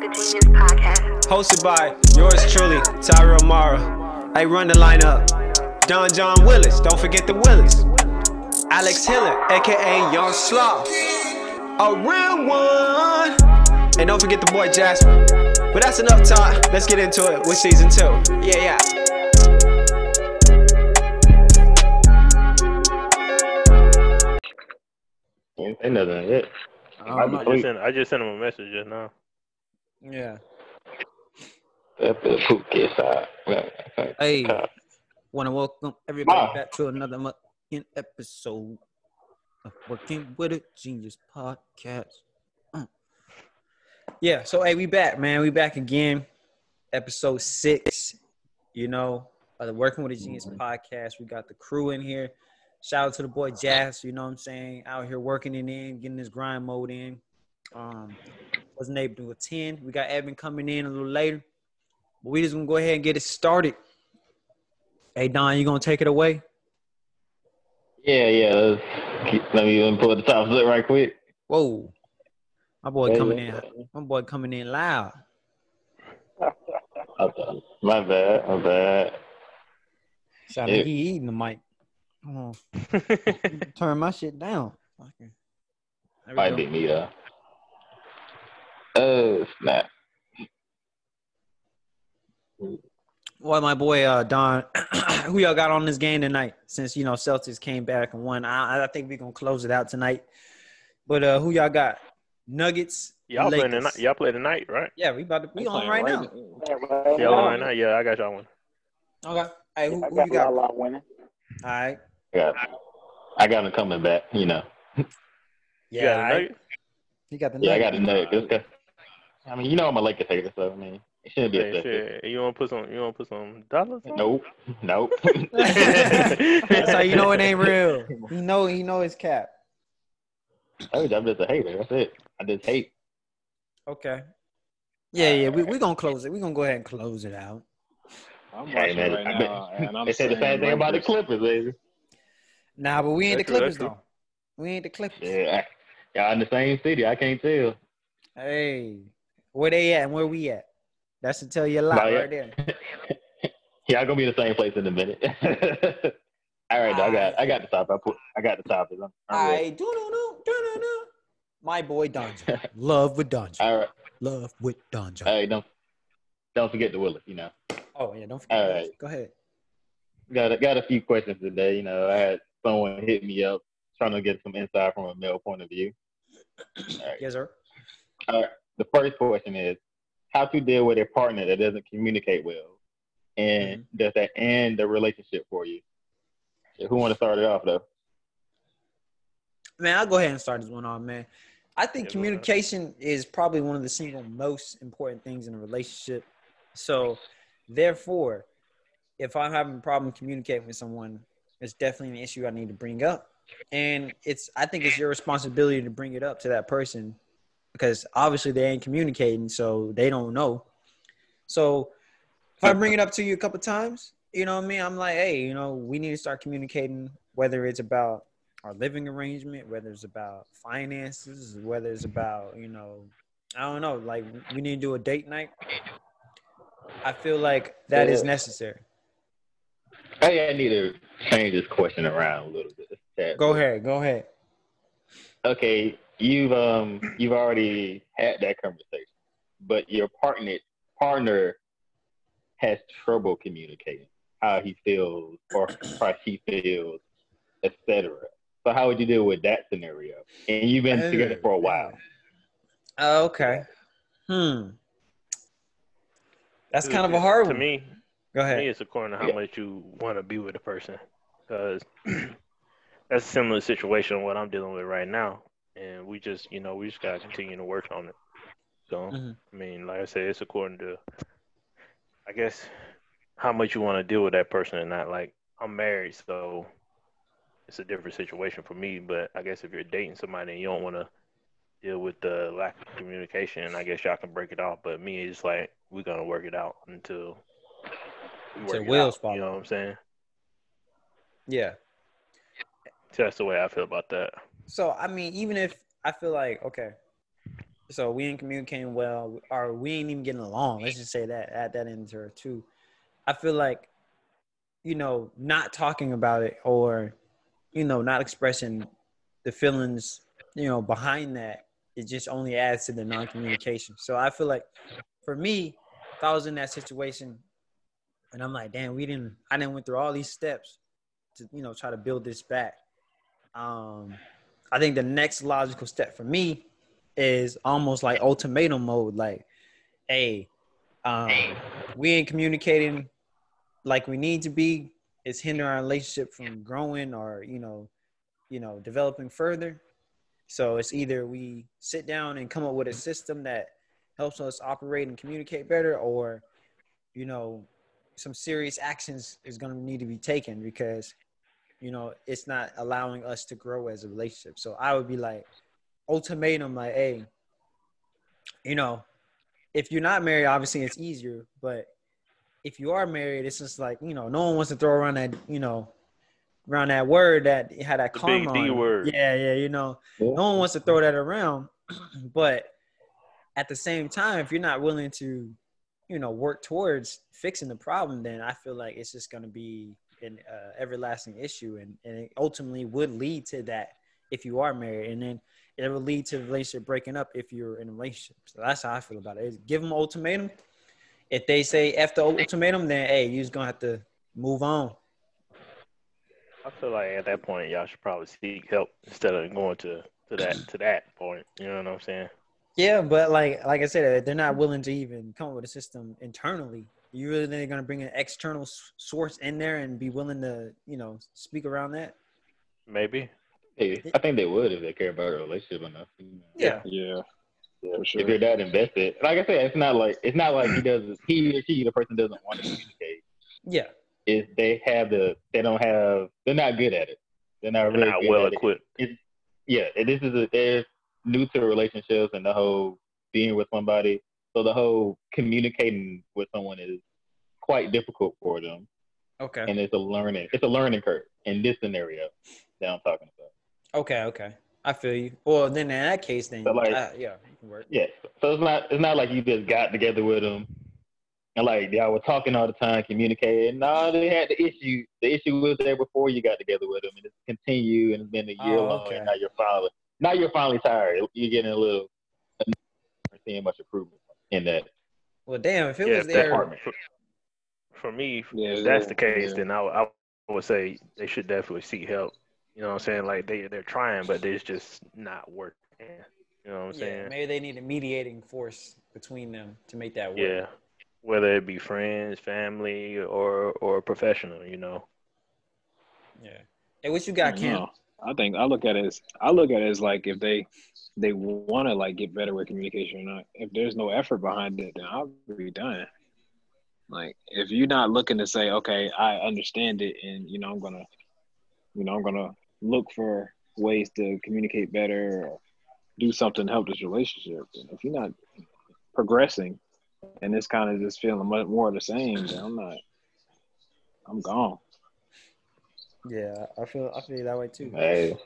with the Genius Podcast. Hosted by yours truly, Tyrell Mara. I run the lineup. Don John Willis, don't forget the Willis. Alex Hiller, aka Young Slaw. A real one. And don't forget the boy Jasper. But that's enough talk. Let's get into it with season two. Yeah, yeah. He nothing yet. I, Might just sent, I just sent him a message just now. Yeah. That the poop kiss out. Hey, want to welcome everybody Ma. back to another fucking episode of Working with a Genius podcast. Mm. Yeah, so hey, we back, man. We back again. Episode six, you know, of the Working with a Genius mm-hmm. podcast. We got the crew in here. Shout out to the boy Jazz, you know what I'm saying? Out here working it in, getting this grind mode in. Um, wasn't able to attend. We got Evan coming in a little later. But we just gonna go ahead and get it started. Hey Don, you gonna take it away? Yeah, yeah. Let's keep, let me even pull the top zip right quick. Whoa. My boy Yeah, coming yeah. in. My boy coming in loud. Okay. My bad. My bad. Sound Yeah. like he eating the mic. Hold on. Turn my shit down. Okay. There we Might be me though. Oh snap. Well, my boy uh, Don, who y'all got on this game tonight? Since you know Celtics came back and won, I, I think we're gonna close it out tonight. But uh, who y'all got? Nuggets. Y'all playing tonight? Y'all play tonight, right? Yeah, we about to be on right now. Y'all on right now? Yeah, I got y'all one. Okay. Hey, who, I who got you got? a All lot winning. All right. I got, I got him coming back. You know. You Yeah, got right. You got the Yeah, I got the nugget. I mean, you know I'm a Lakers hater, so I mean, it shouldn't be Hey, secret. shit. You want to put some? You want to put some dollars? on? Nope. Nope. That's how you know it ain't real. He know he know his cap. I am just a hater. That's it. I just hate. Okay. Yeah, yeah. We we gonna close it. We're gonna go ahead and close it out. I'm Hey, watching man, right I now, bet- and I'm they said the saying same thing about the Clippers, baby. Nah, but we ain't That's the Clippers though. We ain't the Clippers. Yeah, I- y'all in the same city. I can't tell. Hey, where they at and where we at? That's to tell you a lot yeah. right there. Y'all gonna be in the same place in a minute. All right, I got I got the top. I put I got the top. I'm, I'm ready. I do do do do do do. My boy Donjon. Love with Donjon. All right, Love with Donjon. all right. Don't don't forget the Willis. You know, Oh yeah, don't forget. All right. Go ahead. got a, got a few questions today. You know, I had someone hit me up trying to get some insight from a male point of view. All right. Yes, sir. The first question is how to deal with a partner that doesn't communicate well, and Mm-hmm. does that end the relationship for you? Who want to start it off though? Man, I'll go ahead and start this one off, man. I think Yeah, communication is probably one of the single most important things in a relationship. So, therefore, if I'm having a problem communicating with someone, it's definitely an issue I need to bring up. And it's I think it's your responsibility to bring it up to that person because obviously they ain't communicating, so they don't know. So if I bring it up to you a couple times, you know what I mean? I'm like, hey, you know, we need to start communicating, whether it's about our living arrangement, whether it's about finances, whether it's about, you know, I don't know, like we need to do a date night. I feel like that is Yeah. necessary. Hey, I need to change this question around a little bit. Go ahead, go ahead. Okay, you've um you've already had that conversation, but your partner partner has trouble communicating how he feels or how she feels, etc. So how would you deal with that scenario? And you've been together for a while. Oh, okay. Hmm. That's kind of a hard to one. me. Go To me, ahead. it's according to how Yeah. much you want to be with a person, because that's a similar situation to what I'm dealing with right now, and we just, you know, we just gotta continue to work on it. So, Mhm. I mean, like I said, it's according to, I guess, how much you want to deal with that person and not. Like, I'm married, so it's a different situation for me. But I guess if you're dating somebody and you don't want to deal with the lack of communication, I guess y'all can break it off. But me, it's like we're gonna work it out until we work it out, fall You know what I'm saying? Yeah. So that's the way I feel about that. So I mean, even if I feel like okay, so we ain't communicating well, or we ain't even getting along. Let's just say that. Add that into it too. I feel like, you know, not talking about it or, you know, not expressing the feelings, you know, behind that, it just only adds to the non-communication. So I feel like, for me, if I was in that situation, and I'm like, damn, we didn't, I didn't went through all these steps to, you know, try to build this back. Um, I think the next logical step for me is almost like ultimatum mode. Like, hey, um, we ain't communicating like we need to be. It's hindering our relationship from growing or you know, you know, developing further. So it's either we sit down and come up with a system that helps us operate and communicate better, or you know, some serious actions is going to need to be taken because you know it's not allowing us to grow as a relationship. So I would be like, ultimatum like, hey, you know, if you're not married, obviously it's easier, but if you are married, it's just like, you know, no one wants to throw around that, you know, around that word that had that The karma. big D word. Yeah, yeah, you know, Yeah. no one wants to throw that around, but at the same time, if you're not willing to, you know, work towards fixing the problem, then I feel like it's just going to be an uh, everlasting issue, and, and it ultimately would lead to that if you are married, and then it will lead to the relationship breaking up if you're in a relationship. So that's how I feel about it. Is give them an ultimatum. If they say F the ultimatum, then hey, you're just gonna have to move on. I feel like at that point y'all should probably seek help instead of going to to that to that point. You know what I'm saying? Yeah, but like like I said, they're not willing to even come up with a system internally. You really think they're gonna bring an external source in there and be willing to, you know, speak around that? Maybe. Hey, I think they would if they care about a relationship enough. you know. Yeah. Yeah, for If sure. you're that invested, like I said, it's not like it's not like he does. He or she, the person doesn't want to communicate. Yeah. Is they have the they don't have they're not good at it. They're not They're really not good well at it. equipped. yeah, and this is a, they're new to relationships and the whole being with somebody. So the whole communicating with someone is quite difficult for them, Okay. and it's a learning it's a learning curve in this scenario that I'm talking about. Okay. Okay. I feel you. Well, then in that case, then But, like- uh, yeah, it can work. Yeah, so it's not it's not like you just got together with them and like y'all were talking all the time, communicating. No, they had the issue. The issue was there before you got together with them, and it's continued, and it's been a year Oh, long, okay. and now you're finally now you're finally tired. You're getting a little seeing much improvement in that. Well, damn, if it yeah, was if there, department. For, for me, Yeah, if that's the case, yeah. then I, would- I would say they should definitely seek help. You know what I'm saying? Like they they're trying, but it's just not working. You know what I'm yeah, saying? maybe they need a mediating force between them to make that work. Yeah. Whether it be friends, family, or or professional, you know. Yeah. Hey, what you got, Cam? I think I look at it as I look at it as like if they they want to like get better with communication or not. If there's no effort behind it, then I'll be done. Like if you're not looking to say, okay, I understand it, and you know I'm gonna, you know I'm gonna look for ways to communicate better or do something to help this relationship. And if you're not progressing, and it's kind of just feeling much more the same, then I'm not. I'm gone. Yeah, I feel I feel that way too. Hey,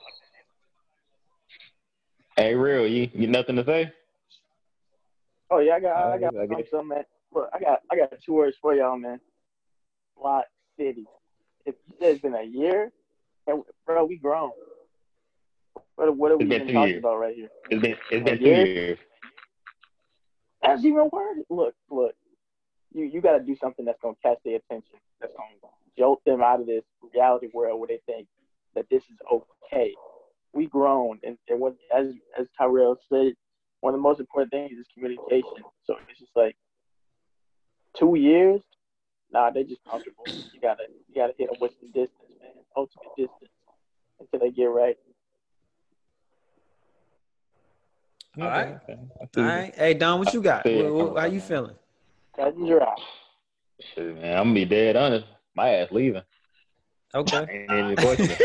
hey, real, you you nothing to say? Oh yeah, I got I got I guess- something, man. Look, I got I got two words for y'all, man. Lot City. It, it's been a year, and bro, we grown. What what are we It's been even talking years. about right here? It's been it's been A two year? years. That's even worse. Look, look, you you got to do something that's gonna catch their attention. That's gonna jolt them out of this reality world where they think that this is okay. We grown, and, and what as as Tyrell said, one of the most important things is communication. So it's just like two years. Nah, they just comfortable. You gotta you gotta hit them with some distance, man. Ultimate distance until they get right. All right. All right. Hey, Don, what you got? See, What- what- how you feeling? Cut and dry. Shit, man, I'm gonna be dead honest. My ass leaving. Okay. Ain't even the question.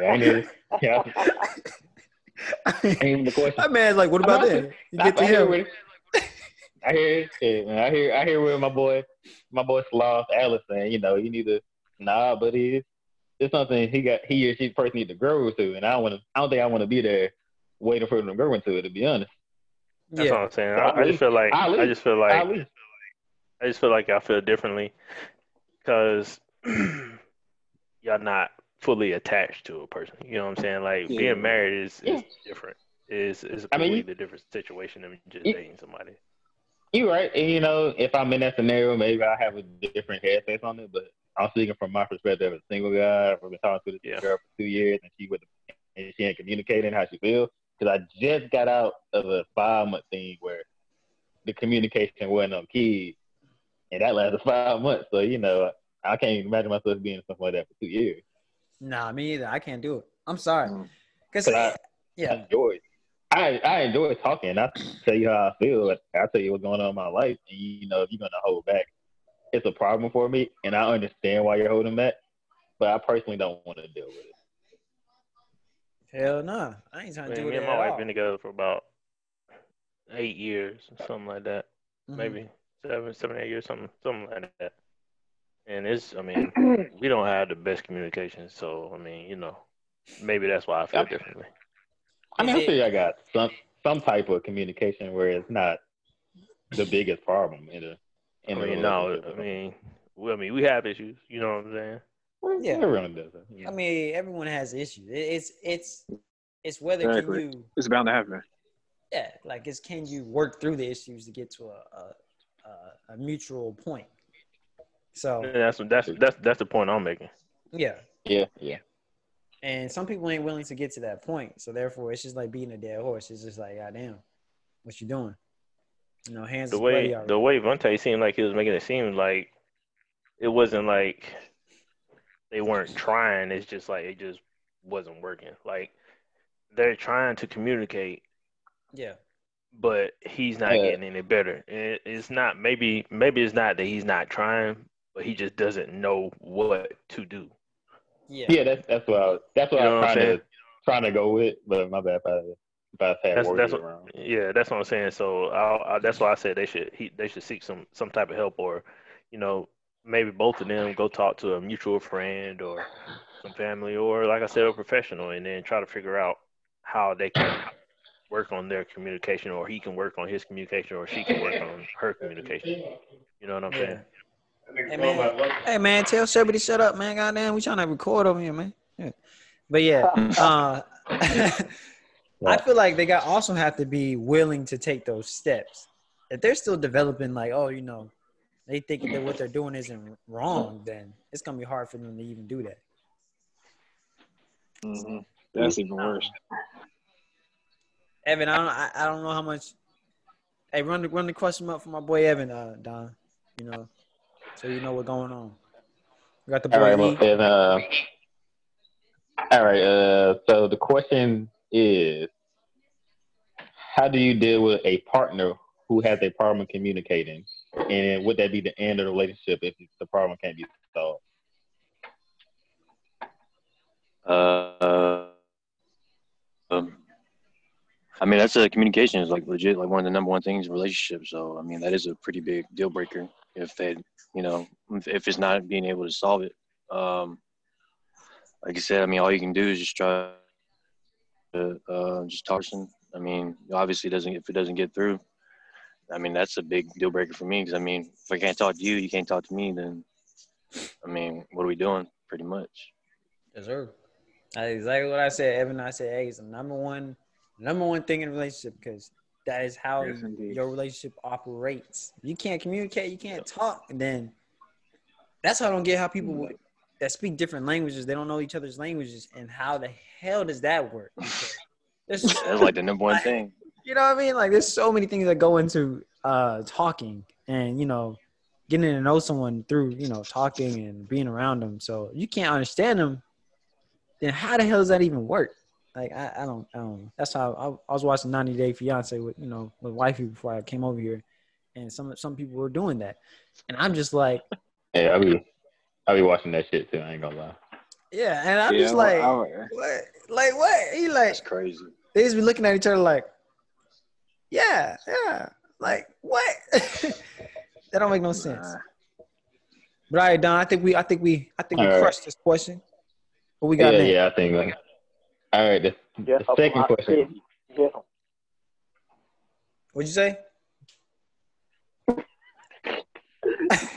ain't even, yeah, ain't even the question. that man's like, what about I'm that? You get to I hear him. what- I hear it, man. I hear I hear where my boy my boy Sloth Alice saying, you know, you need to nah, but it's it's something he got he or she person need to grow to and I don't wanna I don't think I wanna be there waiting for them to grow into it to be honest. That's what I'm saying. I, I just feel like Ali. I just feel like I just feel like I feel differently because y'all not fully attached to a person. You know what I'm saying? Like Yeah. being married is, is different. Is is a I mean, you- completely different situation than just You- dating somebody. You're right. And, you know, if I'm in that scenario, maybe I have a different headspace on it. But I'm speaking from my perspective as a single guy. I've been talking to this Yeah. girl for two years, and she with and she ain't communicating how she feels. Because I just got out of a five month thing where the communication wasn't on key, and that lasted five months. So you know, I can't even imagine myself being something like that for two years. Nah, me either. I can't do it. I'm sorry. Mm. Cause But I- I enjoy. I I enjoy talking. I tell you how I feel. I tell you what's going on in my life, and you know if you're gonna hold back, it's a problem for me, and I understand why you're holding back. But I personally don't want to deal with it. hell nah. I ain't trying to mean, do me it and at my wife all. been together for about eight years, or something like that. Mhm. Maybe seven, seven, eight years, something, something like that. And it's, I mean, we don't have the best communication, so I mean, you know, maybe that's why I feel Yep. differently. I mean, I'm I got some some type of communication where it's not the biggest problem in a I in a mean, no. I mean, we, I mean, we have issues. You know what I'm saying? Yeah. everyone does it. you I mean, everyone has issues. It's it's it's whether Exactly. can you It's bound to happen. yeah like it's can you work through the issues to get to a a, a, a mutual point. So And that's that's that's that's the point I'm making. yeah, yeah, yeah. and some people ain't willing to get to that point. So therefore, it's just like beating a dead horse. It's just like, God damn, what you doing? You know, hands The way the way Vontae seemed like he was making it seem like it wasn't like they weren't trying. It's just like it just wasn't working. Like they're trying to communicate, yeah, but he's not Yeah. getting any better. And it's not maybe maybe it's not that he's not trying, but he just doesn't know what to do. yeah, Yeah, that's that's what I was, that's what You I know was what I'm trying saying? to trying to go with. But my bad if I if I had That's words that's what, around. yeah, that's what I'm saying. So I, I, that's why I said they should he, they should seek some some type of help, or you know maybe both of them go talk to a mutual friend or some family, or like I said, a professional, and then try to figure out how they can work on their communication, or he can work on his communication, or she can work on her communication. You know what I'm yeah. saying? Hey man, hey man, tell Shelby to shut up, man. Goddamn, we trying to record over here, man. Yeah. But yeah, uh, I feel like they got also have to be willing to take those steps. If they're still developing, like, oh, you know, they think that what they're doing isn't wrong, then it's gonna be hard for them to even do that. hmm That's even worse. Evan, I don't, I, I don't know how much. Hey, run the run the question up for my boy Evan, uh, Don. You know, so you know what's going on. We got the boy. All right, E. well, and, uh, all right. Uh, so the question is, how do you deal with a partner who has a problem communicating, and would that be the end of the relationship if the problem can't be solved? Uh, um, I mean, that's a communication is like legit, like one of the number one things in relationships. So, I mean, that is a pretty big deal breaker if they, you know, if, it's not being able to solve it. Um, like I said, I mean, all you can do is just try to uh, just talk. to them. I mean, obviously, doesn't if it doesn't get through. I mean, that's a big deal breaker for me because I mean, if I can't talk to you, you can't talk to me. Then, I mean, what are we doing? Pretty much. Yes, sir. That's exactly what I said, Evan. I said, hey, it's the number one, number one thing in a relationship because that is how Yes, your relationship operates. You can't communicate, you can't talk, and then that's how I don't get how people would, that speak different languages, they don't know each other's languages, and how the hell does that work? That's like the number one thing. you know what I mean? Like there's so many things that go into uh talking and you know getting to know someone through, you know, talking and being around them. So you can't understand them, then how the hell does that even work? Like I, I don't I don't know. That's how I, I was watching 90 Day Fiance with you know with wifey before I came over here and some some people were doing that. And I'm just like, Yeah, I'll be I'll be watching that shit too. I ain't gonna lie. yeah, and I'm yeah, just like I, I, what? Like what? He like That's crazy. they just be looking at each other like, yeah, yeah, like what? that don't make no sense. Nah. But all right, Don, I think we, I think we, I think we All right. crushed this question. What we got yeah, yeah, I think. Like, all right, the, Yes, the second question. Yes. What'd you say?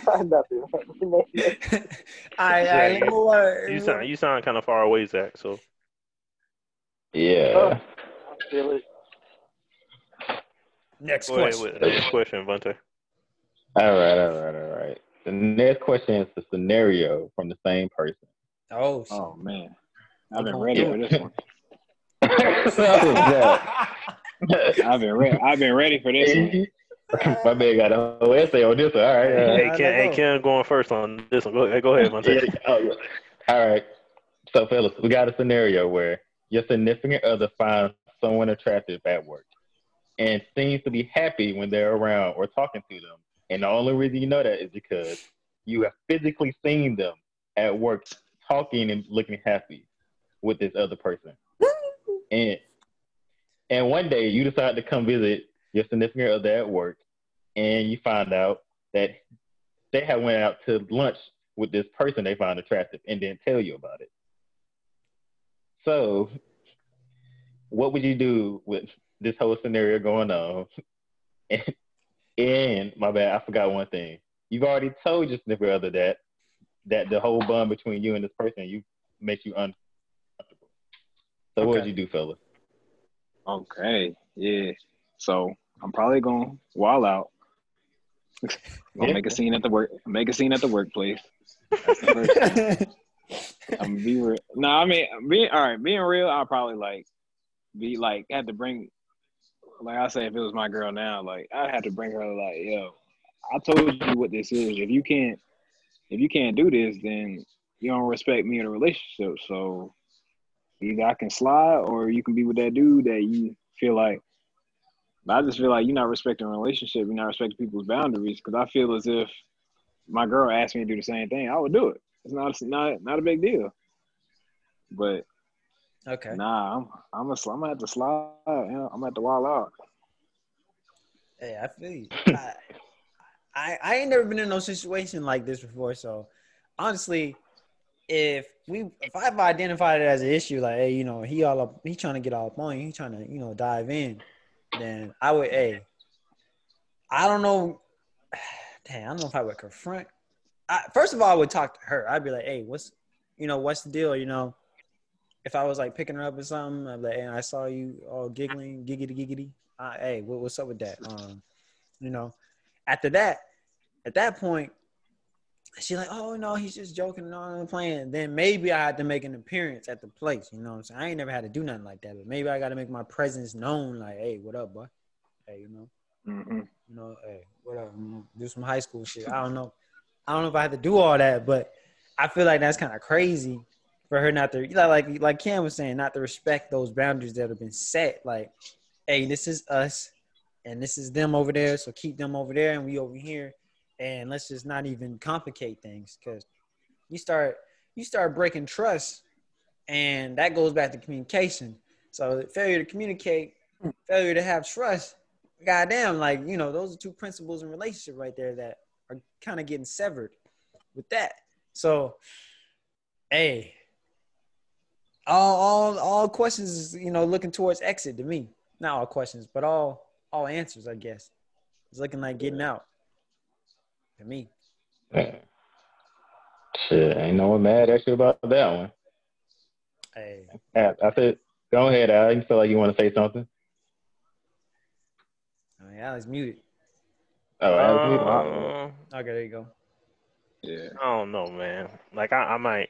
Nothing. all right, all right. let me move on. You sound you sound kind of far away, Zach. So Yeah. I feel it. Next question. with the next question, Bunter. All right, all right, all right. The next question is the scenario from the same person. Oh, shit. Oh man, I've been ready for this one. I've been ready. I've been ready for this one. My man got a whole essay on this one. All right. all right. Hey, Ken, hey. Ken, going first on this one. Go ahead, go ahead, Bunter. Yeah, oh, yeah. All right. So, fellas, we got a scenario where your significant other finds someone attractive at work and seems to be happy when they're around or talking to them. And the only reason you know that is because you have physically seen them at work talking and looking happy with this other person. and and one day you decide to come visit your significant other at work and you find out that they have went out to lunch with this person they found attractive and didn't tell you about it. So, what would you do with this whole scenario going on? And, and my bad, I forgot one thing. You've already told your significant other that that the whole bond between you and this person you makes you uncomfortable. So, what would you do, fella? Okay, yeah. So I'm probably gonna wall out. gonna Yeah. make a scene at the work. Make a scene at the workplace. That's the first. I'm be real. No, I mean, being all right. Being real, I'll probably like be like have to bring. Like I say, if it was my girl now, like I'd have to bring her. Like, yo, I told you what this is. If you can't, if you can't do this, then you don't respect me in a relationship. So either I can slide, or you can be with that dude that you feel like. But I just feel like you're not respecting a relationship. You're not respecting people's boundaries. Because I feel as if my girl asked me to do the same thing, I would do it. It's not it's not not a big deal. But okay. nah, I'm I'm a, I'm gonna have to slide. You know, I'm gonna have to wall out. Hey, I feel you. I, I I ain't never been in no situation like this before. So honestly, if we if I've identified it as an issue, like hey, you know, he all up, he trying to get all up on you, he trying to you know dive in, then I would hey, I don't know, damn, I don't know if I would confront. I, first of all, I would talk to her. I'd be like, hey, what's you know what's the deal? You know, if I was like picking her up or something, I'd be like, hey, I saw you all giggling, giggity giggity. Uh, hey, what, what's up with that? Um, you know, after that, at that point, she's like, oh no, he's just joking, no, I'm playing. Then maybe I had to make an appearance at the place. You know what I'm saying? I ain't never had to do nothing like that, but maybe I got to make my presence known. Like, hey, what up, boy? Hey, you know, hmm you know, hey, what up? You know, do some high school shit. I don't know. I don't know if I had to do all that, but I feel like that's kind of crazy for her not to, like like Cam was saying, not to respect those boundaries that have been set. Like, hey, this is us, and this is them over there, so keep them over there, and we over here, and let's just not even complicate things, because you start you start breaking trust, and that goes back to communication. So failure to communicate, failure to have trust, goddamn, like you know, those are two principles in relationship right there that are kind of getting severed with that. So, hey, all all all questions is you know looking towards exit to me. Not all questions, but all all answers, I guess. It's looking like getting out to me. Yeah. Shit, ain't no one mad at you about that one. Hey, I, I said, go ahead, Al. You feel like you want to say something? I mean, Alex muted. Oh, Al, you- Um, Okay, there you go. Yeah. I don't know, man. Like I, I might,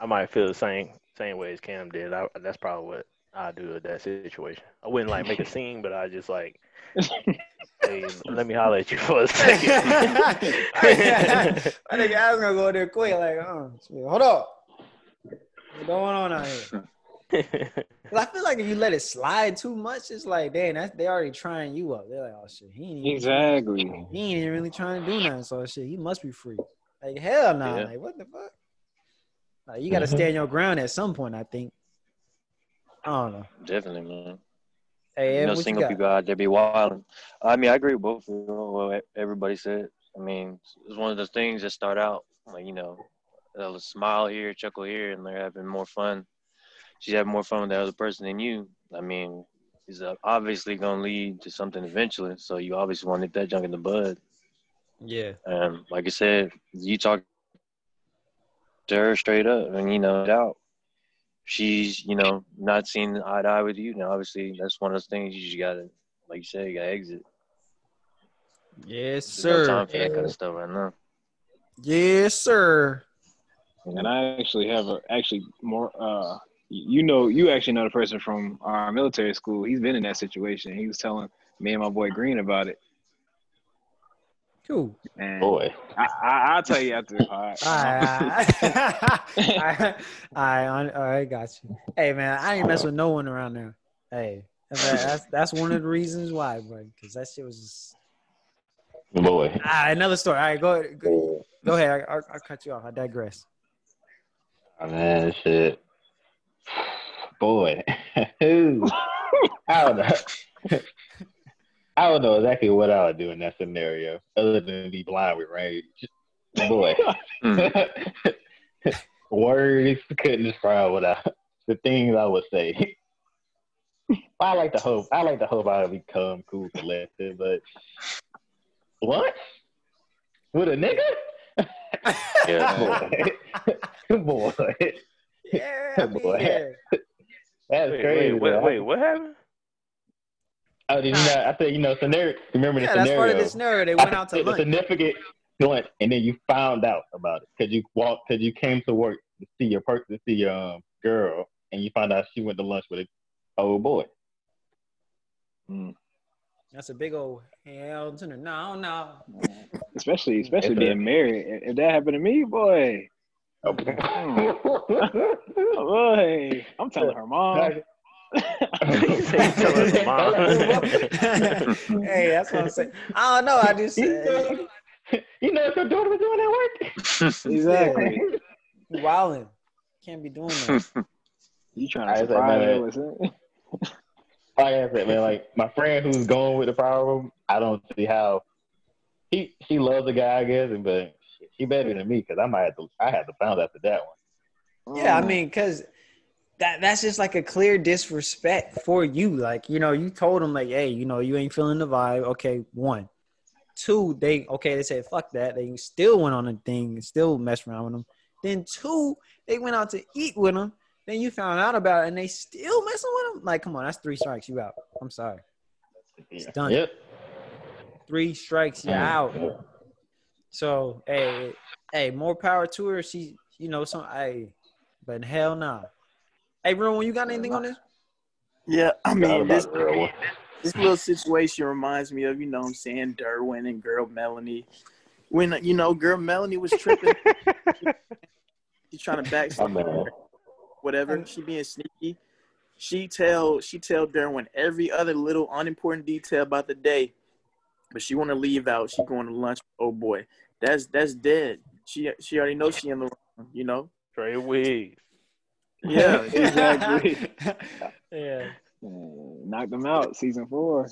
I might feel the same same way as Cam did. I, that's probably what I do in that situation. I wouldn't like make a scene, but I just like, hey, let me holler at you for a second. I think I was gonna go there quick, like, oh, shit, hold up. What's going on out here? 'Cause I feel like if you let it slide too much, it's like, damn, that's they already trying you up. They're like, oh shit, he ain't even, Exactly. he ain't even really trying to do nothing. So shit, he must be free. Like hell no, nah. Yeah. like what the fuck? Like you got to stand your ground at some point. I think. I don't know. Definitely, man. Hey, you Ed, know, single got? people out there be wild. I mean, I agree with both of what everybody said. I mean, it's one of those things that start out like you know, they'll smile here, chuckle here, and they're having more fun. She's having more fun with the other person than you. I mean, is uh, obviously gonna lead to something eventually. So you obviously want to nip that junk in the bud. Yeah. Um, like I said, you talk to her straight up, and you know, doubt she's you know not seeing eye to eye with you. Now, obviously, that's one of those things you just gotta, like you said, you gotta exit. Yes, There's no sir. time for that kind of stuff right now. Yes, sir. And I actually have a actually more uh you know you actually know the person from our military school. He's been in that situation. He was telling me and my boy Green about it. Cool. And Boy, I, I I'll tell you after the pod. All right. All right. All right. All right. Got you. Hey, man, I ain't mess with no one around there. Hey, that's that's one of the reasons why, bro. Because that shit was just. boy. All right, another story. All right, go ahead. Go, go ahead. I, I'll, I'll cut you off. I digress. Oh, man, shit. Boy, Who- I don't know. I don't know exactly what I would do in that scenario, other than be blind with rage. Boy, hmm. words couldn't describe what I, the things I would say. I like to hope. I like to hope I would become cool, collected, but what? With a nigga? Yeah. Boy, boy, Yeah, Boy. yeah. that's Wait, crazy. wait, wait, wait, what happened? Oh, did you know? I said, you know, scenario. Remember the Yeah, that's part of the scenario. They went out to the lunch. significant blunt, and then you found out about it because you walked, because you came to work to see your person, to see your um, girl, and you found out she went to lunch with a old boy. That's a big old hell to the no, no. especially especially It's a- being married. If that happened to me, boy, Okay. boy, I'm telling her mom. He said he telling his mom. hey, that's what I'm saying. I don't know. I just you know, you know what your daughter was doing at work? exactly. wilding. Can't be doing that. You trying to said, surprise man, her with it? Like I said, man, like my friend who's going with the problem, I don't see how he she loves the guy, I guess, and but she better than me because I might have to I had to found after that one. Yeah, I mm. mean, cause that that's just like a clear disrespect for you. Like, you know, you told them like, hey, you know, you ain't feeling the vibe. Okay, one. Two, they okay, they said fuck that. They still went on a thing and still messed around with them. Then two, they went out to eat with them. Then you found out about it and they still messing with them. Like, come on, that's three strikes. You out. I'm sorry. It's done. Yep. Three strikes, you out. So, hey, hey, more power to her. She, you know, some, hey, but hell nah. Hey, Rowan, you got anything on this? Yeah, I mean this the real one. this little situation reminds me of, you know what I'm saying, Derwin and girl Melanie. When you know, girl Melanie was tripping, she's trying to backstab man. whatever. She being sneaky. She tell she tell Derwin every other little unimportant detail about the day, but she want to leave out. She going to lunch. Oh boy, that's that's dead. She she already knows she in the wrong. You know. Trey Wig. Yeah. exactly. yeah. Knocked them out, season four.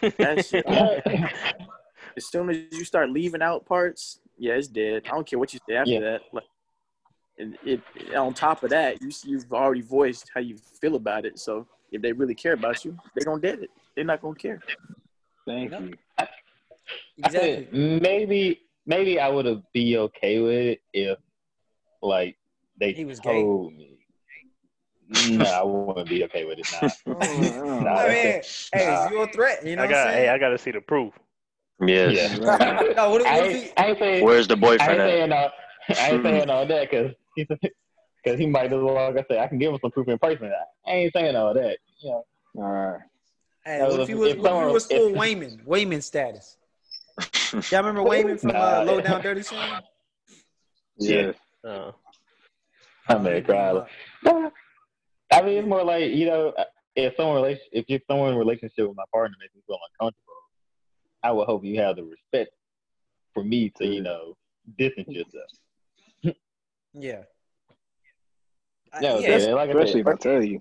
That shit. as soon as you start leaving out parts, yeah, it's dead. I don't care what you say after Yeah. that. Like, it, it, on top of that, you you've already voiced how you feel about it. So if they really care about you, they're gonna dead it. They're not gonna care. Thank Yep. you. I Exactly. said maybe maybe I would have be okay with it if like they He was gay. told me. No, I wouldn't be okay with it now. Mm, Nah, I mean, hey, nah. it's your threat. You know I what got. I'm Hey, I got to see the proof. yes. Yeah. no, what, if- I what he, I saying Where's the I boyfriend ain't at? saying all, I ain't saying all that because because he might just like I said I can give him some proof in person. I ain't saying all that. You know, All right. hey, No, what if if- he was, if what if he was full if- Wayman? Wayman status. Y'all remember Wayman from uh, Low Down Dirty Sam? Yeah. Uh, I may cry. I mean, it's more like you know, uh, if someone relation, if you're someone in a relationship with my partner makes me feel uncomfortable, I would hope you have the respect for me to you know distance yourself. Yeah. I- No, yeah. yeah, like Especially if I tell you.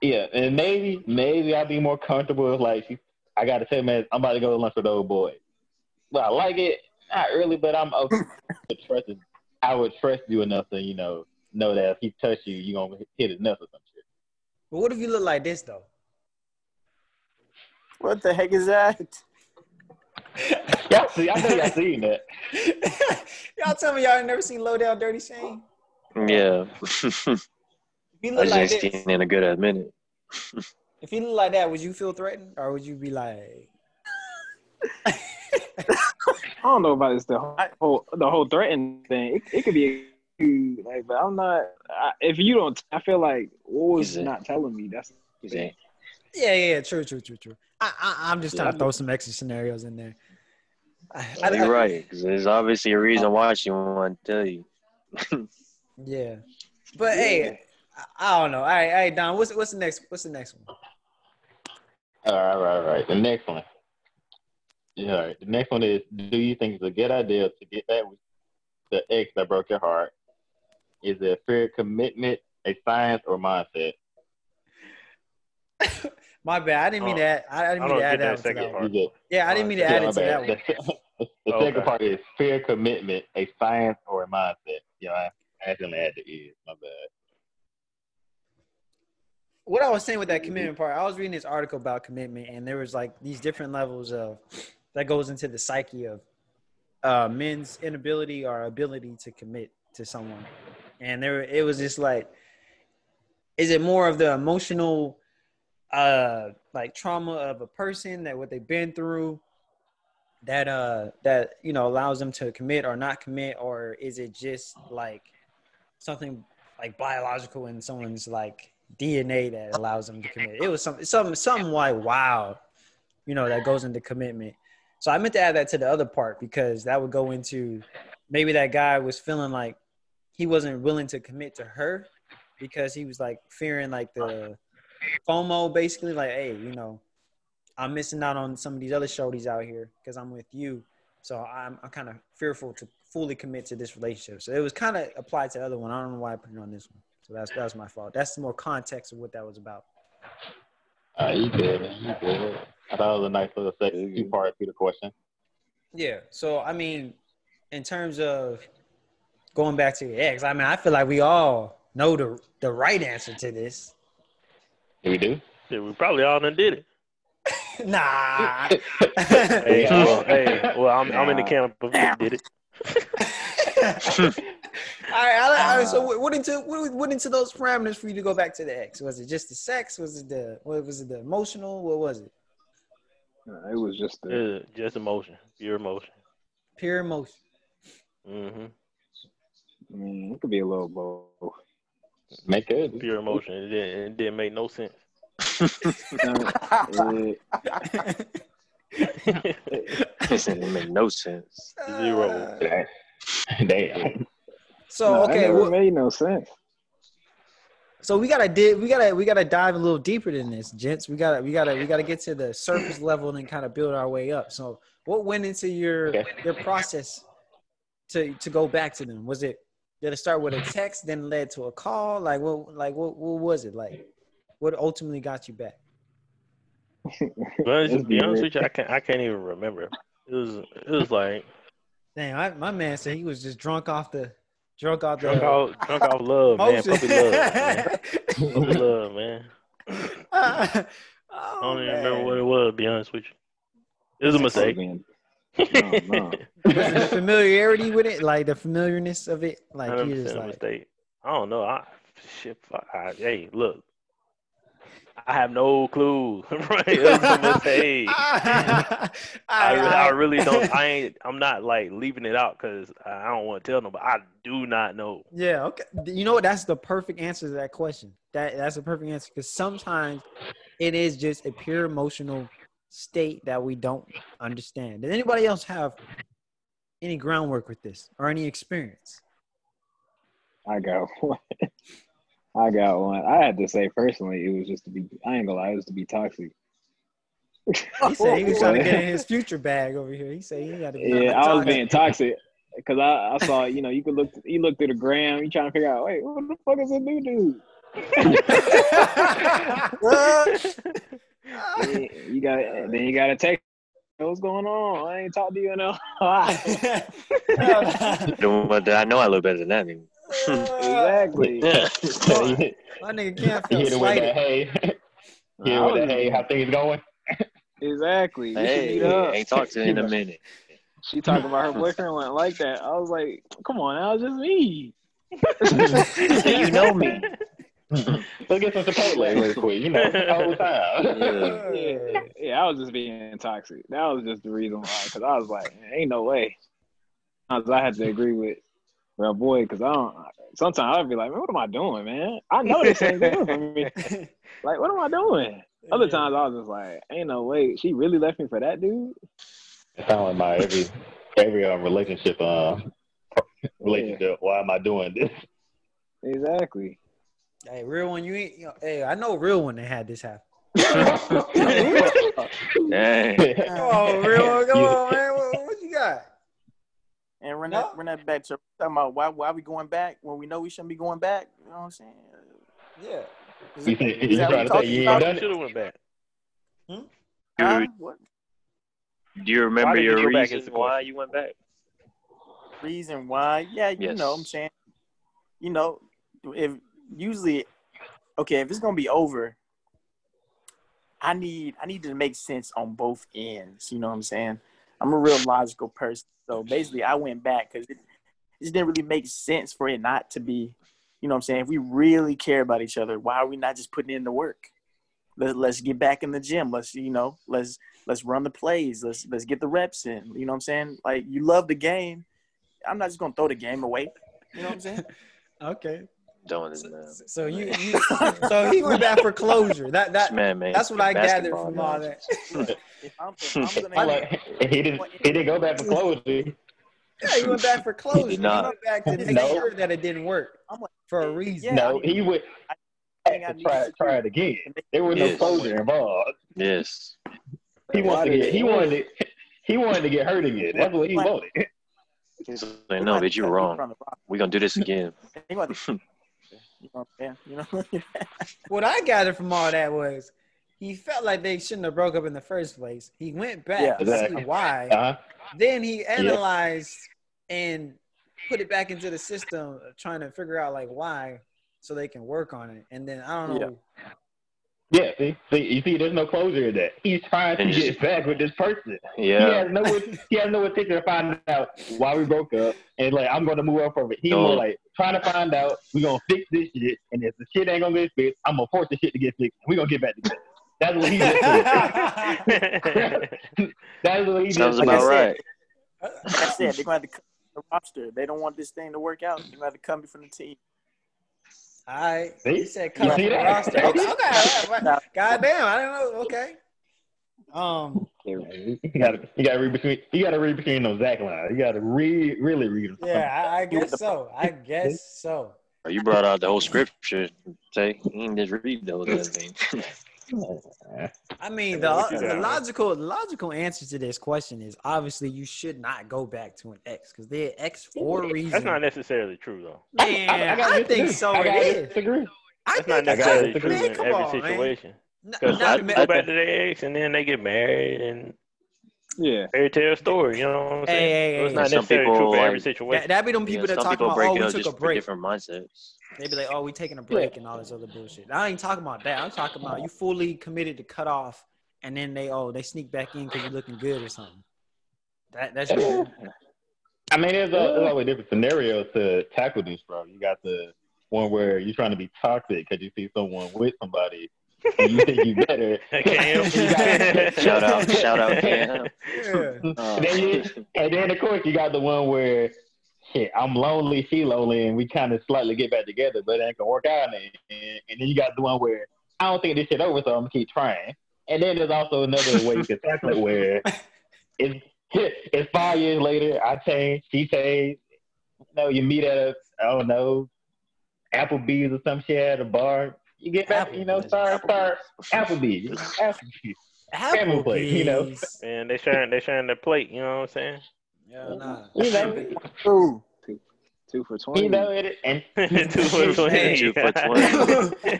Yeah, and maybe maybe I'd be more comfortable if like she, I got to say, man, I'm about to go to lunch with the old boy. Well, I like it, not really, but I'm okay to trust it. I would trust you enough to you know know that if he touch you, you gonna hit his nuts or some shit. But what if you look like this though? What the heck is that? Y'all see, I know y'all seen that. y'all tell me y'all ain't never seen Low Down Dirty Shame? Yeah. If he I look just like ain't this, seen in a good a minute. if he look like that, would you feel threatened, or would you be like, I don't know about this the whole the whole threatening thing. It, it could be like, but I'm not. I, if you don't, I feel like what was Is it- not telling me. That's He said, yeah, yeah, yeah, true, true, true, true. I, I, I'm just trying to Yeah. throw some extra scenarios in there. I, "Oh, I- you're right, because there's obviously a reason why she want to tell you. Yeah, but hey, I, I don't know. All right, all right, Don. What's what's the next? What's the next one? All right, all right, all right. The next one. Yeah, all right. The next one is: Do you think it's a good idea to get back with the ex that broke your heart? Is it a fair commitment, a science, or mindset? My bad. I didn't mean Oh, that. I, I didn't I mean to add that, that one to second that one. part. Yeah, I didn't mean to add my it to that one. The, the Okay. second part is fair commitment, a science, or a mindset. You know, I accidentally added the is. My bad. what I was saying with that commitment part, I was reading this article about commitment, and there was like these different levels of that goes into the psyche of uh, men's inability or ability to commit to someone, and there it was just like, is it more of the emotional, uh, like trauma of a person that what they've been through, that uh that you know allows them to commit or not commit, or is it just like something like biological in someone's like DNA that allows them to commit. It was something, something, something like wow, you know, that goes into commitment. So I meant to add that to the other part because that would go into maybe that guy was feeling like he wasn't willing to commit to her because he was like fearing like the FOMO, basically like, hey, you know, I'm missing out on some of these other shorties out here because I'm with you. So I'm, I'm kind of fearful to fully commit to this relationship. So it was kind of applied to the other one. I don't know why I put it on this one. So that's that's my fault. That's more context of what that was about. Uh, you good, man. You good. I thought it was a nice little Good, second good. two part to the question. Yeah. So I mean, in terms of going back to your ex, I mean, I feel like we all know the the right answer to this. Yeah, we do. Yeah, we probably all done did it. nah. Hey, well, hey, well, I'm, I'm in the Nah. camp of did it. all right, all right, all right. So what what into what, what into those parameters for you to go back to the ex? Was it just the sex? Was it the what was it the emotional? What was it? Uh, it was just the, Yeah, just emotion, pure emotion. Pure emotion. hmm I mean, it could be a little both. Make it. Pure emotion. It didn't, it didn't make no sense. Uh, didn't make no sense. Zero. Uh, Damn. so no, okay, that well, made no sense. So we gotta di- we gotta we gotta dive a little deeper than this, gents. We gotta we gotta we gotta get to the surface level and then kind of build our way up. So what went into your Okay. your process to to go back to them? Was it did it start with a text, then led to a call? Like what like what what was it like? What ultimately got you back? But to be be honest with you, I can't I can't even remember. It was it was like Damn, I, my man said he was just drunk off the drunk off the drunk off drunk off love, man. Puppy love, man. Puppy love, man. oh, I don't even remember what it was. To be honest with you, it was a mistake. Being- No, no. The familiarity with it, like the familiarness of it, like you just like mistake. I don't know. I shit. I, hey, look. I have no clue. right? It was a mistake. I, I, I really don't. I ain't. I'm not like leaving it out because I don't want to tell nobody. I do not know. Yeah, okay. You know what? That's the perfect answer to that question. That that's the perfect answer because sometimes it is just a pure emotional state that we don't understand. Does anybody else have any groundwork with this or any experience? I got one. I got one. I had to say personally, it was just to be. I ain't gonna lie, it was to be toxic. He said he was trying to get in his future bag over here. He said he got to be. Yeah, I was being toxic because I, I saw you know you could look you look through the gram you trying to figure out wait what the fuck is this new dude Then you got then you got to text "Hey, what's going on I ain't talked to you in a while But I know I look better than that. Nigga. exactly My nigga can't feel hit it with slighted. that hey. Hit it I with that hey, how things going? Exactly. We Hey, ain't talked to in a minute. She talking about her boyfriend went like that. I was like, come on, that was just me. you know me. Let's get some Chipotle real quick. You know, all the time. Yeah. Yeah, yeah, I was just being toxic. That was just the reason why. Because I was like, ain't no way. Sometimes I had to agree with my boy because I don't. Sometimes I'd be like, man, what am I doing, man? I know this ain't good for me. Like, what am I doing? Other times I was just like, ain't no way. She really left me for that dude. It sounds like my every every uh, relationship uh relationship. Why am I doing this? Exactly. Hey, real one, you ain't. You know, hey, I know real one that had this happen. Dang. Oh, real one, come on, man. What, what you got? And run No. that run that back to talking about why why we going back when we know we shouldn't be going back. You know what I'm saying? Yeah. You, Is you that what say we you talking ain't about? Should have went back. Hmm? Huh? Dude, What do you remember Why did you your back reason why you went back? reason why? Yeah, you Yes. know what I'm saying. You know, if usually okay, if it's gonna be over, I need I need to make sense on both ends. You know what I'm saying? I'm a real logical person. So basically I went back because it, didn't really make sense for it not to be, you know what I'm saying? If we really care about each other, why are we not just putting in the work? Let, let's get back in the gym. Let's, you know, let's let's run the plays. Let's let's get the reps in. You know what I'm saying? Like you love the game. I'm not just gonna throw the game away. You know what I'm saying? Okay. Don't So, uh, man. so you, you so he went back for closure. That This that man, man. that's what I gathered from all that. If I'm, if I'm gonna I like he didn't he didn't go back for closure. Yeah, he went back for closure. He, not. went back to make No. sure that it didn't work I'm like, for a reason. No, he would I think I to try try it again. There was Yes. no closure involved. Yes. He wanted to get he wanted to, he wanted to get hurt again. That's what he wanted. He's like, no, might bitch, you're wrong. from the roster. We're gonna do this again. They You know what I'm? You know? What I gathered from all that was he felt like they shouldn't have broke up in the first place. He went back Yeah, to see why. Uh-huh. Then he analyzed and put it back into the system, trying to figure out like why, so they can work on it. And then I don't know. Yeah, see, see, you see, there's no closure in that. He's trying to get back with this person. Yeah, He Yeah. has no, he has no intention to find out why we broke up, and like I'm going to move on from it. He's No. more like trying to find out We're gonna fix this shit, and if the shit ain't gonna get fixed, I'm gonna force the shit to get fixed. We're gonna get back together. That's what he just said. That's what he Sounds just about said. right. Like I said, they're gonna have to cut the roster. They don't want this thing to work out. They're gonna have to cut me from the team. All right. See? He said cut You off the roster. Okay. okay. God damn. I don't know. Okay. Um. You gotta, you gotta read between, you gotta read between those Zach lines. You gotta read, really read them. Yeah, I, I guess so. I guess so. You brought out the whole scripture. Say, you didn't just read the whole damn thing. I mean, the, the logical logical answer to this question is obviously you should not go back to an ex because they're ex for a reason. That's not necessarily true though. Man, I, gotta think so. I It gotta disagree. I That's not think necessarily true in every on, man. situation. N- Because not some ma- go back to their ex and then they get married and Yeah. fairy tale story. You know what I'm saying? Hey, hey, so it's hey. not necessarily people, true for every situation. that, that be them Yeah, people that talk people about, break oh, we up took a break. different mindsets. They be like, oh, we taking a break and all this other bullshit. I ain't talking about that. I'm talking about you fully committed to cut off, and then they oh they sneak back in because you're looking good or something. That that's Yeah. I mean, there's, a, there's always different scenarios to tackle this, bro. You got the one where you're trying to be toxic because you see someone with somebody and you think you better. Cam. You got- Shout out, shout out, Cam. yeah. Uh, And then, you, and then, of course, you got the one where, shit, I'm lonely, she lonely, and we kind of slightly get back together, but it ain't gonna work out. And, and, and then you got the one where I don't think this shit over, so I'm gonna keep trying. And then there's also another way you can tackle it where it's it's five years later, I changed, she changed. You know, you meet at a I don't know, Applebee's or some shit at a bar. You get back, you know, start start Applebee's, Applebee's. Family plate, you know. And they sharing they sharing their plate. You know what I'm saying? Yeah, nah. You know, True. Two for twenty. you know it, and Two for twenty. Hey. Two for 20.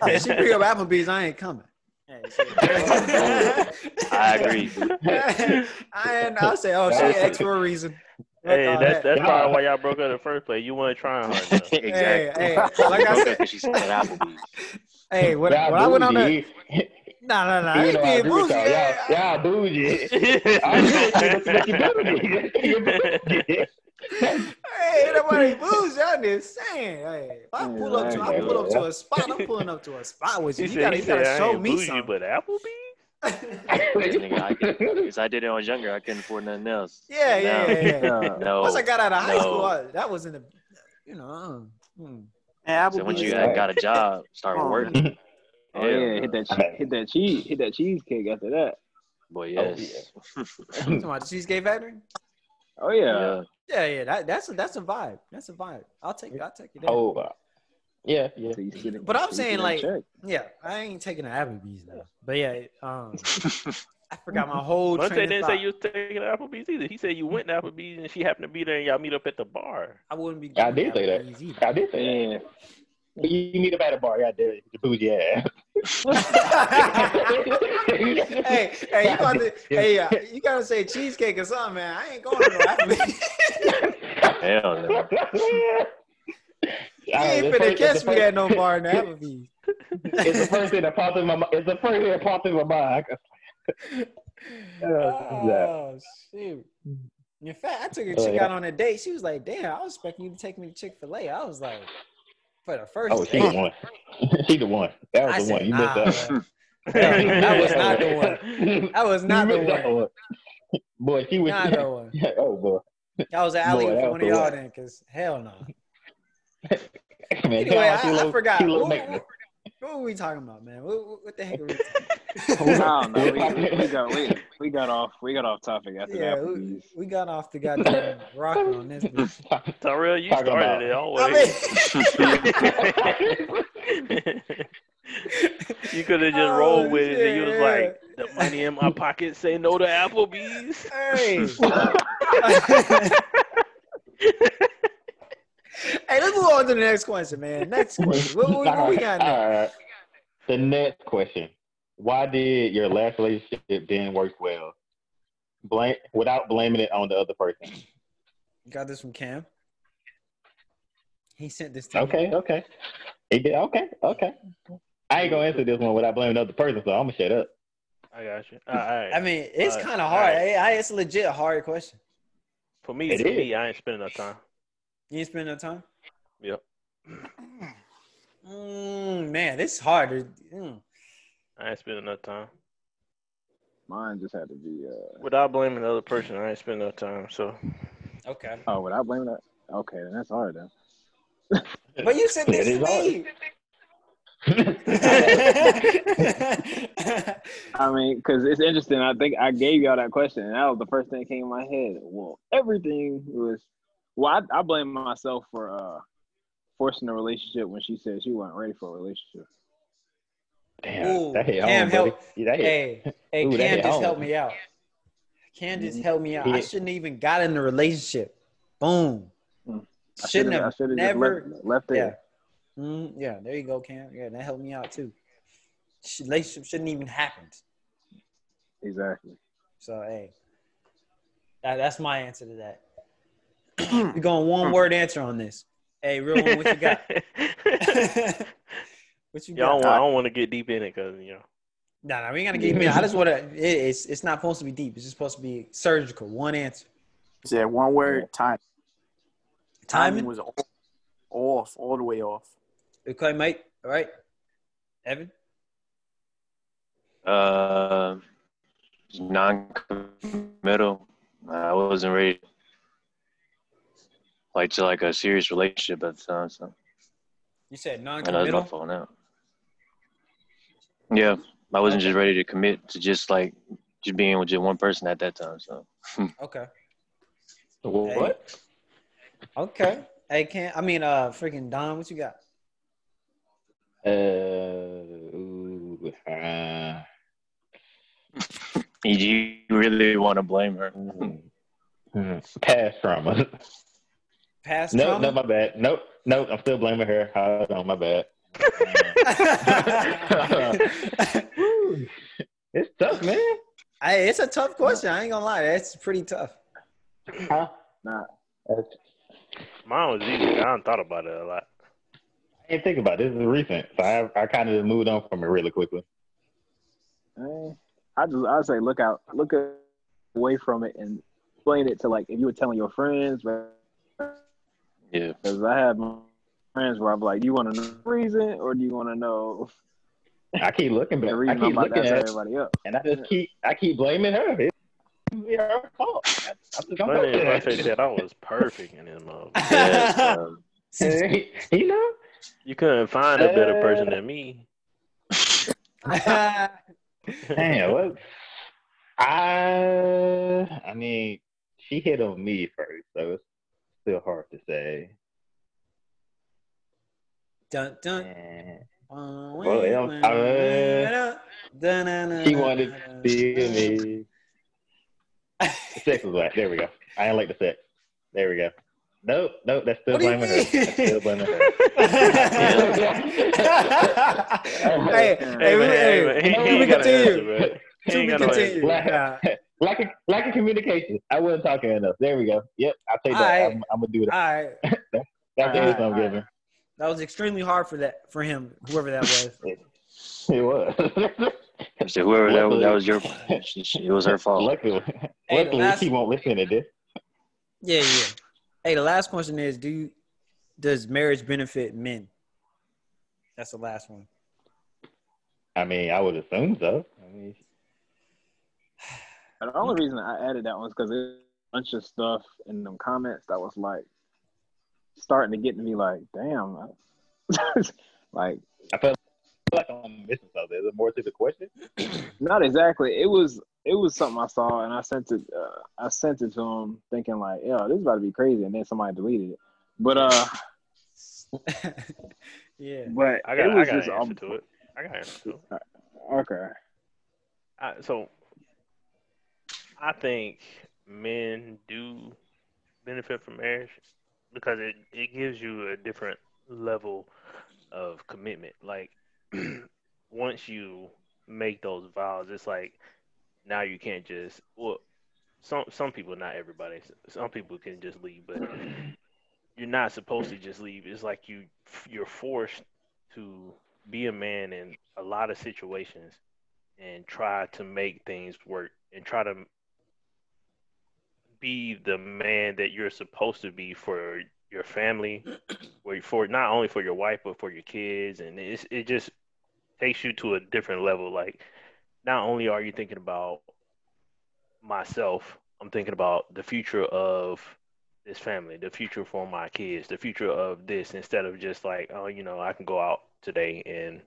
hey, she bring up Applebee's, I ain't coming. Hey, I agree. I and I'll say, oh, she ex for a reason. Fuck Hey, that's that. that's probably why y'all broke up in the first place. You weren't trying hard enough. exactly. Hey, hey, like I Broke up said, 'cause she said Applebee's. Hey, when, Yeah, when I went on dude, that, he, Nah, nah, nah. I Even ain't being bougie. y'all, Yeah, y'all, y'all bougie. I agree with you, but you. Hey, ain't nobody bougie. I'm just saying. Hey, if I pull up to, I pull up to a spot. I'm pulling up to a spot with you. You gotta, you gotta show ain't me bougie, something. but Applebee's? Nigga, I, because I did it when I was younger. I couldn't afford nothing else. Yeah, yeah, Now- yeah, yeah. Yeah. No. Once I got out of high no. school, I, that was in the, you know. Uh, And So once you Applebee's, got, got a job, start Oh, working. Oh yeah, hit that che- hit that cheese hit that cheesecake after that. Boy, Oh, yes. Talking about the Cheesecake Factory? Oh yeah. yeah. Yeah, yeah. That, that's a that's a vibe. That's a vibe. I'll take it. I'll take it. there. Oh, uh, yeah, yeah. So you But I'm so you see saying, like- check. Yeah, I ain't taking an Applebee's now. But yeah, um, I forgot my whole Once they train didn't thought. say you was taking Applebee's either. He said you went to Applebee's and she happened to be there and y'all meet up at the bar. I wouldn't be. I did say that. Either. I did say that. Yeah. You meet up at a bar, yeah, did the bougie ass. hey, hey, you got to, hey, uh, you gotta say cheesecake or something, man. I ain't going to no Applebee's. Hell no. you ain't finna catch me at no bar in Applebee's. It's the first thing that popped in my mind. It's the first thing that popped in my mind. Oh shoot! In fact, I took a Oh, chick out on a date. She was like, "Damn, I was expecting you to take me to Chick Fil A." I was like, "For the first Oh, she date." the one. she the one. That was I the said, one. You nah, missed that. that was not the one. That was not the that one. Boy, she was. Not the one. oh boy. That was an alley Boy, for one of y'all then, cause hell no. Anyway, I, I forgot. look what, like- were we talking about, man? What, what- the heck are we? I don't know. We, we got we, we got off we got off topic after Yeah, that. we, we got off the goddamn rocker on this. bitch. Tyrell, you Talking started about- it I always. mean, you could have just Oh, rolled with it and you was like, the money in my pocket say no to Applebee's. hey. hey, let's move on to the next question, man. Next question. What, what, what we got next? All right. The next question: Why did your last relationship didn't work well? Blame without blaming it on the other person. Got this from Cam. He sent this to me. Okay, okay. He did. Okay, okay. I ain't gonna answer this one without blaming the other person, so I'm gonna shut up. I got you. All right. I mean, it's Uh, kind of hard. alright. Hey, I- it's a legit hard question. for me, It for is. me, I ain't spending enough time. You ain't spending no time? Yep. Mm, man, this is hard. Mm. I ain't spending enough time. Mine just had to be uh Without blaming the other person, I ain't spending enough time. So Okay. oh without blaming that. Okay, then that's hard then. But you said this to me. I mean, because it's interesting. I think I gave y'all that question, and that was the first thing that came in my head. Well, everything was. Well, I, I blame myself for uh forcing a relationship when she said she wasn't ready for a relationship. Damn, Ooh, that hit Cam, home, help. Yeah, that hit. hey, hey, Ooh, Cam just helped me out. Cam just helped me out. I shouldn't even got in the relationship. Boom. Mm. I Shouldn't have should've never. left, left yeah. there. Mm, yeah, there you go, Cam. Yeah, that helped me out too. Relationship shouldn't even happened. Exactly. So hey, that, that's my answer to that. We're going one word answer on this. Hey, real one, what you got? what you Y'all, got? I don't want to get deep in it because you know. Nah, nah, we ain't gotta get me. I just want to. It, it's it's not supposed to be deep. It's just supposed to be surgical. One answer. said one word, time. Timing. was off, off, all the way off. Okay, mate. All right. Evan. Uh, non-committal. I wasn't ready, like to like a serious relationship at the time. So You said I know it's my non-committal. fault now. Yeah, I wasn't just ready to commit to just like just being with just one person at that time. So Okay. What? Okay. Hey, can I mean uh freaking Don? What you got? Uh, ooh, uh, you really want to blame her? mm, mm, past trauma. Past no, trauma. no, my bad. Nope, nope. I'm still blaming her. Hold on, my bad. It's tough, man. Hey, it's a tough question. I ain't gonna lie. That's pretty tough. Huh? Nah. That's- Mine was easy. I done thought about it a lot. I didn't think about it. This is recent, so I I kind of moved on from it really quickly. I just I say look out, look away from it, and explain it to like if you were telling your friends, Yeah. because I have my friends where I'm like, do you want to know the reason or do you want to know I keep looking back. I keep looking at everybody up? and I just keep I keep blaming her. It's her fault. I'm just gonna Money go I said that I was perfect in this motherfucker. Yeah, um, you know, You couldn't find a better person than me. damn. What? I I mean, she hit on me first, so it's still hard to say. Dun, dun. Eh, Well, yeah, She wanted to feel me. The sex was black. There we go. I didn't like the sex. There we go. Nope, nope. That's still What blaming her. That's still blaming her. hey, hey, we- hey, he- he to ain't be got an answer, continued. bro. He To ain't be got no answer. continued. Lack, of lack of communication. I wasn't talking enough. There we go. Yep, I'll take that. Alright. I'm, I'm gonna do that. All right, That's the Alright, answer I'm alright. giving. That was extremely hard for that for him, whoever that was. It was. so whoever that, was- that was your, Luckily- she- she- it was her fault. luckily, Hey, luckily last- she won't listen to this. Yeah, yeah. Hey, the last question is: Do you, does marriage benefit men? That's the last one. I mean, I would assume so. I mean, And the only reason I added that one is because there's a bunch of stuff in them comments that was like starting to get to me like, damn, like I felt like I'm missing something. Is there more to the question? not exactly. It was it was something I saw and I sent it. Uh, I sent it to him thinking like, yo, this is about to be crazy, and then somebody deleted it. But uh, yeah. but I got, it I got just an answer um, to it. I got an answer to it. okay. I, so I think men do benefit from marriage because it, it gives you a different level of commitment. Like once you make those vows, it's like now you can't just well some some people not everybody some people can just leave but you're not supposed to just leave it's like you you're forced to be a man in a lot of situations and try to make things work and try to be the man that you're supposed to be for your family, or for not only for your wife but for your kids, and it's, it just takes you to a different level. Like, not only are you thinking about myself, I'm thinking about the future of this family, the future for my kids, the future of this, instead of just like, oh, you know, I can go out today and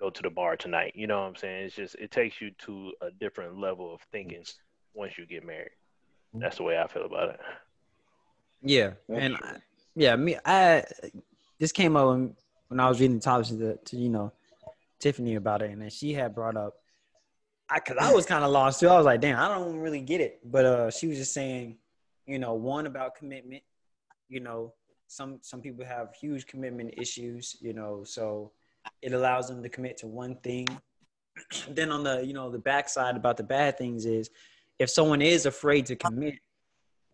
go to the bar tonight. You know what I'm saying? It's just it takes you to a different level of thinking once you get married. That's the way I feel about it. Yeah, That's and. I, yeah, me, I this came up when, when I was reading the topics to, to you know Tiffany about it, and then she had brought up, I because I was kind of lost too. I was like, damn, I don't really get it, but uh, she was just saying, you know, one about commitment. You know, some some people have huge commitment issues. You know, so it allows them to commit to one thing. then on the you know the backside about the bad things is if someone is afraid to commit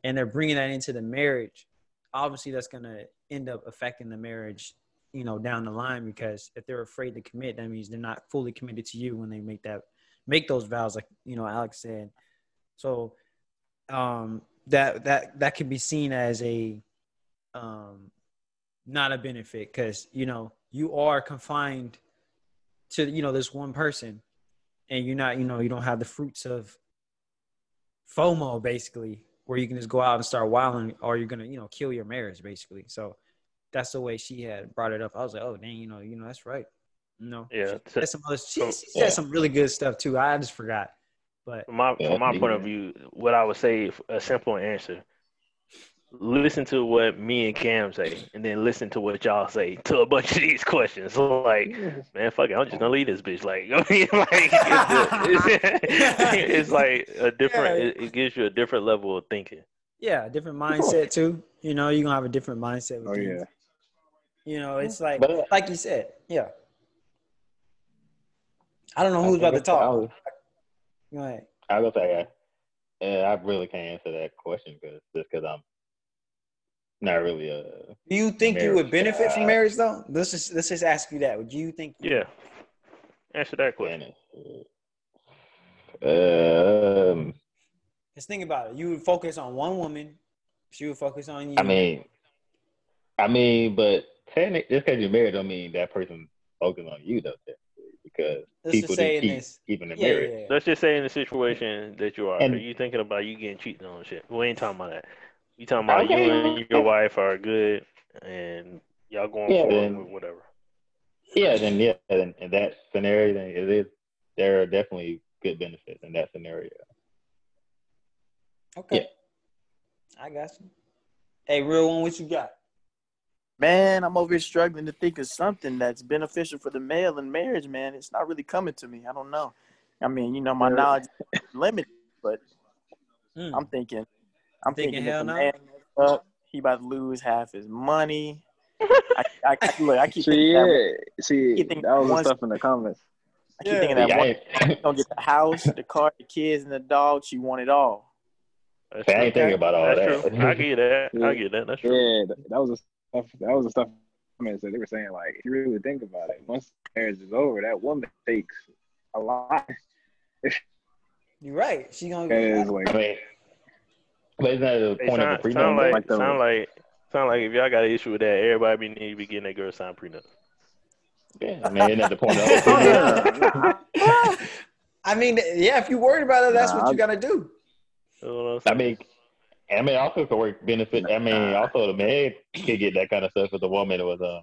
and they're bringing that into the marriage, obviously that's going to end up affecting the marriage, you know, down the line because if they're afraid to commit, that means they're not fully committed to you when they make that make those vows like, you know, Alex said. So um that that that could be seen as a um not a benefit cuz you know, you are confined to you know this one person and you're not, you know, you don't have the fruits of FOMO basically, where you can just go out and start wilding, or you're gonna, you know, kill your marriage basically. So that's the way she had brought it up. I was like, oh dang, you know, you know, that's right. You know, Yeah. she said some other, she, she said some really good stuff too. I just forgot, but From my from my point of view, what I would say a simple answer. Listen to what me and Cam say, and then listen to what y'all say to a bunch of these questions. So like, man, fuck it, I'm just gonna leave this bitch. Like, I mean, like, it's, it's, it's like a different. Yeah. It, it gives you a different level of thinking. yeah, different mindset too. You know, you're gonna have a different mindset. With Oh things. yeah. You know, it's like But- like you said, yeah. I don't know who's about to think I talk. was, Go ahead. I was say, uh, I really can't answer that question because just because I'm not really a. Do you think you would Marriage, benefit from uh, marriage though? Let's just let's just ask you that. Would you think? Yeah. Answer that question. fan. Um, Just think about it. You would focus on one woman. She would focus on you. I mean, I mean, but technically, just because you're married, don't mean that person focus on you though. Because Let's just people say didn't in keep this- keeping in yeah, marriage. yeah, yeah. Let's just say in the situation that you are, And- are you thinking about you getting cheated on shit? We ain't talking about that. We talking about Okay. you and your wife are good and y'all going Yeah, forward then- with whatever. Yeah, then yeah, then in that scenario, then it is there are definitely good benefits in that scenario. Okay. I got you. Hey, real one, what you got? Man, I'm over here struggling to think of something that's beneficial for the male in marriage, man. It's not really coming to me. I don't know. I mean, you know, my knowledge is limited, but Hmm. I'm thinking, I'm Thinking thinking, hell no? up, he about to lose half his money. I, I, I, look, I keep See, thinking that. yeah, see, You think that was the once- stuff in the comments. I keep Yeah. thinking that I one ain't, gonna get the house, the car, the kids, and the dog. She want it all. That's I true. ain't thinking about all That's that. true. I get that. Yeah. I get that. That's true. Yeah, that was the stuff. That was the stuff. I mean, so they were saying like, if you really think about it, once marriage is over, that woman takes a lot. You're right. She gonna. Because like, I mean, but isn't that the Hey, point sound, of a prenup? sound like, Like the- sound like sound like if y'all got an issue with that, everybody be need to be getting that girl signed prenup. yeah, I mean, isn't that the point of a prenup? I mean, yeah. If you worried about it, that's Nah, what you I- gotta do. You know what I'm I saying? mean, I mean, also could work benefit. I mean, also the man could get that kind of stuff if the woman was um.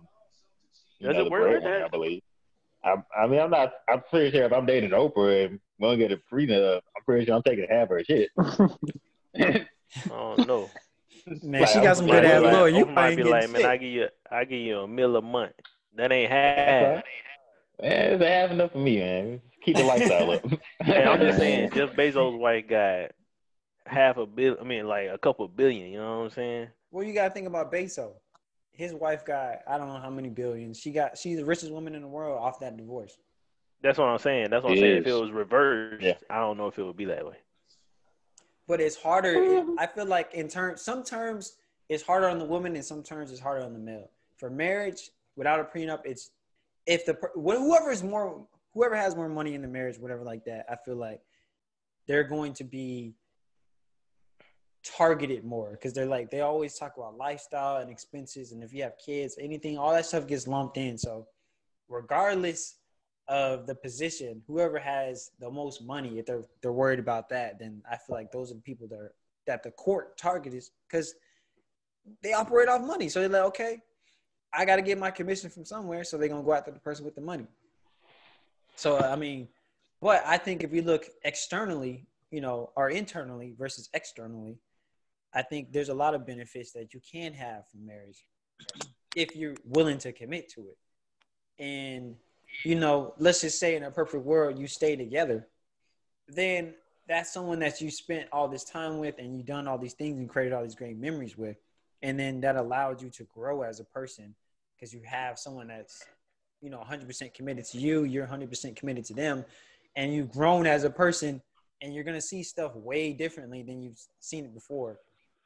you Does know, it the work like that? I believe. I, I mean, I'm not. I'm pretty sure if I'm dating Oprah and gonna get a prenup, I'm pretty sure I'm taking half her shit. I don't know. Man, Like, she I'm got some good ass like, lawyer. You Oprah might be getting like, man, I give you, I give you a mill a month. That ain't half. right. Man, it's half enough for me, man. Keep the lifestyle up. Hey, I'm just saying, Jeff Bezos' wife got half a bill. I mean, like a couple billion. You know what I'm saying? Well, you gotta think about Bezos. His wife got I don't know how many billions. She got she's the richest woman in the world off that divorce. That's what I'm saying. That's what I'm It saying. If it was reversed, Yeah. I don't know if it would be that way. But it's harder. Mm-hmm. I feel like in terms, some terms it's harder on the woman, and some terms it's harder on the male. For marriage, without a prenup, it's if the whoever is more, whoever has more money in the marriage, whatever like that. I feel like they're going to be targeted more because they're like they always talk about lifestyle and expenses, and if you have kids, anything, all that stuff gets lumped in. So, regardless of the position, whoever has the most money, if they're they're worried about that, then I feel like those are the people that are, that the court targets because they operate off money. So they're like, okay, I got to get my commission from somewhere, so they're gonna go after the person with the money. So I mean, but I think if we look externally, you know, or internally versus externally, I think there's a lot of benefits that you can have from marriage if you're willing to commit to it. And you know, let's just say in a perfect world you stay together, then that's someone that you spent all this time with and you done all these things and created all these great memories with. And then that allowed you to grow as a person because you have someone that's, you know, 100% committed to you, you're 100% committed to them, and you've grown as a person and you're going to see stuff way differently than you've seen it before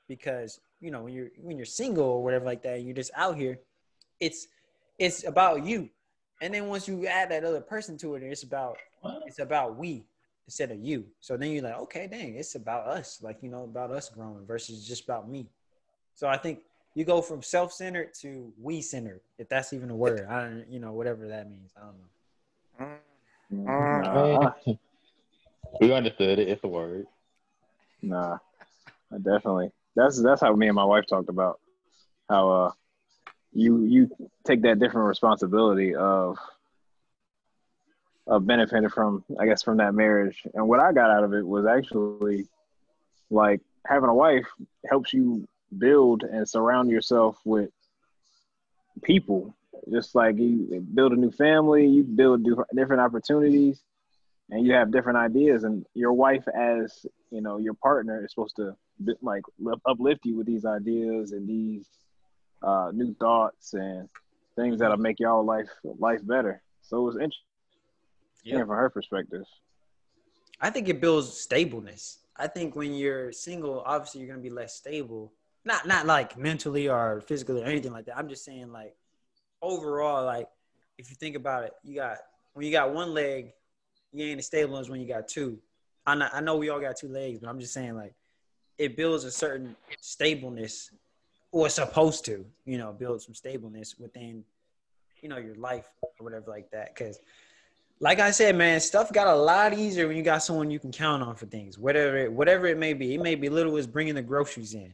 because, you know, when you're when you're single or whatever like that, you're just out here, it's it's about you. And then once you add that other person to it, it's about it's about we instead of you. So then you're like, okay, dang, it's about us, like you know, about us growing versus just about me. So I think you go from self-centered to we-centered, if that's even a word. I don't, you know, whatever that means. I don't know. Mm-hmm. Uh, mm-hmm. nah, we understood it. It's a word. nah, I definitely. That's that's how me and my wife talked about how uh you you take that different responsibility of of benefiting from I guess from that marriage. And what I got out of it was actually like having a wife helps you build and surround yourself with people. Just like you build a new family, you build different opportunities, and you have different ideas. And your wife, as you know, your partner is supposed to like uplift you with these ideas and these uh, new thoughts and things that'll make y'all life life better. So it was interesting Yeah. from her perspective. I think it builds stableness. I think when you're single, obviously you're gonna be less stable. Not not like mentally or physically or anything like that. I'm just saying like overall, like if you think about it, you got when you got one leg, you ain't as stable as when you got two. I know, I know we all got two legs, but I'm just saying like it builds a certain stableness, or supposed to, you know, build some stableness within, you know, your life or whatever like that. Because, like I said, man, stuff got a lot easier when you got someone you can count on for things, whatever it, whatever it may be. It may be little as bringing the groceries in.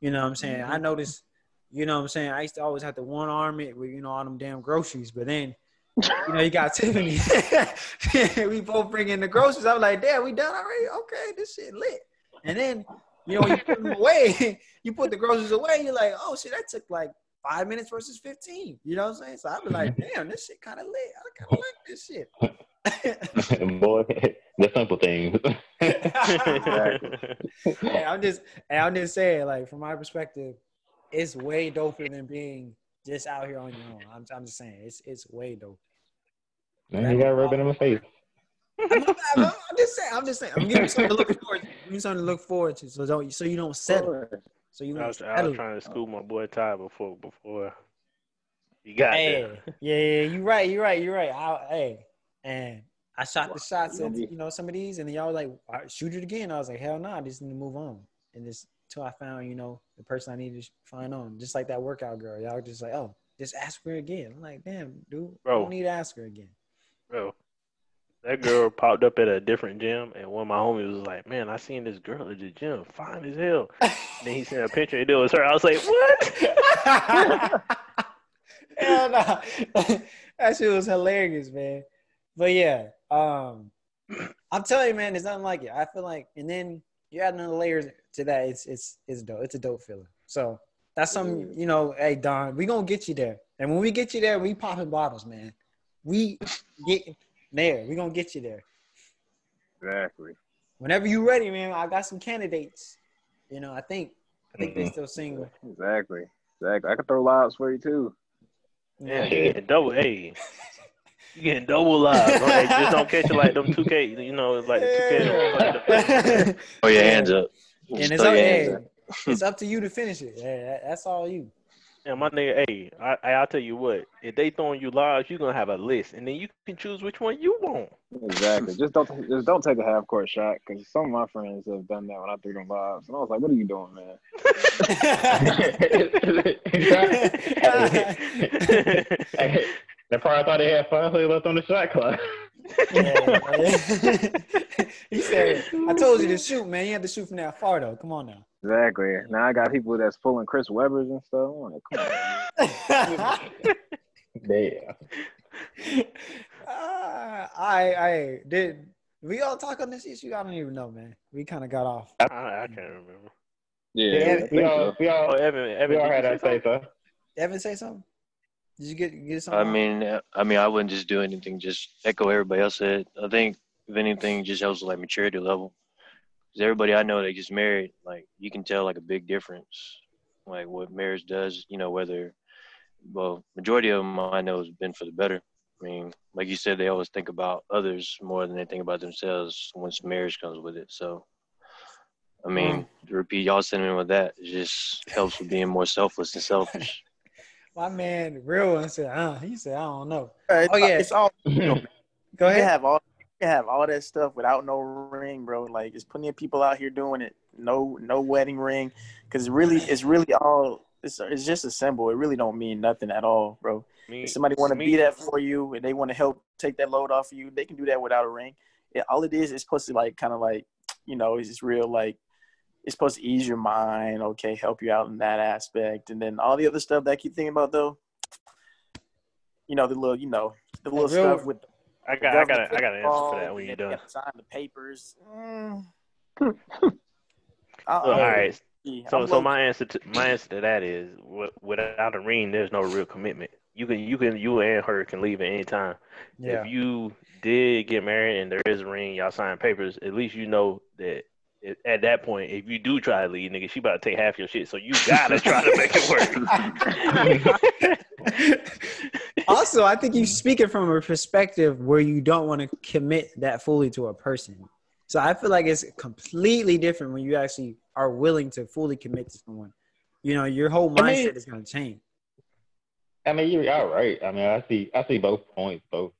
You know what I'm saying? I mm-hmm. noticed, you know what I'm saying. I used to always have to one arm it with you know all them damn groceries, but then. You know, you got Tiffany. we both bring in the groceries. I'm like, damn, we done already? Okay, this shit lit. And then you know, when you put them away, you put the groceries away, you're like, oh shit, that took like five minutes versus 15. You know what I'm saying? So I'd be like, mm-hmm. damn, this shit kind of lit. I kind of like this shit. Boy, the simple things. hey, I'm just, hey, I'm just saying, like, from my perspective, it's way doper than being just out here on your own. I'm, I'm just saying, it's it's way dope. Man, you got rubbing in my face. I'm, not- I'm, I'm just saying, I'm just saying, I'm giving you something to look forward to. I'm giving you something to look forward to, so don't, so you don't settle. So you I don't was, I was trying to school my boy Ty before before you got Hey, there. yeah, yeah, you're right, you're right, you're right. I, hey, and I shot the shots you at you know some of these, and then y'all were like, "All right, shoot it again. I was like, hell no, I just need to move on, and just till I found you know the person I needed to find on, just like that workout girl. Y'all just like, oh, just ask her again. I'm like, damn, dude, I don't need to ask her again. Bro, that girl popped up at a different gym, and one of my homies was like, "Man, I seen this girl at the gym, fine as hell." And then he sent a picture, and it was her. I was like, "What?" Hell no. that shit was hilarious, man. But yeah, um, I'm telling you, man, there's nothing like it. I feel like, and then you add another layer to that. It's it's it's dope. It's a dope feeling. So that's something, you know. Hey, Don, we gonna get you there, and when we get you there, we popping bottles, man. We get there. We gonna get you there. Exactly. Whenever you ready, man. I got some candidates. You know, I think I think they mm-hmm. still single. Exactly. Exactly. I could throw lobs for you too. Yeah, you double. Hey, you getting double live. Oh, hey, just don't catch it like them two K. You know, it's like two K. Oh, your hands up. And it's up, hey, up. it's up to you to finish it. Yeah, that- that's all you. Yeah, my nigga. Hey, I, I I'll tell you what. If they throwing you lives, you're gonna have a list, and then you can choose which one you want. Exactly. just don't just don't take a half court shot because some of my friends have done that when I threw them lobs, and I was like, "What are you doing, man?" Hey, They probably thought they had five so they left on the shot clock. he said, "I told you to shoot, man. You had to shoot from that far, though. Come on now." Exactly. Now I got people that's pulling Chris Webber's and stuff. I'm like, come on. Damn. uh, I, I did. We all talk on this issue. I don't even know, man. We kind of got off. I, I can't remember. Yeah, Yeah, we all, so. we Oh, all, Evan, Evan, we all had our say say so. Evan, say something. Did you get get something? I out? mean, uh, I mean, I wouldn't just do anything. Just echo everybody else said. I think if anything, just helps with like maturity level. Because everybody I know that gets married, like you can tell like a big difference, like what marriage does. You know, whether well, majority of them I know has been for the better. I mean, like you said, they always think about others more than they think about themselves once marriage comes with it. So, I mean, to repeat y'all sentiment with that, it just helps with being more selfless and selfish. my man, real one said, "Uh." He said, "I don't know." It's, Oh, yeah. it's all you know, Go you can ahead. have all you can have all that stuff without no ring, bro. Like there's plenty of people out here doing it. No no wedding ring, because really it's really all it's it's just a symbol. It really don't mean nothing at all, bro. Me, If somebody want to be that for you and they want to help take that load off of you, they can do that without a ring. It, all it is is supposed to like kind of like you know it's just real like it's supposed to ease your mind, okay, help you out in that aspect, and then all the other stuff that I keep thinking about though. You know the little, you know the little real- stuff with I got, I got, government a, I got an answer for that when you're and done. Sign the papers. Mm. I- all right. So, I'm so my answer to my answer to that is, without a ring, there's no real commitment. You can, you can, you and her can leave at any time. Yeah. If you did get married and there is a ring, y'all sign papers. At least you know that at that point, if you do try to leave, nigga, she about to take half your shit. So you gotta try to make it work. also, I think you're speaking from a perspective where you don't want to commit that fully to a person. So I feel like it's completely different when you actually are willing to fully commit to someone. You know, your whole I mindset mean- is going to change. I mean, you're all right. I mean, I see, I see both points. Both,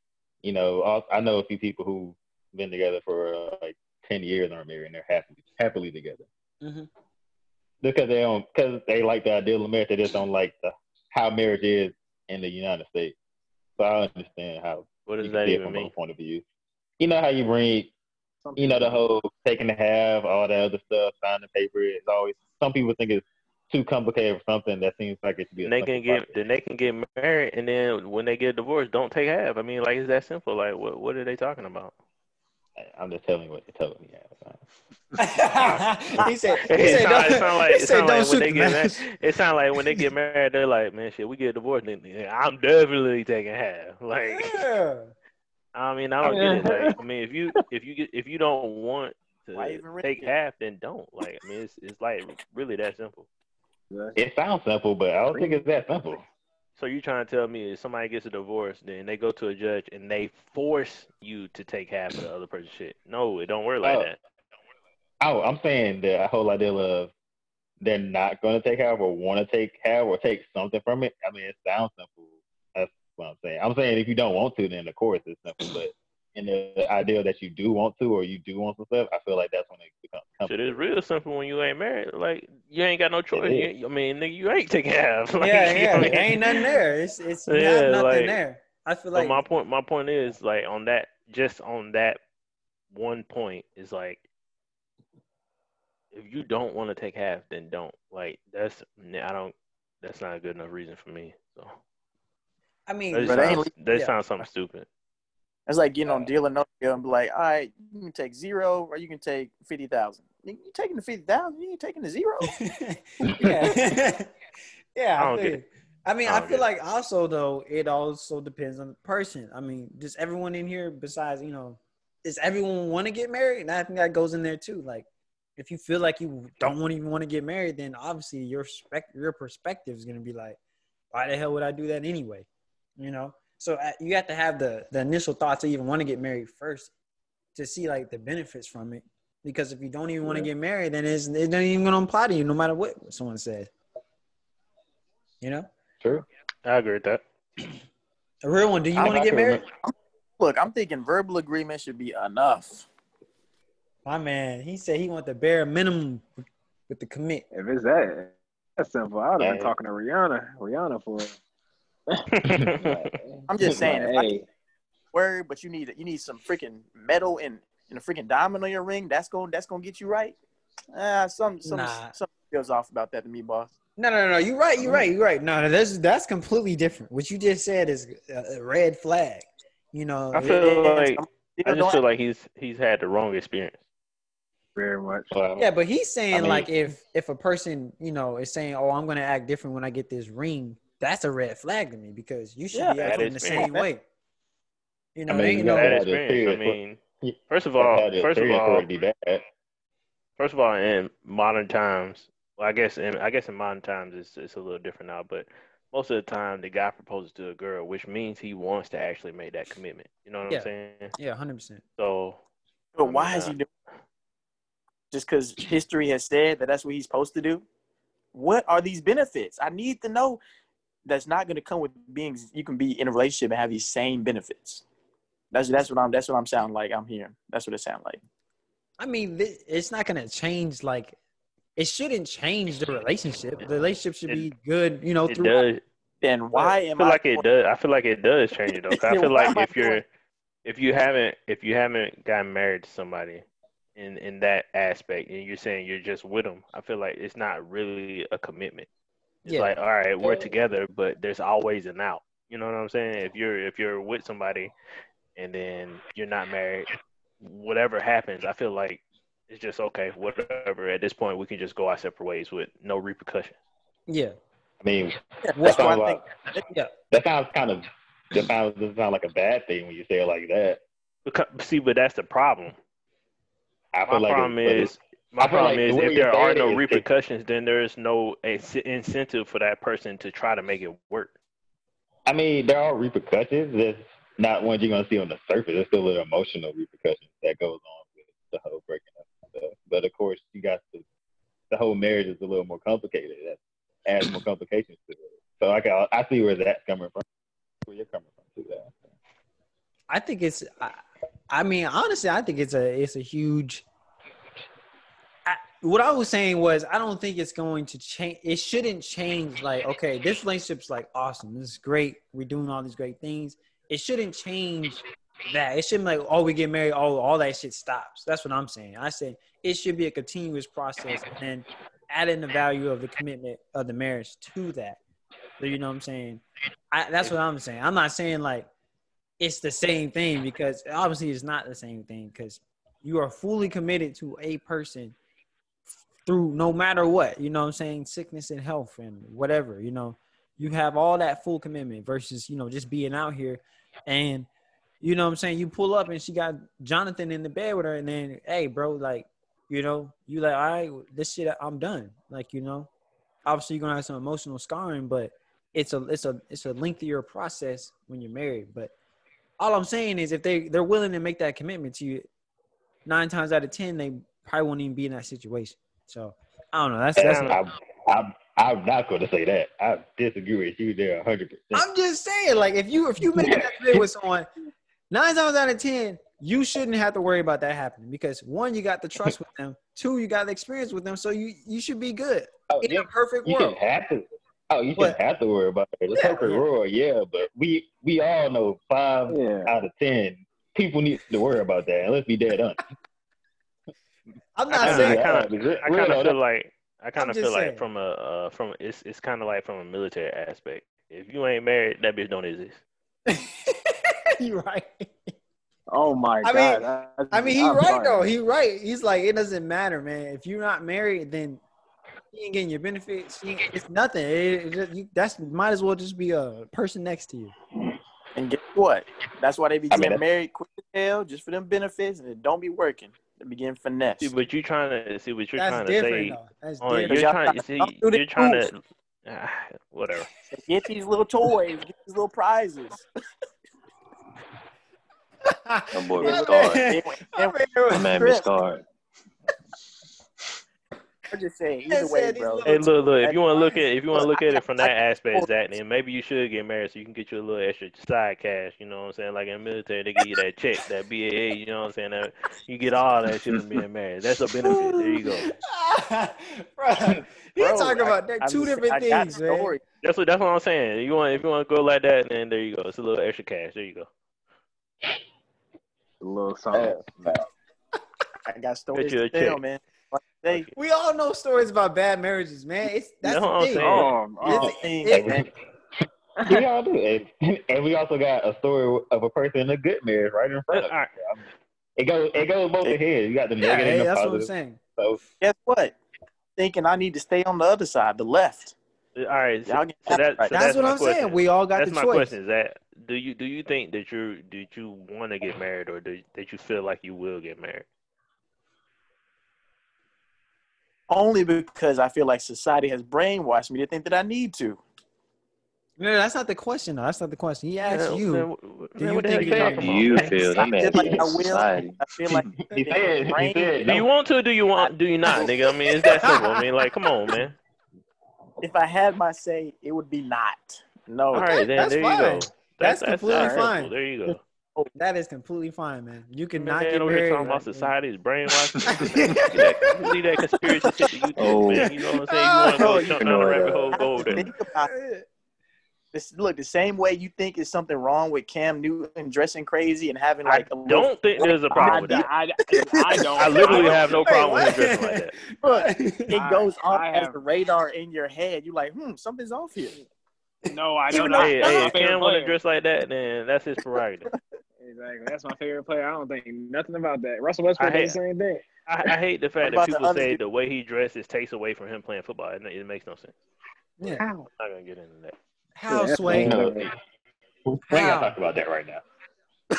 you know, I, I know a few people who've been together for uh, like ten years aren't married and they're happily happily together. Mhm. Because they don't, because they like the ideal of marriage. They just don't like the how marriage is in the United States. So I understand how What does that even from mean? point of view. You know how you bring, you know, the whole taking the half, all that other stuff, signing the paper. It's always some people think it's too complicated for something that seems like it should be. A Then they can get process. then they can get married, and then when they get divorced, don't take half. I mean, like it's that simple. Like what what are they talking about? I'm just telling you what they're telling me. Yeah, he said, he It said, sound, don't, sound like it said, sound don't like when they the get married. It sound like when they get married, they're like, man, shit, we get divorced. Then I'm definitely taking half. Like, Yeah. I mean, I don't get it. Like, I mean, if you if you get if you don't want to even take it? half, then don't. Like, I mean, it's it's like really that simple. It sounds simple, but I don't think it's that simple. So you trying to tell me if somebody gets a divorce, then they go to a judge and they force you to take half of the other person's shit? No, it don't work like Oh. that. Oh, I'm saying the whole idea of they're not going to take half or want to take half or take something from it. I mean, it sounds simple. That's what I'm saying. I'm saying if you don't want to, then of course it's simple. But in the idea that you do want to or you do want some stuff, I feel like that's when it becomes Shit complicated. is real simple when you ain't married. Like you ain't got no choice. You ain't- I mean, nigga, you ain't taking half. Like, yeah, you yeah. know I mean? ain't nothing there. It's it's Yeah, have nothing like- there. I feel But like my point, my point is like on that, just on that one point is like, if you don't want to take half, then don't. Like that's, I don't. That's not a good enough reason for me. So I mean, that, just they ain't sounds, that yeah. sounds something stupid. It's like getting on deal or no deal and be like, all right, you can take zero or you can take fifty thousand. You you taking the fifty thousand? You ain't taking the zero? yeah, yeah. I I, don't feel. I mean, I I, don't feel like also though it also depends on the person. I mean, does everyone in here besides you know, does everyone want to get married? And I think that goes in there too. Like, if you feel like you don't want even want to get married, then obviously your spec your perspective is gonna be like, why the hell would I do that anyway? You know. So uh, you have to have the the initial thought to even want to get married first to see like the benefits from it. Because if you don't even want to Yeah. get married, then it's, it don't even gonna apply to you, no matter what someone says. You know, True. I agree with that. a real one. Do you want to get gonna- married? Look, I'm thinking verbal agreement should be enough. My man, he said he want the bare minimum with the commit. If it's that, that's simple. I would have been Hey. talking to Rihanna. Rihanna for. I'm just saying, if I Word, but you need you need some freaking metal and, and a freaking diamond on your ring. That's going that's gonna get you right. Ah, some some Nah. some feels off about that to me, boss. No, no, no, no. You're right. You're right. You're right. No, no, that's that's completely different. What you just said is a a red flag. You know, I it- feel like I just don't feel like he's he's had the wrong experience. very much. Well, Yeah, but he's saying I mean- like if if a person you know is saying, "Oh, I'm going to act different when I get this ring," that's a red flag to me because you should Yeah, be acting the same fair. way. You know, I mean, you no. gotta Bad have the experience. I mean, first of all, had the first of all, to be bad. First of all, in modern times, well, I guess in I guess in modern times it's it's a little different now, but most of the time the guy proposes to a girl, which means he wants to actually make that commitment. You know what Yeah. I'm saying? Yeah, hundred percent. So, But I why mean, is he doing? Just because history has said that that's what he's supposed to do. What are these benefits? I need to know. That's not going to come with being. You can be in a relationship and have these same benefits. That's that's what I'm. That's what I'm sounding like. I'm hearing. That's what it sounds like. I mean, th- it's not going to change. Like, it shouldn't change the relationship. The relationship should It- be good. You know, it through does. Then why I am feel I? like it does. I feel like it does change it though. 'cause I feel like if you're if you haven't if you haven't gotten married to somebody in in that aspect and you're saying you're just with them, I feel like it's not really a commitment. It's Yeah. like all right, we're together, but there's always an out. You know what I'm saying? If you're if you're with somebody and then you're not married, whatever happens, I feel like it's just okay. Whatever. At this point, we can just go our separate ways with no repercussions. yeah, I mean, Yeah, that sounds like think. yeah. that sounds kind of that sounds doesn't sound like a bad thing when you say it like that. Because, see, but that's the problem. I My feel like problem it's, is my problem like is way if there are no repercussions, then there is no incentive for that person to try to make it work. I mean, there are repercussions. It's not ones you're gonna see on the surface. It's still the emotional repercussions that goes on with the whole breaking up. stuff. But of course, you got the the whole marriage is a little more complicated. That adds more complications to it. So I can I see where that's coming from. Where you're coming from too. That. I think it's. I, I mean, honestly, I think it's a it's a huge I, what I was saying was I don't think it's going to change. It shouldn't change. Like, okay, this relationship's like awesome. This is great. We're doing all these great things. It shouldn't change that. It shouldn't like, oh, we get married. Oh, all that shit stops. That's what I'm saying. I said it should be a continuous process, and adding the value of the commitment of the marriage to that. So you know what I'm saying? I, that's what I'm saying. I'm not saying like it's the same thing because obviously it's not the same thing because you are fully committed to a person through no matter what, you know what I'm saying, sickness and health and whatever, you know, you have all that full commitment versus, you know, just being out here and you know I'm saying, you pull up and she got Jonathan in the bed with her and then, hey, bro, like, you know, you like, all right, this shit, I'm done. Like, you know, obviously you're gonna have some emotional scarring, but it's a it's a it's a lengthier process when you're married. But all I'm saying is if they they're willing to make that commitment to you, nine times out of ten they probably won't even be in that situation. So I don't know. That's that's. I'm, I'm, I'm not going to say that. I disagree with you there 100. percent I'm just saying, like if you if you make that commitment with someone, nine times out of ten you shouldn't have to worry about that happening because one, you got the trust with them. Two, you got the experience with them, so you you should be good Oh, in yeah, a perfect you world. shouldn't have to. Oh, you But- shouldn't have to worry about it. The Yeah, perfect yeah. world, yeah, but we we all know five Yeah. out of ten people need to worry about that. And let's be dead honest. I'm I not kinda- saying I kinda- I kind of feel like I kind of just feel like from a uh, from it's it's kind of like from a military aspect. If you ain't married, that bitch don't exist. you're right. Oh my I god. mean- I mean, he I'm right sorry. though. He right. He's like, it doesn't matter, man. If you're not married, then you ain't getting your benefits. You ain't- It's nothing. It, it just, you, that's might as well just be a person next to you. And guess what? That's why they be I mean, getting married quick as hell, just for them benefits, and it don't be working. They be getting finesse. See, but you're trying to see what you're That's trying to say. though. That's On, different. you're y'all trying. trying You to see, come through the you're trying to. Ah, whatever. Get these little toys, get these little prizes. That boy Yeah, was but- scarred. Then- then- That man was scarred. I'm just saying, They either way, bro. Hey, look, look. If you want to look at, if you want to Look, look at it from that aspect, full- Zach, then maybe you should get married so you can get you a little extra side cash. You know what I'm saying? Like in the military, they give you that check, that BAA. You know what I'm saying? That you get all that shit from being married. That's a benefit. There you go. bro, he Bro, talking about that I'm two just- different I got things, man. That's what. That's what I'm saying. You want if you want to go like that, then there you go. It's a little extra cash. There you go. A little something. I got stories to tell, man. Like I say, We all know stories about bad marriages, man. It's that's That's what oh, the thing. Oh, oh. It's- it- we all do, and, and we also got a story of a person in a good marriage right in front of us. It goes it goes both ways. You got the yeah, negative hey, and the that's what I'm positive. saying. So guess what? Thinking I need to stay on the other side, the left. All right. So, get so that that, right. so That's, that's what I'm question. saying. We all got that's the my choice. question. Is that do you do you think that you did you want to get married or do, that you feel like you will get married? Only because I feel like society has brainwashed me to think that I need to. No, that's not the question. though. That's not the question. He asked you. man, do man, you what the hell think you you talking Do about, you feel that man like I will. I feel like he said he said Do you want to? or Do you want? Do you not, nigga? I mean, it's that simple. I mean, like, come on, man. if I had my say, it would be not. No. All right, then that's there fine. you go. That's completely simple. fine. There you go. That is completely fine, man. You cannot Man, not get over here married. talking about like- society's brainwashing. Leave that, that conspiracy shit to you, Oh. man. You know what I'm saying? You want to Oh, go jump know down the it, rabbit hole, go over there. Think about. This, look, the same way you think is something wrong with Cam Newton dressing crazy and having like a don't think there's a problem with that. I, I don't. I literally I have no Wait, problem with him dressing like that. Look, it I- goes off I as have- the radar in your head. You're like, hmm, something's off here. No, I don't. though- know. Hey, hey, if Cam want to dress like that, then that's his prerogative. Exactly. That's my favorite player. I don't think nothing about that. Russell Westbrook I hate- does the same thing. I, I hate the fact that about the people say dude? the way he dresses takes away from him playing football. It, it makes no sense. Yeah. How? I'm not gonna get into that. How, Yeah, Sway? that's No. my- we ain't gotta talk about that right now.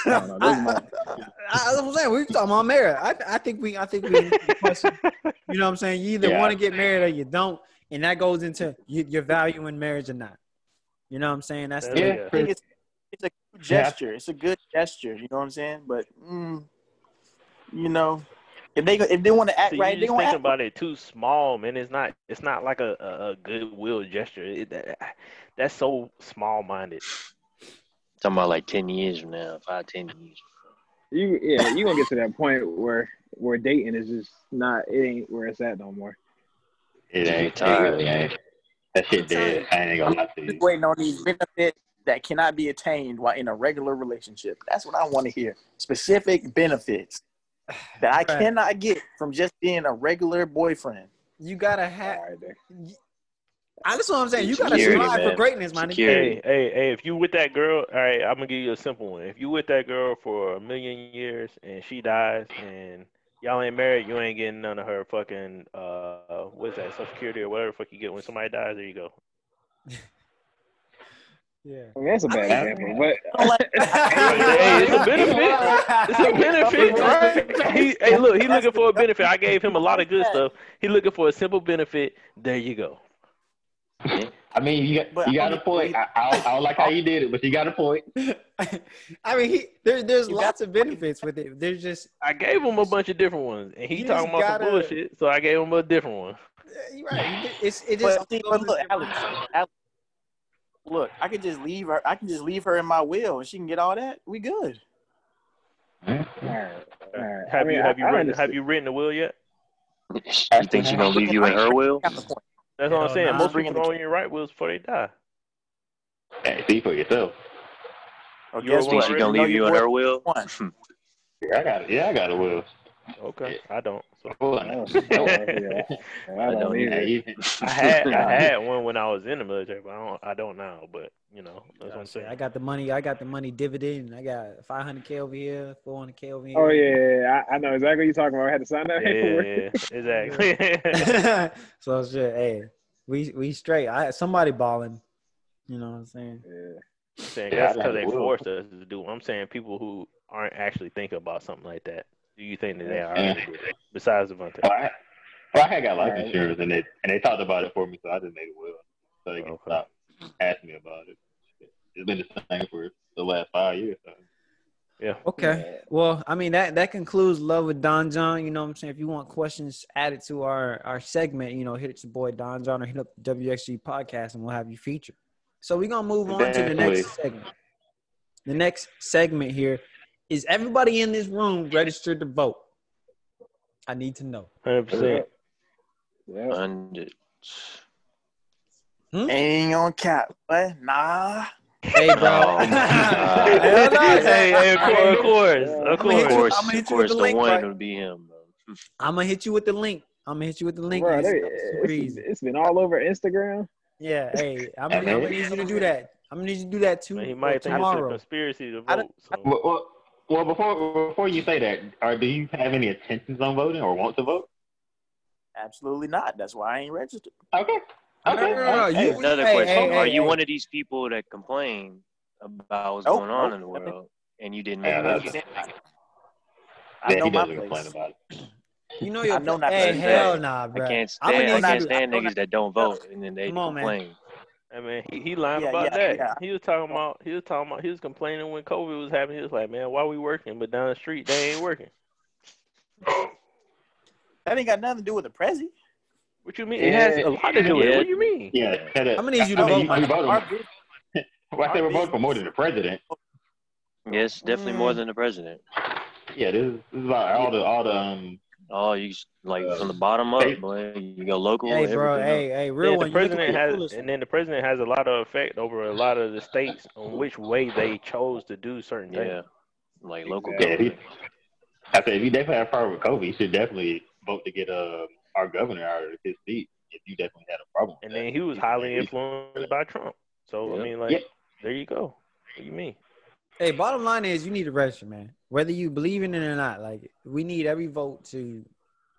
I don't know. Those my- I, I, I'm saying. We talking about marriage. I, I think we, I think we. answered the question. You know what I'm saying? You either Yeah. want to get married or you don't, and that goes into you, your value in marriage or not. You know what I'm saying? That's the, Yeah. I think it's it's a good gesture. It's a good gesture. You know what I'm saying? But mm, you know, if they if they want to act See, right, they just gonna think act. about it too small, man. It's not. It's not like a, a, a goodwill gesture. It, that, that's so small minded. Talking about like ten years from now, five, ten years. You yeah, you gonna get to that point where where dating is just not. It ain't where it's at no more. It ain't. get tired. It really ain't. That shit dead. I ain't gonna lie to Just you. waiting on these benefits that cannot be attained while in a regular relationship. That's what I want to hear. Specific benefits that I Right. cannot get from just being a regular boyfriend. You gotta All have. right. I, that's what I'm saying. You gotta Security, strive for greatness, my nigga. Hey, hey, hey! If you with that girl, all right, I'm gonna give you a simple one. If you with that girl for a million years and she dies and y'all ain't married, you ain't getting none of her fucking uh, what's that, Social Security or whatever the fuck you get when somebody dies. There you go. Yeah. I mean, that's a bad I- example, but hey, it's a benefit. It's a benefit, right? He, hey, look, he looking for a benefit. I gave him a lot of good stuff. He looking for a simple benefit. There you go. I mean, you got But you got I'm- a point. I, I, don't, I don't like how you did it, but you got a point. I mean, he, there, there's You lots got- of benefits with it. There's just I gave him a bunch of different ones, and he talking about gotta- some bullshit. So I gave him a different one. you're right. It's it just. But, but look, Alex, Alex, look, I could just leave her. I can just leave her in my will, and she can get all that. We good. all right, all right. I Have mean, you have you I, I written understand. have you written the will yet? You think she's gonna leave you in her will? Got the point. That's what I'm saying. Most Bringing people the don't even write wills before they die. Hey, see for yourself. Oh, You're guess one Think she's gonna leave you in her will? Yeah, I got it. Yeah, I got a will. Okay, I don't. So I don't, I don't, I I don't don't either. I had I had one when I was in the military, but I don't I don't now. But you know that's what I'm saying. I got the money. I got the money dividend. I got 500k over here, 400k over here. Oh yeah, yeah, yeah. I, I know exactly what you're talking about. I had to sign that Yeah, paperwork. yeah, exactly. so shit. Hey, we we straight. I somebody balling. You know what I'm saying? Yeah. I'm saying Yeah, that's because like they the forced us to do. it. I'm saying people who aren't actually thinking about something like that. Do you think that they are did? Besides Devontae? Well, I, well, I had got life Alright. insurance, and they and they talked about it for me, so I just made a will, so they can Okay. stop asking me about it. It's been the same for the last five years. So. Yeah. Okay. Well, I mean that that concludes love with Don John. You know what I'm saying? If you want questions added to our our segment, you know, hit your boy Don John or hit up the WXG podcast, and we'll have you featured. So we're gonna move on to the next segment. The next segment here is everybody in this room registered to vote. I need to know. Hundred percent. Yeah. Hundred. Hmm? Ain't on cap, but nah. Hey, bro. Oh, my God. Hell no, Hey, hey, of course, of course, Yeah. of I'ma Of hit you- course. course, I'ma hit of you with course, the the link, one right? would be him. Bro. I'm gonna hit you with the link. I'm gonna hit you with the link. Bro, It's they, it's, it's been all over Instagram. Yeah, hey, I'm, I'm gonna need you to do that. I'm gonna need you to do that too Man, he might think it's a conspiracy to I vote. So. Well, well, well, before before you say that, are, do you have any intentions on voting or want to vote? Absolutely not. That's why I ain't registered. Okay. Okay. no, no, no. Hey, You- Another hey, question: hey, Are hey, you hey. one of these people that complain about what's Nope, going on nope. in the world and you didn't Yeah, make it? I yeah, know he my doesn't complain place. about it. You know your I know not Hey, hell that. nah, I bro. can't I'ma stand. need I can't stand niggas that don't vote and then they Come on, man. mean, he, he lying Yeah, about yeah, that. yeah. He was talking about he was talking about he was complaining when COVID was happening. He was like, man, why we working? But down the street they ain't working. That ain't got nothing to do with the president. What you mean? It has a lot to do with it. What do you mean? Yeah. I'm gonna need you to I mean, vote, we vote Our on, business- well, I say we're voting for more than the president. Yes, definitely more than the president. Yeah, this is, this is about all the all the um. Oh, you s- like from the bottom up, boy. You go local. Hey, bro. everything Hey, hey, real Yeah, one. the president has, foolish. and then the president has a lot of effect over a lot of the states on which way they chose to do certain things. Yeah, like local Yeah, he. I said if you definitely have a problem with COVID, you should definitely vote to get uh our governor out of his seat. If you definitely had a problem. And that. then he was highly influenced by Trump. So I mean, like, Yeah. there you go. What do you mean? Hey, bottom line is you need to register, man. Whether you believe in it or not, like we need every vote to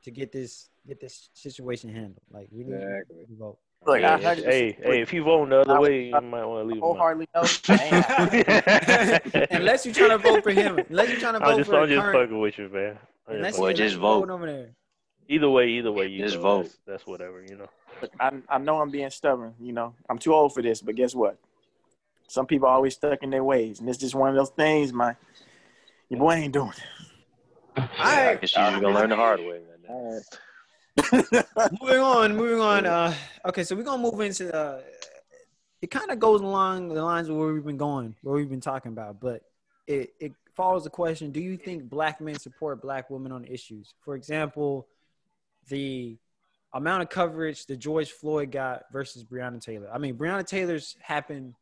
to get this get this situation handled. Like we need Exactly. every vote. Look, Yeah, I if- 100% hey, hey, if you vote the other I- way, you might want to leave him. out. wholeheartedly no. that ain't happening. unless you're trying to vote for him, unless you're trying to vote I'm vote just, for I'm just current, fucking with you, man. I'm unless just Boy, just unless vote. over there. either way, either way, you Just go. vote. That's, that's whatever, you know. I, I know I'm being stubborn. You know, I'm too old for this, but guess what? Some people are always stuck in their ways, and it's just one of those things, My Your boy ain't doing All right. Guess you're gonna learn the hard way. Man. All right. moving on, moving on. Uh, okay, so we're gonna move into. Uh, it kind of goes along the lines of where we've been going, where we've been talking about, but it, it follows the question: Do you think black men support black women on issues? For example, the amount of coverage that George Floyd got versus Breonna Taylor. I mean, Breonna Taylor's happened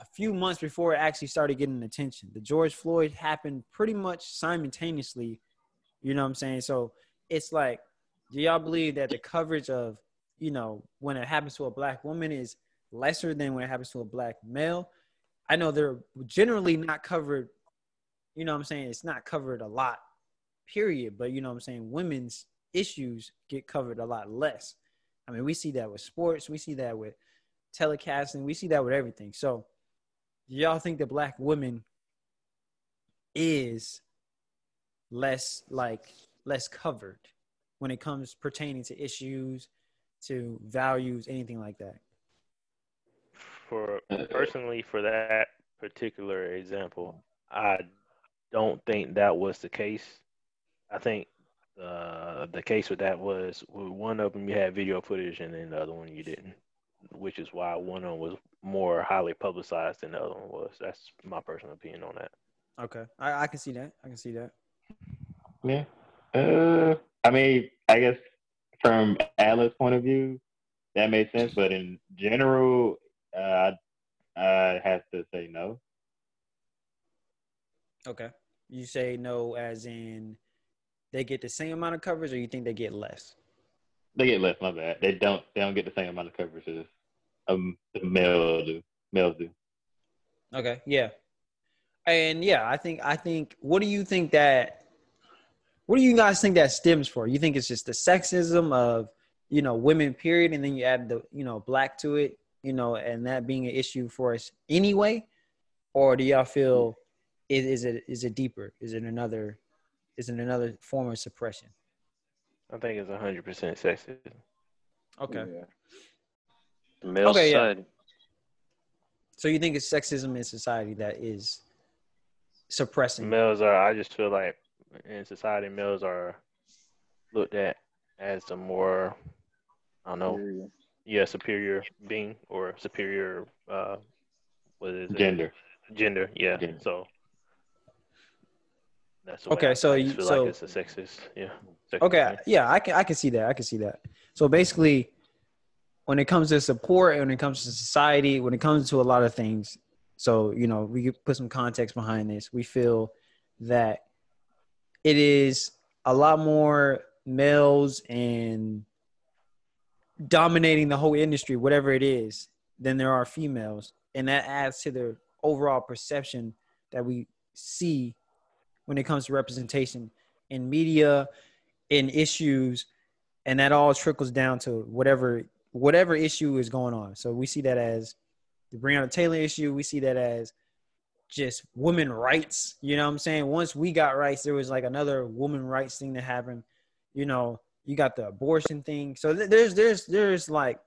a few months before it actually started getting attention. The George Floyd happened pretty much simultaneously. You know what I'm saying? So it's like, do y'all believe that the coverage of, you know, when it happens to a black woman is lesser than when it happens to a black male? I know they're generally not covered, you know what I'm saying? It's not covered a lot, period. But you know what I'm saying? Women's issues get covered a lot less. I mean, we see that with sports, we see that with telecasting, we see that with everything. So, y'all think that black women is less like less covered when it comes pertaining to issues, to values, anything like that? For personally, for that particular example, I don't think that was the case. I think uh, the case with that was with one of them you had video footage and then the other one you didn't, which is why one of them was more highly publicized than the other one was. That's my personal opinion on that. Okay, I, I can see that. I can see that. Yeah. Uh, I mean, I guess from Alice's point of view, that made sense. But in general, uh, I have to say no. Okay, you say no, as in they get the same amount of coverage, or you think they get less? They get less. My bad. They don't. They don't get the same amount of coverage as um the male do. Males do. Okay, yeah, and yeah, I think I think. What do you think that? What do you guys think that stems for? You think it's just the sexism of you know women, period, and then you add the you know black to it, you know, and that being an issue for us anyway, or do y'all feel is, is it is it deeper? Is it another is it another form of suppression? I think it's hundred percent sexist. Okay. Yeah. The male Okay, yeah. So you think it's sexism in society that is suppressing? Males are. I just feel like in society, males are looked at as the more, I don't know, yeah, superior being or superior. Uh, what is it? Gender. Gender. Yeah. Gender. So. That's Okay, I- so I you- feel so- like it's a sexist. Yeah. sexist Okay, thing. yeah, I can I can see that. I can see that. So basically, when it comes to support, when it comes to society, when it comes to a lot of things, so you know, we put some context behind this. We feel that it is a lot more males and dominating the whole industry, whatever it is, than there are females, and that adds to the overall perception that we see when it comes to representation in media, in issues, and that all trickles down to whatever whatever issue is going on. So we see that as the Breonna Taylor issue. We see that as just women rights. You know what I'm saying? Once we got rights, there was like another woman rights thing that happened. You know, you got the abortion thing. So th- there's there's there's like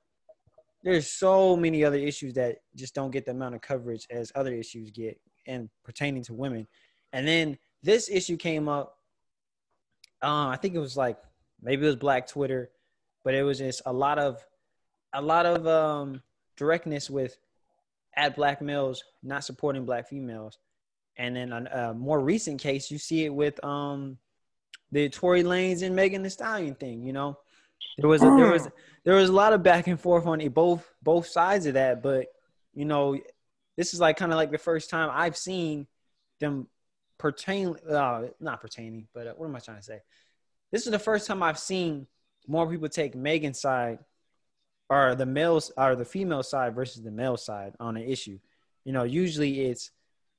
there's so many other issues that just don't get the amount of coverage as other issues get and pertaining to women. And then this issue came up. Uh, I think it was like maybe it was Black Twitter, but it was just a lot of a lot of um, directness with at black males not supporting black females. And then a, a more recent case, you see it with um, the Tory Lanez and Megan Thee Stallion thing. You know, there was a, there was there was a lot of back and forth on it, both both sides of that. But you know, this is like kind of like the first time I've seen them pertain, uh, not pertaining, but uh, what am I trying to say? This is the first time I've seen more people take Megan's side or the males or the female side versus the male side on an issue. You know, usually it's,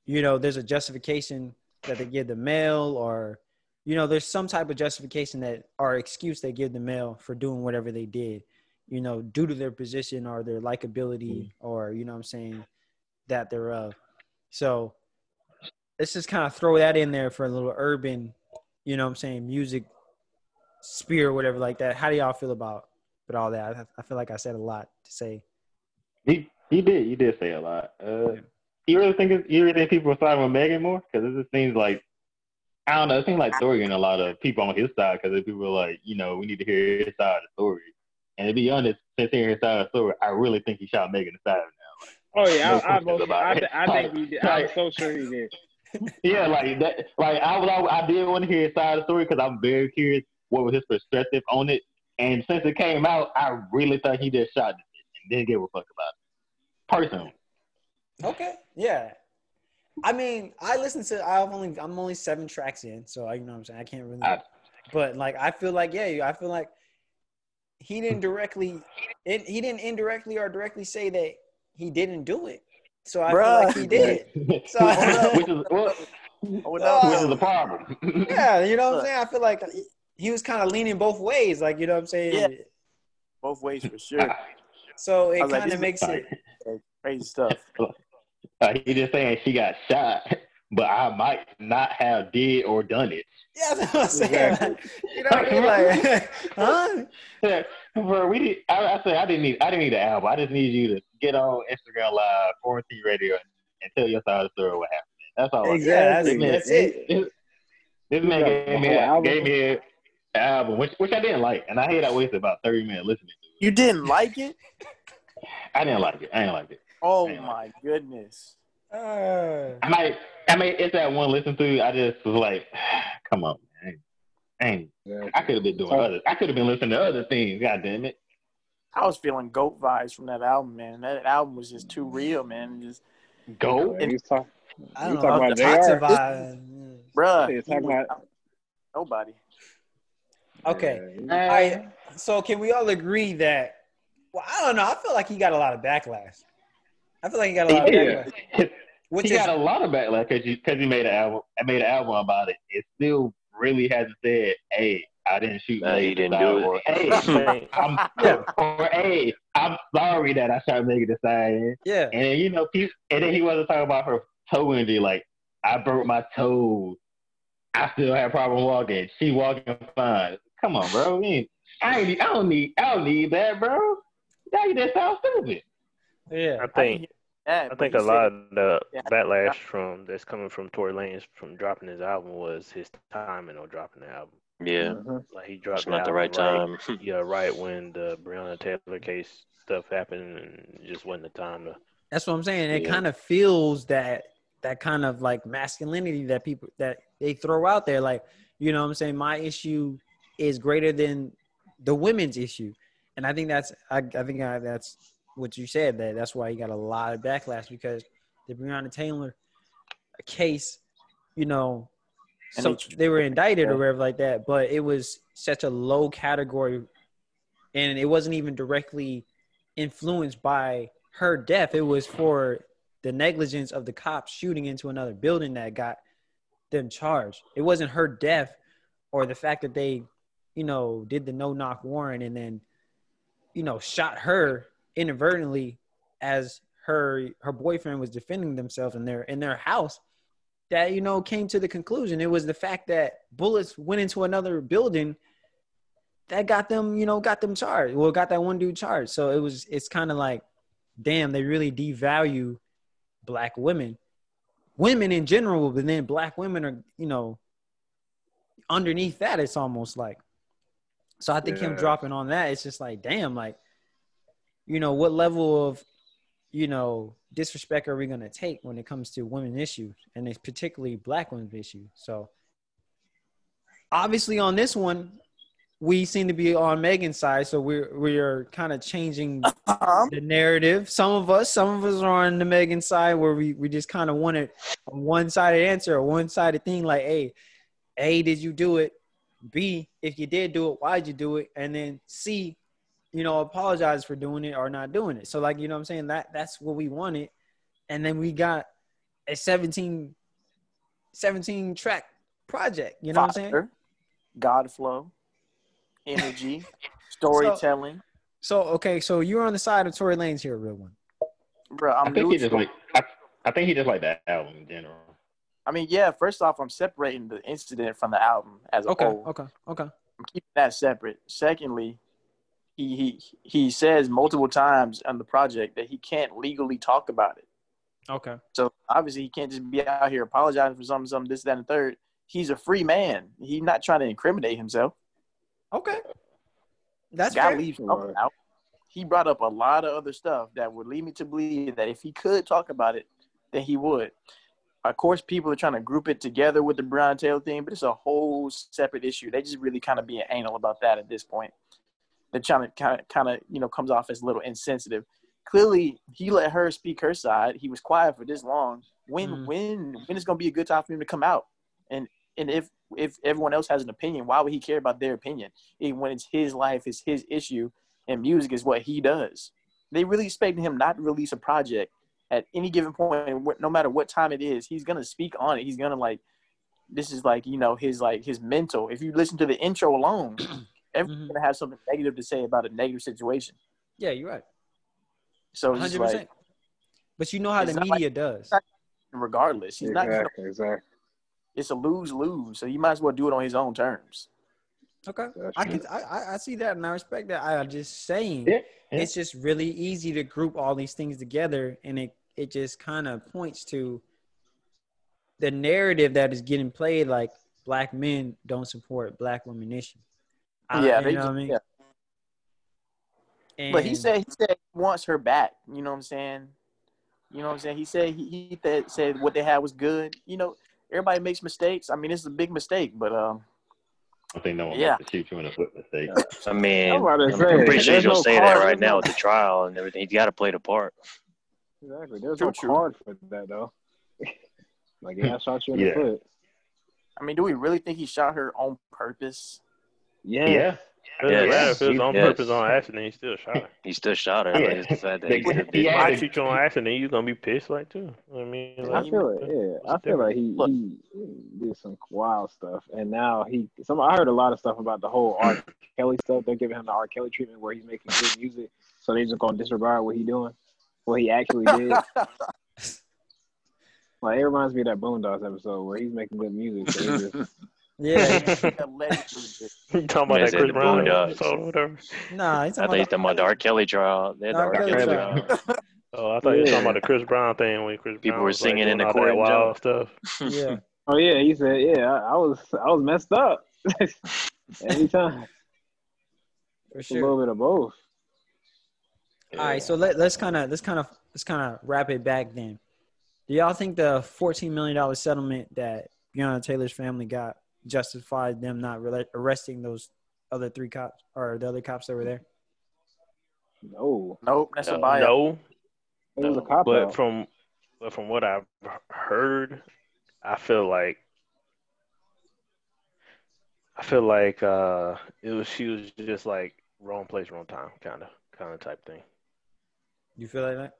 you know, there's a justification that they give the male or, you know, there's some type of justification that or excuse they give the male for doing whatever they did, you know, due to their position or their likability mm. or, you know what I'm saying, that thereof. So let's just kind of throw that in there for a little urban, you know what I'm saying, music spear or whatever like that. How do y'all feel about but all that? I, I feel like I said a lot to say. He he did. You did say a lot. Uh, you really think you really think people are siding with Megan more? Because it just seems like I don't know. It seems like Tory getting a lot of people on his side because people are like, you know, we need to hear his side of the story. And to be honest, since hearing his side of the story, I really think he shot Megan aside now. Oh yeah, No I, I, questions most, about I, th- I think he did. I'm so sure he did. Yeah, like that. Like I was, I, I did want to hear his side of the story because I'm very curious what was his perspective on it. And since it came out, I really thought he just shot it and didn't give a fuck about it. Personally, Okay, yeah. I mean, I listen to. I've only. I'm only seven tracks in, so I, you know what I'm saying. I can't really. I- but like, I feel like, yeah, I feel like he didn't directly. It, he didn't indirectly or directly say that he didn't do it. So I Bruh. feel like he did. So which is well, Oh, which is the problem. yeah, you know what I'm saying. I feel like he, he was kind of leaning both ways, like you know what I'm saying. Yeah. Both ways for sure. So it I was like, kind of is makes it. Crazy stuff. Uh, he just saying she got shot, but I might not have did or done it. Yeah, that's what I'm saying. Exactly. you know what I mean? Like, huh? Yeah, bro, we did, I, I said I didn't need I didn't need an album. I just need you to get on Instagram Live, quarantine radio, and, and tell your side of the story what happened. That's all. I- Yeah, that's, that's it. This, this You man gave me whole a, gave me an album, which which I didn't like, and I hate I wasted about thirty minutes listening to You didn't like it? it. I didn't like it. I didn't like it. Oh Man. my goodness. Uh, I might, I mean, it's that one listen to. I just was like, come on, man. Ain't Yeah. I could have been doing other. I could have been listening to other things. God damn it. I was feeling goat vibes from that album, man. That album was just too real, man. Just goat. Yeah, he's talk- I You don't know. talking about Toxic JR? vibe. bruh. You're talking he was- about- nobody. Okay. Yeah, All right. So can we all agree that? Well, I don't know. I feel like he got a lot of backlash. I feel like he got a lot of Yeah. backlash. Which he is got a lot of backlash because he, cause he made an album. I made an album about it. It still really hasn't said, "Hey, I didn't shoot." Nah, Megan he didn't Thee do Stallion," it. Or, hey, I'm, or hey, I'm sorry that I shot Megan Thee Stallion. yeah. And then, you know, he, and then he wasn't talking about her toe injury. Like, I broke my toe. I still have problem walking. She walking fine. Come on, bro. We ain't- I ain't. I don't need. I don't need that, bro. Now you just sound stupid. Yeah. I think Yeah, I think he a said- lot of the Yeah. backlash from that's coming from Tory Lanez from dropping his album was his timing on dropping the album. Yeah, Mhm. Like he dropped it's not the right time. Yeah, right when the Breonna Taylor case stuff happened, and just wasn't the time to. That's what I'm saying. It Yeah. kind of feels that that kind of like masculinity that people that they throw out there. Like, you know what I'm saying? My issue is greater than the women's issue. And I think that's I, I think I, that's what you said that that's why he got a lot of backlash because the Breonna Taylor case, you know, so they were indicted or whatever like that, but it was such a low category and it wasn't even directly influenced by her death. It was for the negligence of the cops shooting into another building that got them charged. It wasn't her death or the fact that they, you know, did the no knock warrant and then, you know, shot her inadvertently as her her boyfriend was defending themselves in their in their house that you know came to the conclusion. It was the fact that bullets went into another building that got them you know got them charged. Well got that one dude charged. So it was it's kind of like damn they really devalue black women. Women in general but then black women are you know underneath that it's almost like so i think him dropping on that it's just like damn like you know what level of you know disrespect are we going to take when it comes to women issues and it's particularly black women's issues? So obviously on this one we seem to be on megan's side so we're we're kind of changing Um, the narrative. Some of us some of us are on the megan side where we, we just kind of wanted a one-sided answer a one-sided thing like hey a did you do it b if you did do it why'd you do it and then c you know, apologize for doing it or not doing it. So like, you know what I'm saying? That that's what we wanted. And then we got a 17 17 track project, you know what I'm saying? God flow, energy, storytelling. So okay, so you're on the side of Tory Lanez here, real one. Bro, I I'm think he just like. I, I think he just like that album in general. I mean, yeah. First off, I'm separating the incident from the album as a Okay, whole. okay, okay. I'm keeping that separate. Secondly, he he he says multiple times on the project that he can't legally talk about it. Okay. So obviously, he can't just be out here apologizing for something, something, this, that, and the third. He's a free man. He's not trying to incriminate himself. Okay. That's fair. leaves something out. He brought up a lot of other stuff that would lead me to believe that if he could talk about it, then he would. Of course, people are trying to group it together with the Breonna Taylor thing, but it's a whole separate issue. They just really kind of being anal about that at this point. They're trying to kind of, kind of, you know, comes off as a little insensitive. Clearly, he let her speak her side. He was quiet for this long. When, Mhm. when, when is going to be a good time for him to come out? And and if if everyone else has an opinion, why would he care about their opinion? Even when it's his life, it's his issue, and music is what he does. They really expecting him not to release a project at any given point, point, no matter what time it is, he's gonna speak on it. He's gonna like, this is like you know his like his mental. If you listen to the intro alone, everyone's Mhm. gonna have something negative to say about a negative situation. Yeah, you're right. So it's just 100%. like, but you know how the not like- media does. regardless, he's not. exactly, exactly. It's a lose lose. So you might as well do it on his own terms. Okay. That's I true. can I, I- I see that and I respect that. I am just saying Yeah, yeah. it's just really easy to group all these things together and it it just kind of points to the narrative that is getting played like black men don't support black women issue. I- yeah, you they know just, what I mean? yeah. But he said he said he wants her back. You know what I'm saying? You know what I'm saying? He said he, he said, said what they had was good. You know, everybody makes mistakes. I mean, it's a big mistake, but um, I think no one Yeah. wants to shoot you in the foot mistake. I mean, I'm about to I'm, say, pretty sure there's he's gonna say that right now no- with the trial and everything. He's got to play the part. Exactly. There's True, no true. card for that though. like yeah, I shot you in Yeah. the foot. I mean, do we really think he shot her on purpose? Yeah. Yeah. It doesn't Yes. matter if it was on Yes. purpose on accident. He still shot her. He still shot her. Yeah. Like, it's the fact that They- he still he did had If I shoot you on accident, you're gonna be pissed like too. I mean, I feel like yeah, I feel like he, he he did some wild stuff, and now he. Some I heard a lot of stuff about the whole R. Kelly stuff. They're giving him the R. Kelly treatment where he's making good music, so they just gonna disregard what he doing, what he actually did. like it reminds me of that Boondocks episode where he's making good music. So just, yeah. Allegedly. you talking about Man that said Chris the Brown Boondocks. episode or whatever? Nah, he's I think he's talking about the R. Kelly trial. They had the R. R. Kelly Kelly trial. trial. Oh, I thought you were talking about the Chris Brown thing when Chris People Brown were was, like, singing in the all court wild stuff. yeah. oh yeah, he said yeah, I, I was I was messed up every time. For It's a little bit of both. All right, so let, let's kind of let's kind of let's kind of wrap it back then. Do y'all think the fourteen million dollar settlement that Breonna Taylor's family got justified them not rela- arresting those other three cops or the other cops that were there? No, Nope, that's a No, buyout. No, it was a cop but out. from but from what I've heard, I feel like I feel like uh it was she was just like wrong place, wrong time, kind of kind of type thing. You feel like that?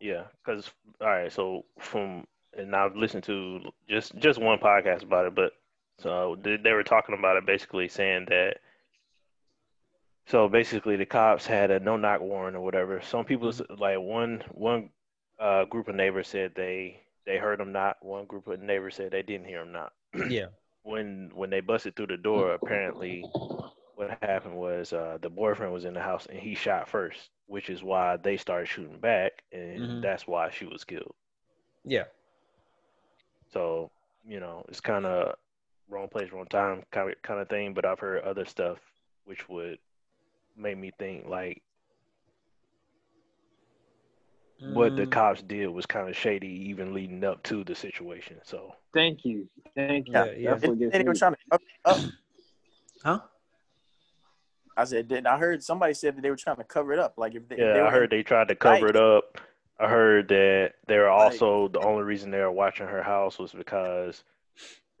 Yeah, because all right, so from and I've listened to just just one podcast about it, but so they, they were talking about it, basically saying that. So basically, the cops had a no knock warrant or whatever. Some people s- like one one uh, group of neighbors said they they heard them knock. One group of neighbors said they didn't hear them knock. Yeah. When when they busted through the door, apparently what happened was uh, the boyfriend was in the house and he shot first, which is why they started shooting back, and Mhm. that's why she was killed. Yeah. So you know, it's kind of wrong place, wrong time kind of kind of thing. But I've heard other stuff which would make me think like what the Mm, cops did was kind of shady, even leading up to the situation. So Thank you, thank you. Yeah, yeah. That's what They, gets they were me. trying to cover up. Huh? I said, did I heard somebody said that they were trying to cover it up. Like if they, if yeah, they I heard they tried to cover it up. I heard that they were Like- also the only reason they were watching her house was because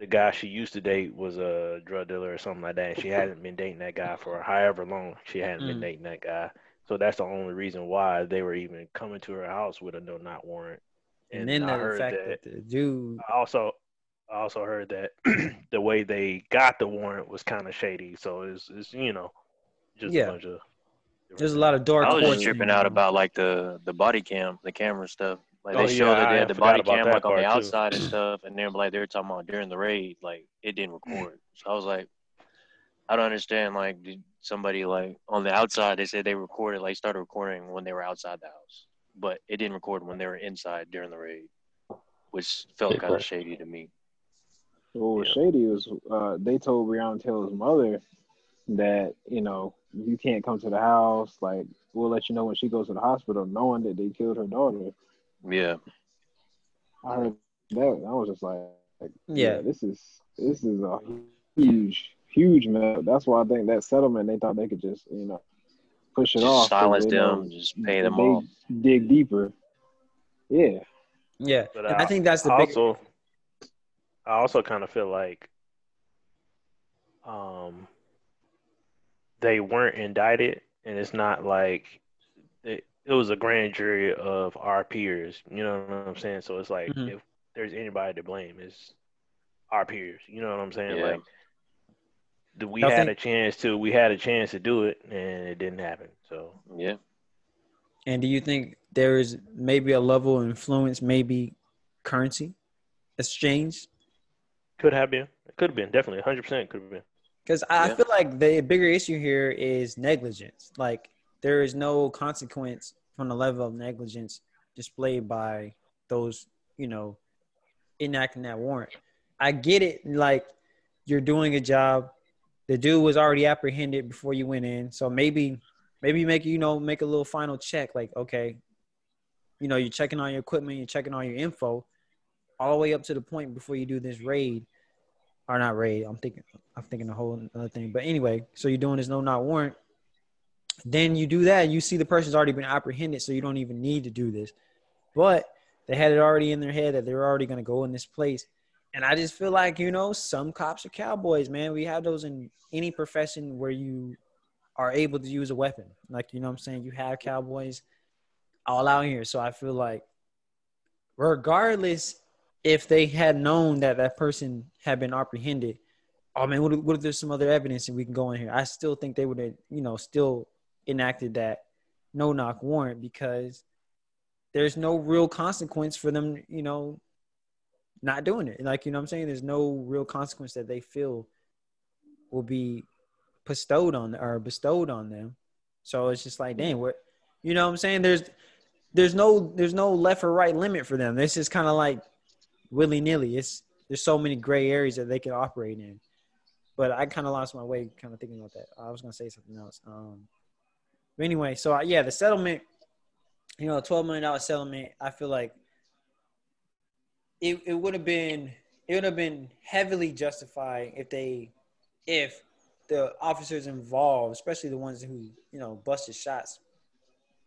the guy she used to date was a drug dealer or something like that. And she hadn't been dating that guy for however long she hadn't been Mm. dating that guy. So that's the only reason why they were even coming to her house with a no not warrant. And then I the heard fact that that the dude I also I also heard that the way they got the warrant was kind of shady. So it's it's you know just Yeah. a bunch of there's a lot of dark I was just tripping out about like the the body cam, the camera stuff. Like Oh, they showed yeah, that they had the body cam like on the part, too. outside and stuff, and then like they were talking about during the raid, like it didn't record. So I was like, I don't understand. Like, did somebody like on the outside they said they recorded, like started recording when they were outside the house, but it didn't record when they were inside during the raid, which felt kind of shady to me. What was Yeah. shady was uh, they told Breonna Taylor's mother that you know you can't come to the house. Like we'll let you know when she goes to the hospital, knowing that they killed her daughter. Yeah, I heard that, I was just like, like, Yeah. this is this is a huge, huge mess. That's why I think that settlement they thought they could just you know push it Just off. 'cause silence they know them, just pay them they off. dig deeper. Yeah, Yeah, But and I I- think that's the big. also, I also kind of feel like um, they weren't indicted, and it's not like it, it was a grand jury of our peers. You know what I'm saying? So it's like Mhm. if there's anybody to blame, it's our peers. You know what I'm saying? Yeah. Like the- we had think- a chance to we had a chance to do it, and it didn't happen. So Yeah. And do you think there is maybe a level of influence, maybe currency exchange? could have been, it could have been definitely 100 percent could have been. Because I Yeah. feel like the bigger issue here is negligence. Like there is no consequence from the level of negligence displayed by those, you know, enacting that warrant. I get it. Like you're doing a job. The dude was already apprehended before you went in. So maybe, maybe make you know make a little final check. Like okay, you know, you're checking on your equipment, you're checking on your info, all the way up to the point before you do this raid or not raid. I'm thinking I'm thinking a whole other thing. But anyway, so you're doing this no not warrant. Then you do that, you see the person's already been apprehended, so you don't even need to do this. But they had it already in their head that they're already gonna go in this place. And I just feel like, you know, some cops are cowboys, man. We have those in any profession where you are able to use a weapon. Like, you know what I'm saying? You have cowboys all out here. So I feel like regardless if they had known that that person had been apprehended, oh man, what what if there's some other evidence and we can go in here? I still think they would have, you know, still enacted that no knock warrant because there's no real consequence for them, you know, not doing it. Like, you know what I'm saying? There's no real consequence that they feel will be bestowed on or bestowed on them. So it's just like, dang, what you know what I'm saying? There's there's no there's no left or right limit for them. This is kind of like willy nilly. It's there's so many gray areas that they can operate in. But I kind of lost my way, kind of thinking about that. I was gonna say something else. Um, but anyway, so uh, yeah, the settlement, you know, twelve million dollar settlement. I feel like it it would have been it would have been heavily justified if they if the officers involved, especially the ones who you know busted shots,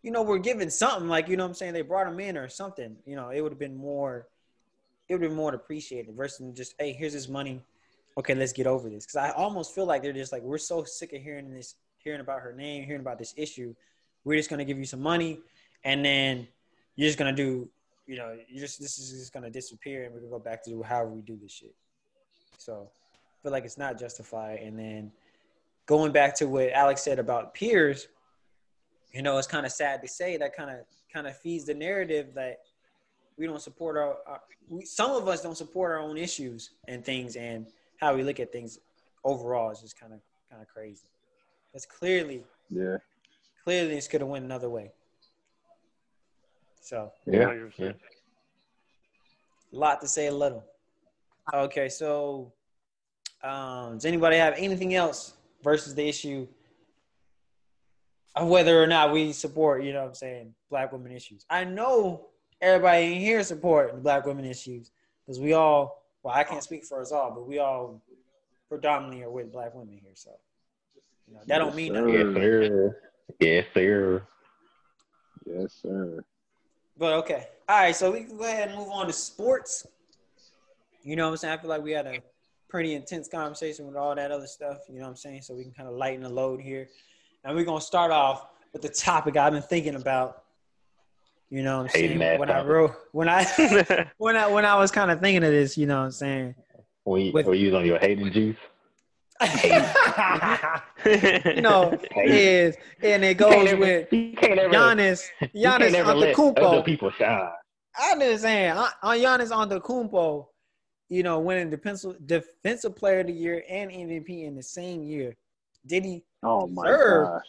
you know, were given something like you know what I'm saying they brought them in or something. You know, it would have been more it would been more appreciated versus just, hey, here's this money. Okay, let's get over this. Because I almost feel like they're just like, we're so sick of hearing this, hearing about her name, hearing about this issue. We're just gonna give you some money, and then you're just gonna do, you know, you just this is just gonna disappear, and we're gonna go back to however we do this shit. So, I feel like it's not justified. And then going back to what Alex said about peers, you know, it's kind of sad to say that kind of kind of feeds the narrative that we don't support our, our we, some of us don't support our own issues and things and how we look at things overall is just kind of kind of crazy because clearly yeah. clearly this could have went another way so Yeah. 100%. a lot to say a little okay so um does anybody have anything else versus the issue of whether or not we support you know what i'm saying black women issues i know everybody in here support the black women issues because we all well i can't speak for us all but we all predominantly are with black women here so you know, that don't mean Yes, nothing. Yes, sir. Yes, sir. Yes, sir. But okay. All right, so we can go ahead and move on to sports. You know what I'm saying? I feel like we had a pretty intense conversation with all that other stuff, you know what I'm saying? So we can kind of lighten the load here. And we're gonna start off with the topic I've been thinking about. You know what I'm Hating saying? When I wrote when I when I when I was kind of thinking of this, you know what I'm saying? When you, With- when you on your hating juice. you know, Hey. is and it goes ever- with you can't ever, Giannis, Giannis other Antetokounmpo. people shine. I'm just saying, on on Giannis Antetokounmpo, you know, winning defensive defensive player of the year and MVP in the same year. Did he Oh my gosh.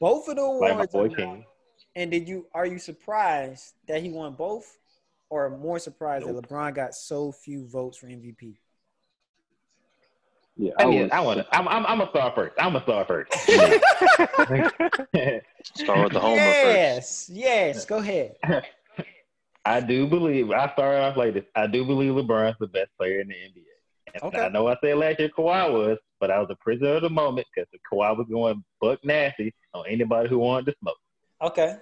both of the Like my awards? boy or not? King. And did you are you surprised that he won both, or more surprised Nope. that LeBron got so few votes for MVP? Yeah, I, I mean, was, I want to. I'm, I'm, I'm a star first. I'm a star first. Start with the homer first. yes, yes. Go ahead. I do believe I started off like this. I do believe LeBron's the best player in the NBA. And Okay. I know I said last year Kawhi was, but I was a prisoner of the moment because Kawhi was going buck nasty on anybody who wanted to smoke. Okay.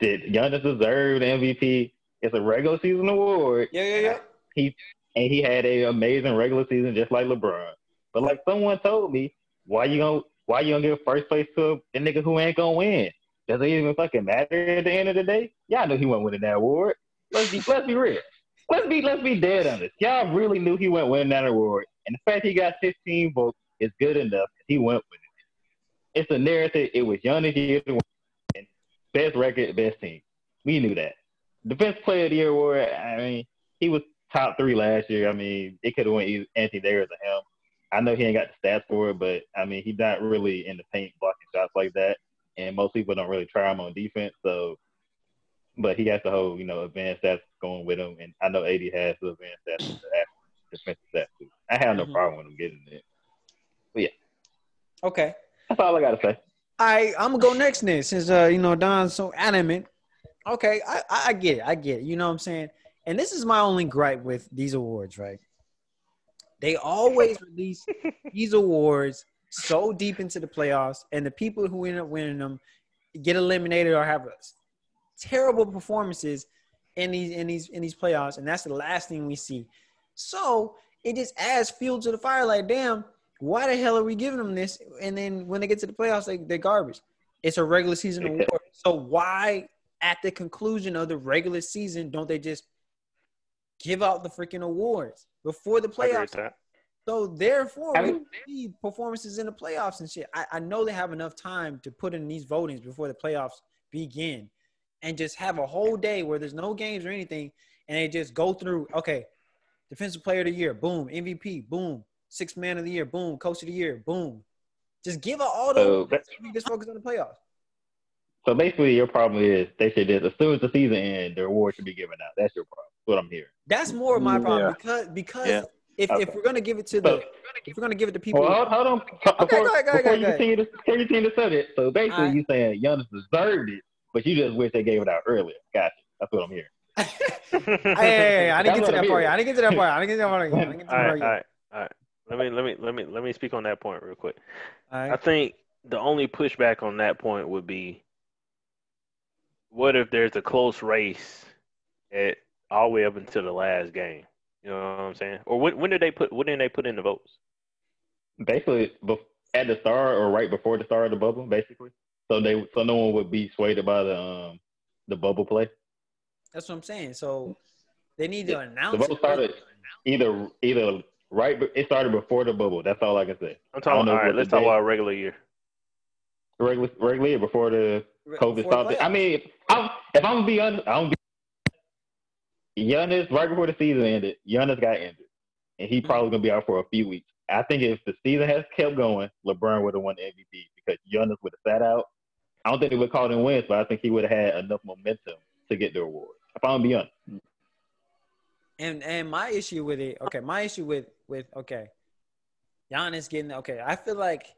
Did Giannis deserve the MVP? It's a regular season award. Yeah, yeah, yeah. He and he had an amazing regular season just like LeBron. But like someone told me, why you gonna why you gonna give first place to a nigga who ain't gonna win? Does it even fucking matter at the end of the day? Y'all knew he wasn't winning that award. Let's be let's be real. Let's be let's be dead on this. Y'all really knew he wasn't winning that award. And the fact he got 15 votes is good enough. He went with it. It's a narrative. It was Giannis year. Best record, best team. We knew that. Defense Player of the Year award. I mean, he was top three last year. I mean, it could have went either Anthony Davis or him. I know he ain't got the stats for it, but I mean, he's not really in the paint blocking shots like that, and most people don't really try him on defense. So, but he has the whole, you know, advanced stats going with him, and I know AD has the advanced stats, the defensive stats too. I have no Mhm. problem with him getting it. But yeah. Okay. That's all I gotta say. I I'm gonna go next then since uh you know Don's so adamant. Okay, I, I I get it. I get it. You know what I'm saying? And this is my only gripe with these awards, right? They always release these awards so deep into the playoffs, and the people who end up winning them get eliminated or have terrible performances in these in these in these playoffs, and that's the last thing we see. So it just adds fuel to the fire. Like, damn, why the hell are we giving them this? And then when they get to the playoffs, they, they're garbage. It's a regular season award. So why, at the conclusion of the regular season, don't they just give out the freaking awards before the playoffs? So therefore, I we mean- see performances in the playoffs and shit. I, I know they have enough time to put in these votings before the playoffs begin, and just have a whole day where there's no games or anything, and they just go through. Okay, defensive player of the year, boom, MVP, boom, sixth man of the year, boom, coach of the year, boom. Just give out all So, those. we just focus on the playoffs. so basically, your problem is they should just as soon as the season ends, the award should be given out. That's your problem. That's what I'm hearing. That's more of my problem Yeah. because because Yeah. if, if we're gonna give it to the So- if we're gonna give it to people, Well, hold, hold on. Before, go ahead, go ahead, before go you ahead. continue to, before you continue to subject, so basically Alright. you saying Giannis deserved it, but you just wish they gave it out earlier. Gotcha. That's what I'm hearing. Hey, hey, hey, I didn't get That's to that I'm part. I didn't get to that part. I didn't get to that part. yet. I didn't get to all that right, part. all yet. right, all right. Let me let me let me let me speak on that point real quick. All I think the only pushback on that point would be what if there's a close race at all the way up until the last game? You know what I'm saying? Or when when did they put when did they put in the votes? Basically, at the start or right before the start of the bubble, basically. So they so no one would be swayed by the um the bubble play. That's what I'm saying. So they need to announce. The bubble it. started either either right. be- It started before the bubble. That's all I can say. I'm talking. know All right, what let's the talk date- about a regular year. Regular, regular year before the COVID Before stopped. playoffs. I mean, if I'm, if I'm gonna be honest, I don't. Be, Giannis right before the season ended, Giannis got injured, and he mm-hmm. probably gonna be out for a few weeks. I think if the season has kept going, LeBron would have won the MVP because Giannis would have sat out. I don't think they would call him wins, but I think he would have had enough momentum to get the award. If I'm gonna be honest, mm-hmm. And and my issue with it, okay, my issue with with okay, Giannis getting okay. I feel like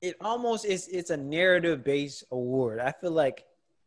it almost is. It's a narrative based award. I feel like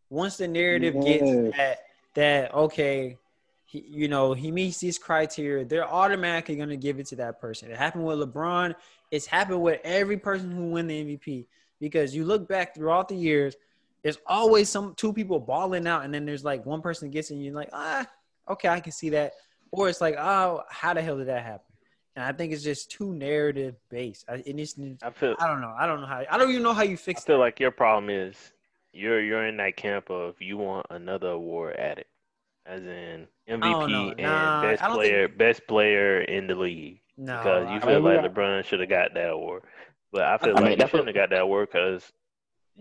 once the narrative Yes. gets that that okay, he, you know he meets these criteria, they're automatically going to give it to that person. It happened with LeBron. It's happened with every person who win the MVP because you look back throughout the years. There's always some two people balling out, and then there's like one person gets it, and you're like, ah, okay, I can see that. Or it's like, oh, how the hell did that happen? And I think it's just too narrative based. I, it just I feel. I don't know. I don't know how. I don't even know how you I fix feel that. like your problem is you're you're in that camp of you want another award added, as in. MVP and Nah, best I don't think- player best player in the league No, because you I- feel mean, like LeBron should have got that award, but I feel I mean, like he shouldn't have got that award because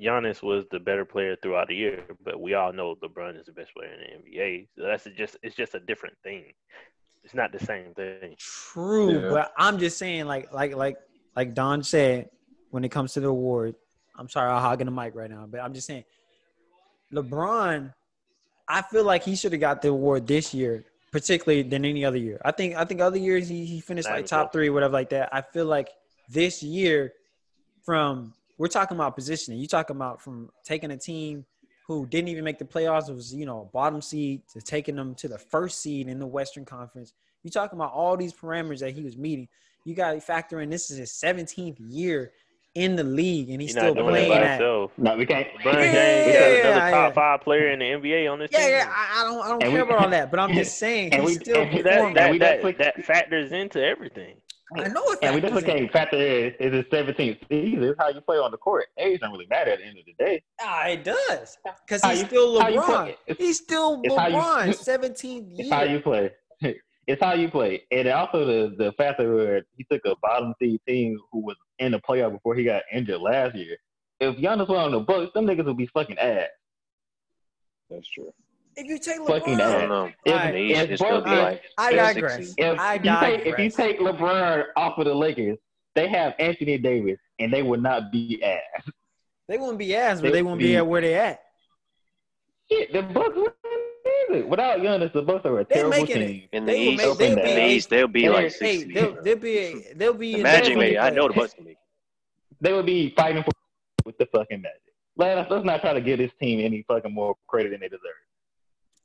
Giannis was the better player throughout the year. But we all know LeBron is the best player in the NBA, so that's just it's just a different thing. It's not the same thing. True, Yeah. but I'm just saying, like, like, like, like Don said, when it comes to the award, I'm sorry, I'm hogging the mic right now, but I'm just saying, LeBron, I feel like he should have got the award this year, particularly than any other year. I think, I think other years he, he finished Not like top three, whatever, like that. I feel like this year, from we're talking about positioning, you talking about from taking a team who didn't even make the playoffs. It was you know bottom seed to taking them to the first seed in the Western Conference. You talking about all these parameters that he was meeting. You got to factor in this is his 17th year in the league, and he's He's still not doing playing it by at. No, we can't. LeBron Yeah, James yeah, yeah, another yeah. top five player in the NBA on this Yeah, team. yeah. I, I don't, I don't And care we- about all that, but I'm just saying and he's we- still and that performing. that, that, that factors into everything. I know it. And we factors definitely in. can't factor in is his 17th season. It's how you play on the court. Age don't really matter at the end of the day. Ah, it does. Because How he's still LeBron. He's still it's how you- LeBron, 17th It's how you play. It's how you play. And also the the factor where he took a bottom seed team who was in the playoff before he got injured last year. If Giannis went on the books, them niggas would be fucking ass. That's true. If you take Fucking I don't know. If, Alright. The East if is gonna be like I fifth, digress. if, I you take, if you take LeBron off of the Lakers, they have Anthony Davis, and they would not be ass. they wouldn't be ass, but They they won't be be- at where they at. Shit, the Bucks wouldn't either. Without Giannis, the Bucks are a They terrible making it. team. in the They East, make- they'll in be the in the East, they'll be Hey, like Hey, they'll, they'll be a, they'll be The in Magic definitely made. it. I know the Bucks can make. They would be fighting for with the fucking Magic. Let, let's not try to give this team any fucking more credit than they deserve.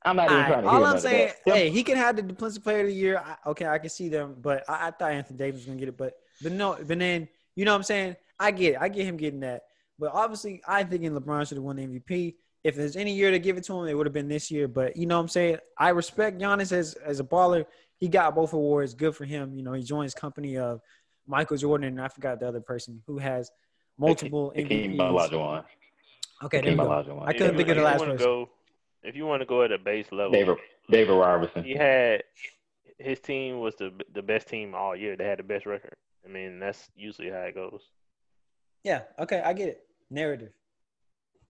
I'm not even Alright, trying to all hear I'm saying, that. hey, he can have the defensive player of the year. I, okay, I can see them, but I, I thought Anthony Davis was gonna get it, but but no, but then you know what I'm saying. I get, it. I get him getting that, but obviously, I think in LeBron should have won the MVP. If there's any year to give it to him, it would have been this year. But you know what I'm saying. I respect Giannis as as a baller. He got both awards. Good for him. You know, he joins company of Michael Jordan and I forgot the other person who has multiple Hakeem MVPs. Olajuwon. Okay, there Hakeem we go. Olajuwon. I couldn't If think of the last you wanna person. Go, if you want to go at a base level, David David Robertson. he had his team was the the best team all year. They had the best record. I mean, that's usually how it goes. Yeah. Okay, I get it. Narrative.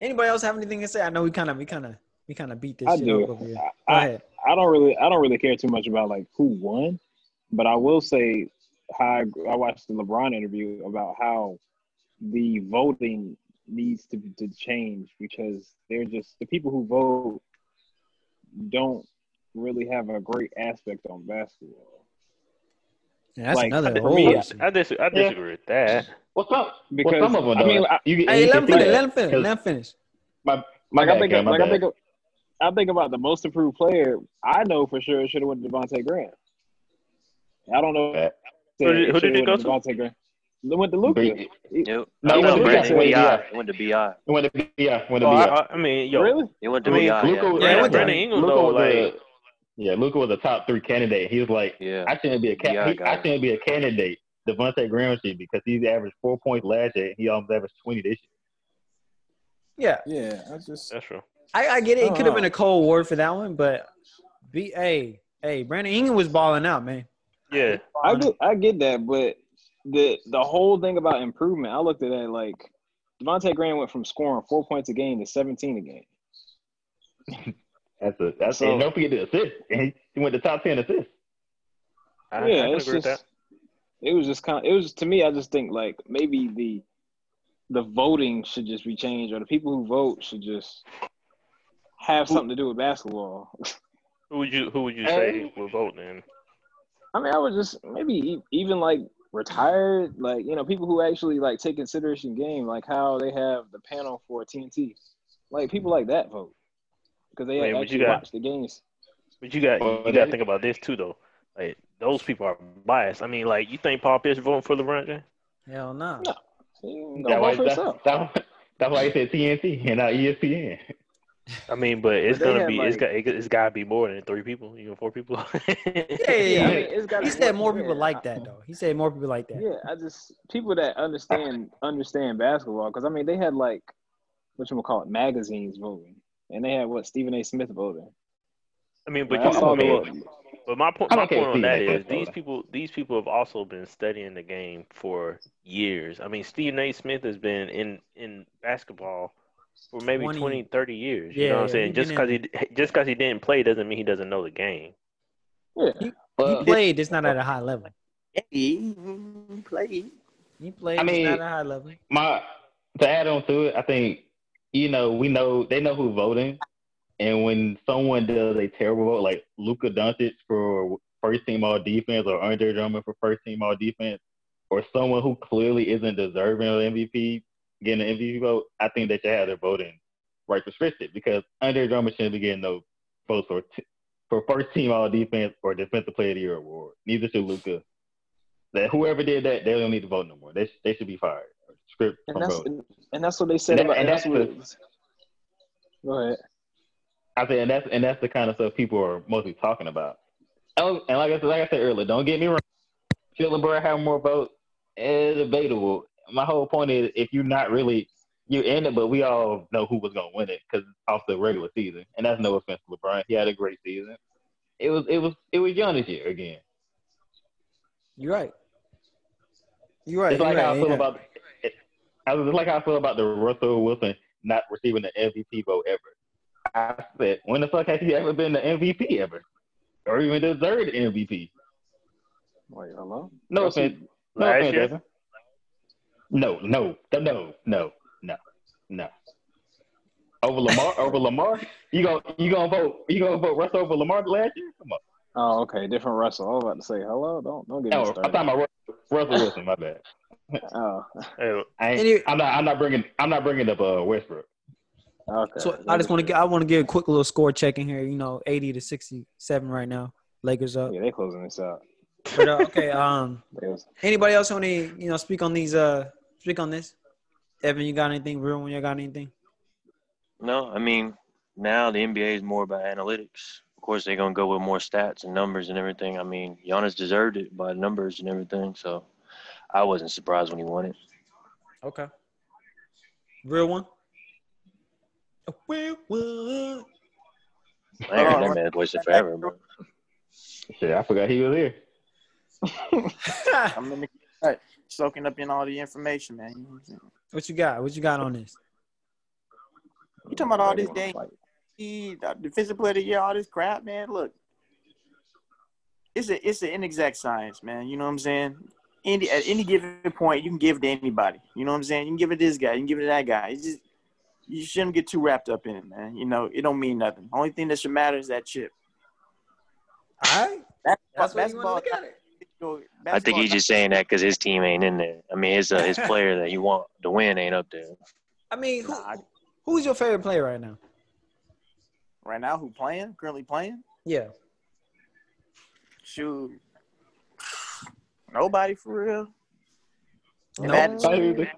Anybody else have anything to say? I know we kind of we kind of we kind of beat this I shit do. up over here. Go I, I, ahead. I don't really I don't really care too much about like who won, but I will say how I, I watched the LeBron interview about how the voting needs to to change because they're just the people who vote don't really have a great aspect on basketball. Yeah, that's like, another for whole me, issue. I dis- I disagree with that. What's up? Because well, some of them, I mean, though, I, you, get- Hey, you let him finish. Let him that, finish. 'cause Let him finish. My, my like I bad, think Cam, of, my I bad. think of, I think about the most improved player. I know for sure it should have went to Devonte' Graham. I don't know. Who did- who did it go to? Devonte' Graham. They went to Luka. But- He- Yep. No, No, it no, went to Brandon, BI. BI. BI. It went to BI. It went to yeah, went to Oh, BI. I, I- I mean, yo, Really? It went to I mean, BI. Luka yeah. was, Yeah, Luka Brandon Ingram, Luka though, was a- yeah, Luka was a top three candidate. He was like, Yeah. I shouldn't be a ca- I he, I shouldn't be a candidate. Devonte' Graham should because he's averaged four points last year. And he almost averaged twenty this year. Yeah, Yeah, I just that's true. I, I get it. It Oh, could have been a uh-huh. cold word for that one, but be hey hey Brandon Ingram was balling out, man. Yeah, I get I get that, but the the whole thing about improvement, I looked at that like Devonte' Graham went from scoring four points a game to seventeen a game. That's a that's So- and don't forget the assist. And he, he went to top ten assists. I, yeah, I can it's agree with just that. it was just kind of it was to me. I just think like maybe the the voting should just be changed, or the people who vote should just have something to do with basketball. Who would you Who would you say would vote then? I mean, I would just maybe e- even like retired, like you know, people who actually like take consideration game, like how they have the panel for TNT, like people like that vote because they Wait, but you actually got- watch the games. But you got you, you got to think about this too, though. Like those people are biased. I mean, like you think Paul Pierce voting for LeBron James? Hell no. No. He That's why, vote for that's, himself. that's, that's why he said TNT and not ESPN. I mean, but it's they gonna had, be it's like- got it's got to be more than three people, you know, four people. Yeah, yeah, Yeah, yeah. I mean, it's gotta He said more people yeah, like that though. He said more people like that. Yeah, I just people that understand understand basketball because I mean they had like what you call it magazines voting, and they had what Stephen A. Smith voting. I mean, but Like, you, saw I mean, But my point, my point with on that Stephen A. is Smith, these people, these people have also been studying the game for years. I mean, Stephen A. Smith has been in in basketball for maybe 20 20, 30 years. You Yeah, know what I'm saying? he Just because he just because he didn't play doesn't mean he doesn't know the game. yeah. He Well, played, just not at a high level. he played. He played, I mean- not at a high level. my to add on to it, I think you know we know they know who's voting, and when someone does a terrible vote like Luka Doncic for first team all defense or Andre Drummond for first team all defense, or someone who clearly isn't deserving of MVP getting an MVP vote, I think they should have their voting rights restricted because Andre Drummond shouldn't be getting no votes for t- for first team all defense or defensive player of the year award. Neither should Luka. That whoever did that, they don't need to vote no more. They they should be fired. Script And that's voting. and that's what they said And about. that- And that's and what. Go ahead. I said, and that's and that's the kind of stuff people are mostly talking about. Oh, and like I said, like I said earlier, don't get me wrong. Should LeBron have more votes? It's debatable. My whole point is, if you're not really you're in it, but we all know who was gonna win it because off the regular season, and that's no offense to LeBron. He had a great season. It was it was it was young this year again. You're right. You're right. It's like you're how I feel yeah. about. It, I was it's like how I feel about the Russell Wilson not receiving the MVP vote ever. I said, when the fuck has he ever been the MVP ever, or even deserved the MVP? Wait, hello. No Russell- offense. No Last offense, year? Jason. No, no, no, no, no, no, no. Over Lamar, over Lamar, you gonna you gonna vote you gonna vote Russell over Lamar last year? Come on. Oh, okay, different Russell. I was about to say hello. Don't don't get me No, I'm started. talking about Russell, Russell Wilson. My bad. Oh, I ain't, I'm not I'm not bringing I'm not bringing up uh, Westbrook. okay. So I just want to get I want to get a quick little score check in here. You know, eighty to sixty-seven right now. Lakers up. Yeah, they closing this out. But uh, okay. Um, anybody else want to you know speak on these? Uh, speak on this. Evan, you got anything? Real one, you got anything? No, I mean now the NBA is more about analytics. Of course, they're gonna go with more stats and numbers and everything. I mean, Giannis deserved it by numbers and everything, so I wasn't surprised when he won it. Okay. Real one. A real one. I ain't heard that man voice in forever, bro. Shit, I forgot he was here. I'm in the cut, soaking up in all the information, man. You, know what I'm what you got? What you got on this? You talking about all this Ready day, to fight. defensive player of the year, all this crap, man? Look, it's a it's an inexact science, man. You know what I'm saying? Any at any given point, you can give it to anybody. You know what I'm saying? You can give it to this guy, you can give it to that guy. It's just you shouldn't get too wrapped up in it, man. You know, it don't mean nothing. Only thing that should matter is that chip. All right. That, That's what you want to look at it. I think he's just saying that because his team ain't in there. I mean, his uh, his player that he want to win ain't up there. I mean, who, who's your favorite player right now? right now who playing currently playing Yeah. shoot nobody for real if, No. I had choose- if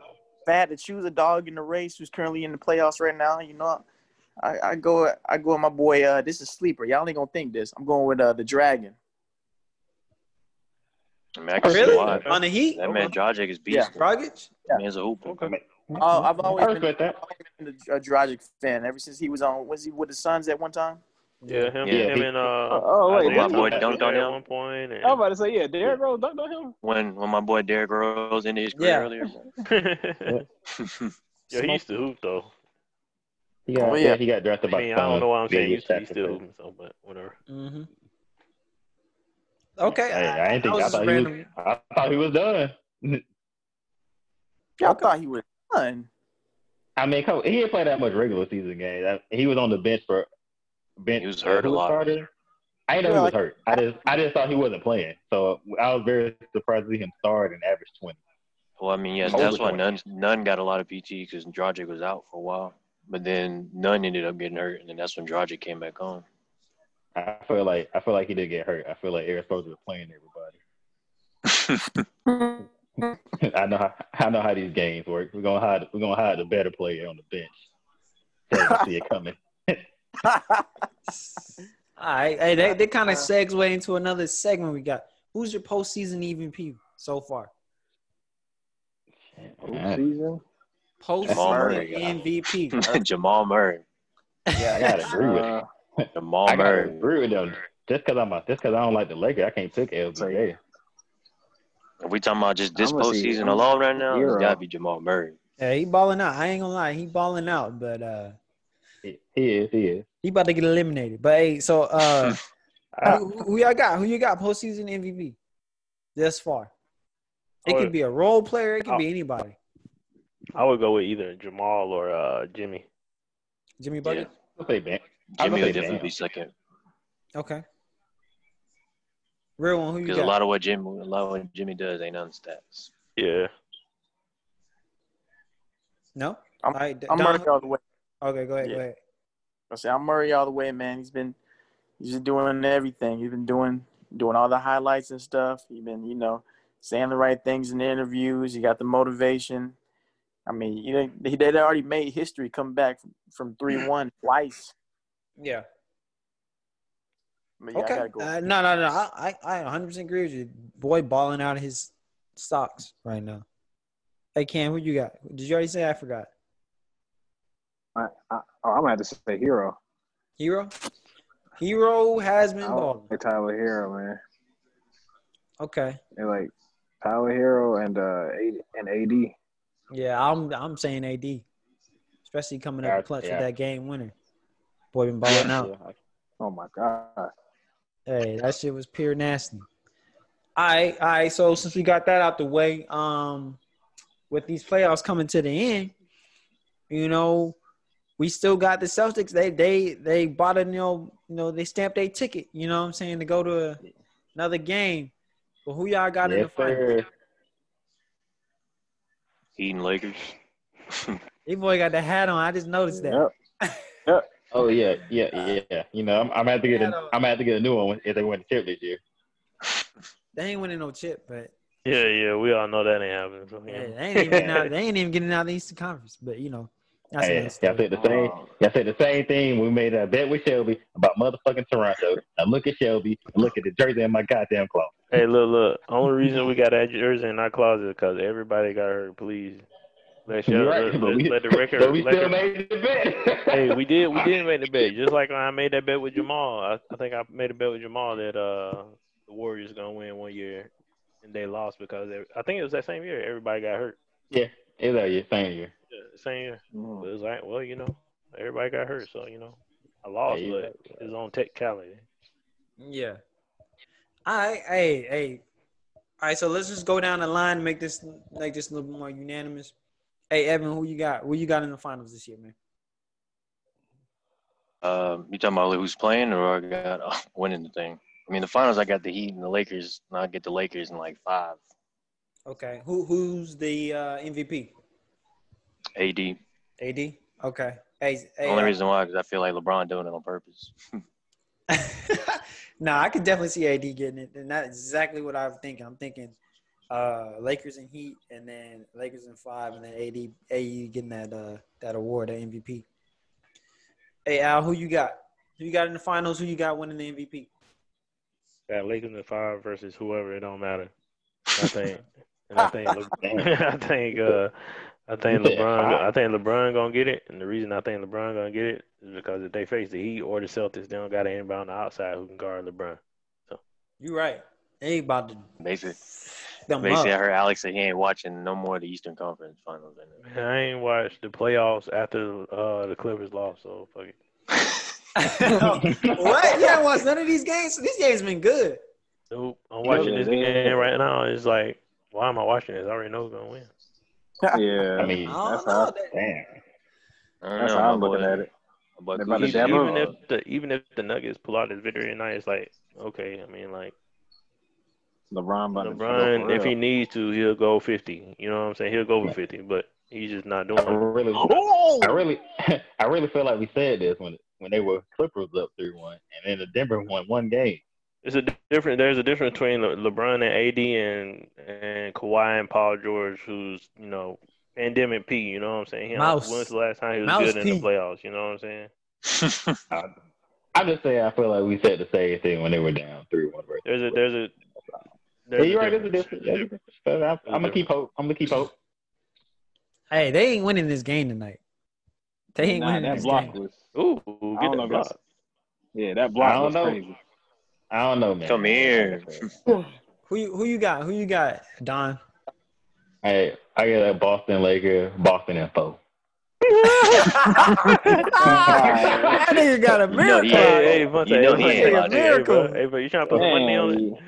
I had to choose a dog in the race who's currently in the playoffs right now you know I, I go I go with my boy uh this is sleeper y'all ain't gonna think this I'm going with uh the dragon I mean, I can see Really? why. On the Heat? That man Dragic is beast. Yeah. Dragic? That man's a hooper. Okay. uh, I've always been, respect that. always been a, a Dragic fan ever since he was on was he with the Suns at one time Yeah, him, Yeah, him he- and uh. Oh, wait, Isaiah my boy Thomas dunked on at him? one point. I was about to say, yeah, Derrick Rose dunked on him. When when my boy Derrick Rose ended his career Yeah. earlier. And... Yo, he used to hoop though. He got, Oh, yeah. yeah. he got drafted I by mean, I don't know why I'm saying Yeah, used to. He's still yeah. hooping, so but whatever. Mm-hmm. Okay. Hey, I ain't think was I thought he was. random. I thought he was done. I thought he was done I mean, come- he didn't play that much regular season games. I- He was on the bench for bench. He was hurt a lot. started? I didn't know he was hurt. I just I just thought he wasn't playing. So I was very surprised to see him start and average twenty. Well, I mean, yeah, Over that's why none none got a lot of PT because Dragic was out for a while. But then none ended up getting hurt, and then that's when Dragic came back on. I feel like I feel like he did get hurt. I feel like Erik Spoelstra was playing everybody. I know how I know how these games work. We're gonna hide we're gonna hide the better player on the bench. So you can see it coming. All right. Hey, they, they kind of segue into another segment we got. Who's your postseason EVP so far? Season. Postseason Murray. MVP. Jamal Murray. Yeah, I gotta agree with Uh, Jamal I gotta Murray. agree with them. Just because I'm a, just because I don't like the Lakers, I can't pick LBJ. If we talking about just this I'ma postseason alone right now, it's Herro. gotta be Jamal Murray. Yeah, he balling out. I ain't gonna lie, he balling out, but uh, He, he is, he is. he about to get eliminated. But hey, so uh, who, who y'all got? Who you got postseason MVP thus far? It could be a role player. It could be anybody. I would go with either Jamal or uh Jimmy. Jimmy Yeah. Bucket. I'll say Bam. I'm Jimmy gonna would definitely Bam. be second Okay. Real one. Who you because a got? lot of what Jimmy, a lot of what Jimmy does ain't on stats. Yeah. no. I'm- All right, I'm Don- Murray all the way Okay, go ahead. Yeah. Go ahead. I say I'm Murray all the way, man. He's been he's just doing everything. He's been doing doing all the highlights and stuff. He's been, you know, saying the right things in the interviews. He got the motivation. I mean, you know, he they already made history come back from, from three one twice. Yeah. But yeah, okay. gotta go. Uh, no, no, no. I, I, I 100% agree with you. Boy, balling out his stocks right now. Hey, Cam, who you got? Did you already say? I forgot. I, I, oh, I'm gonna have to say Herro. Herro. Herro has been I balling. like Tyler Herro, man. Okay. They like Tyler Herro and uh and AD. Yeah, I'm I'm saying AD, especially coming up Yeah, clutch yeah. with that game winner. Boy, been balling out. Yeah, Oh my god. Hey, that shit was pure nasty. All right, all right. So since we got that out the way, um, with these playoffs coming to the end, you know, we still got the Celtics. They they they bought a you know you know they stamped a ticket. You know what I'm saying to go to a, another game. But who y'all got in the Yes, final? Heat and Lakers. This boy got the hat on. I just noticed that. Yep. Yep. Oh yeah, yeah, yeah. You know, I'm, I'm gonna have to get Yeah, a, no. I'm gonna have to get a new one if they win the chip this year. They ain't winning no chip, but Yeah, yeah, we all know that ain't happening. So, yeah, yeah. they ain't even out, they ain't even getting out of the Eastern Conference. But you know, that's Hey, y'all said the same. Y'all said the same thing. We made a bet with Shelby about motherfucking Toronto. Now look at Shelby. and Look at the jersey in my goddamn closet. Hey, look, look. Only reason we got that jersey in our closet is because everybody got hurt. Please, let, You're right, let, but we, let the record. but we let still the- made the bet. hey, we did. We did make the bet. Just like when I made that bet with Jamal. I, I think I made a bet with Jamal that uh the Warriors gonna win one year, and they lost because they, I think it was that same year everybody got hurt. Yeah, it was that year, same year. Yeah, same year. But it was like, well, you know, everybody got hurt, so you know, I lost, Yeah, you're but right. it's on technicality. Yeah. All right. Hey, hey. All right. So let's just go down the line and make this like this a little bit more unanimous. Hey, Evan, who you got? Who you got in the finals this year, man? Um, you talking about who's playing or I got uh, winning the thing? I mean, the finals I got the Heat and the Lakers, and I get the Lakers in like five. Okay. Who who's the uh, MVP? AD. AD. Okay. Hey, hey Only uh, reason why because I feel like LeBron doing it on purpose. nah, I could definitely see AD getting it, and that's exactly what I'm thinking. I'm thinking uh, Lakers and Heat, and then Lakers and five, and then AD AD getting that uh, that award, that MVP. Hey Al, who you got? Who you got in the finals? Who you got winning the MVP? Got Lakers in five versus whoever. It don't matter. I think. And I think. Le- I think. Uh, I think LeBron. I think LeBron gonna get it, and the reason I think LeBron gonna get it is because if they face the Heat or the Celtics, they don't got anybody on the outside who can guard LeBron. So you're right. They about to Basically, them basically, I heard Alex say he ain't watching no more of the Eastern Conference Finals. Man, I ain't watched the playoffs after uh, the Clippers lost, so fuck it. what? You haven't watched none of these games? These games been good. Nope. I'm watching this game right now. It's like, why am I watching this? I already know who's gonna win. Yeah. I mean, I don't That's know. how- That- damn. That's know, how I'm looking at it. But boy They about to Kuzma, dab Even, even if the even if the Nuggets pull out this victory tonight, it's like okay. I mean, like LeBron about to LeBron, if he needs to, he'll go fifty. You know what I'm saying? He'll go for fifty, but he's just not doing I it. really, Oh! I really, I really feel like we said this when when they were Clippers up three one, and then the Denver won one game. It's a different. There's a difference between Le- LeBron and AD and and Kawhi and Paul George, who's you know pandemic P. You know what I'm saying? He Mouse. When's the last time he was Mouse good in the playoffs? You know what I'm saying? I, I'm just saying, I feel like we said the same thing when they were down three one. There's a there's a Yeah, there's you're a right. There's a difference. difference. There's a difference. I'm, I'm gonna keep hope. I'm gonna keep hope. Hey, they ain't winning this game tonight. They ain't Nah, winning that this block game. was. Ooh, get don't know that block. that's- Yeah, that I block don't was know. crazy. I don't know, man. Come here. Who you who you got? Who you got? Don. Hey, I got a Boston Laker, Boston info. four. that nigga got a miracle. he out ain't- Hey, here. hey, You know he ain't hey, about to. hey, bro, Miracle. hey, bro, you trying to put money on it?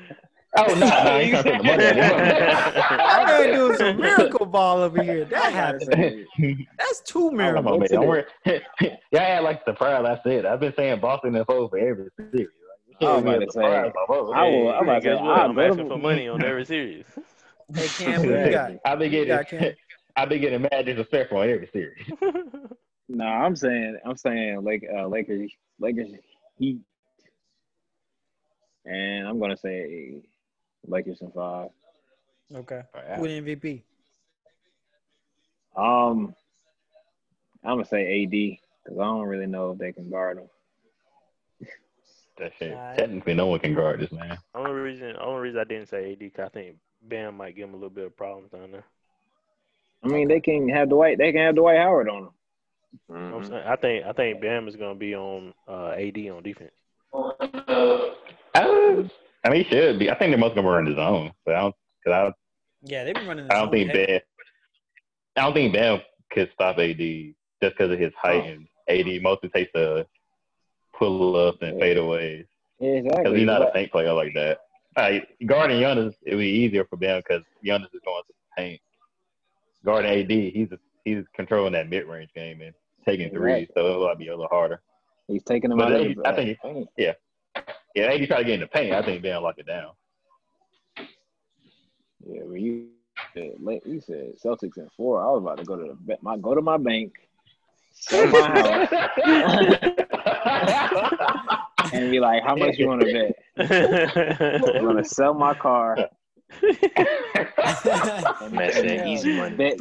Man, Oh no, no, I ain't trying to the money That man doing some miracle ball over here. That happened. say, That's two Come on, miracles. man. Don't worry. Y'all act like surprise. I said I've been saying Boston and four for every series. I was about to say, Surprise, my boy. I will- Hey, I'm about to say, what? I'll I'm asking for money on every series. Hey Cam, who you got? I've been Who you getting, got, Cam? I've been getting mad disrespectful in every series. No, I'm saying I'm saying Lake uh, Lakers Lakers Heat, and I'm gonna say Lakers in five. Okay. Alright. Who the MVP? Um, I'm gonna say AD because I don't really know if they can guard him. That shit. Alright. Technically, no one can guard this man. Only reason, only reason I didn't say AD because I think Bam might give him a little bit of problems down there. I mean, they can have Dwight. They can have Dwight Howard on them. You know what I'm Mhm. I think, I think Bam is gonna be on uh, AD on defense. Uh, I mean, he should be. I think they're most gonna run his own, but I don't. Cause Yeah, they've been running. I, don't think heavy. Bam. I don't think Bam could stop AD just because of his oh. height and AD mostly takes the pull ups and fadeaways because Exactly. he's not a paint player like that. Like guarding Giannis, it would be easier for Bam because Giannis is going to the paint. Guarding AD, he's he's controlling that mid range game and taking threes, so it'll be a little harder. He's taking them But out they- of the I think- paint. Yeah, AD try to get in the paint. I think Bam lock it down. Yeah, when you said, you said Celtics in four, I was about to go to the my go to my bank, sell my house, and be like, "How much you want to bet? I'm gonna sell my car and Man said easy money. bet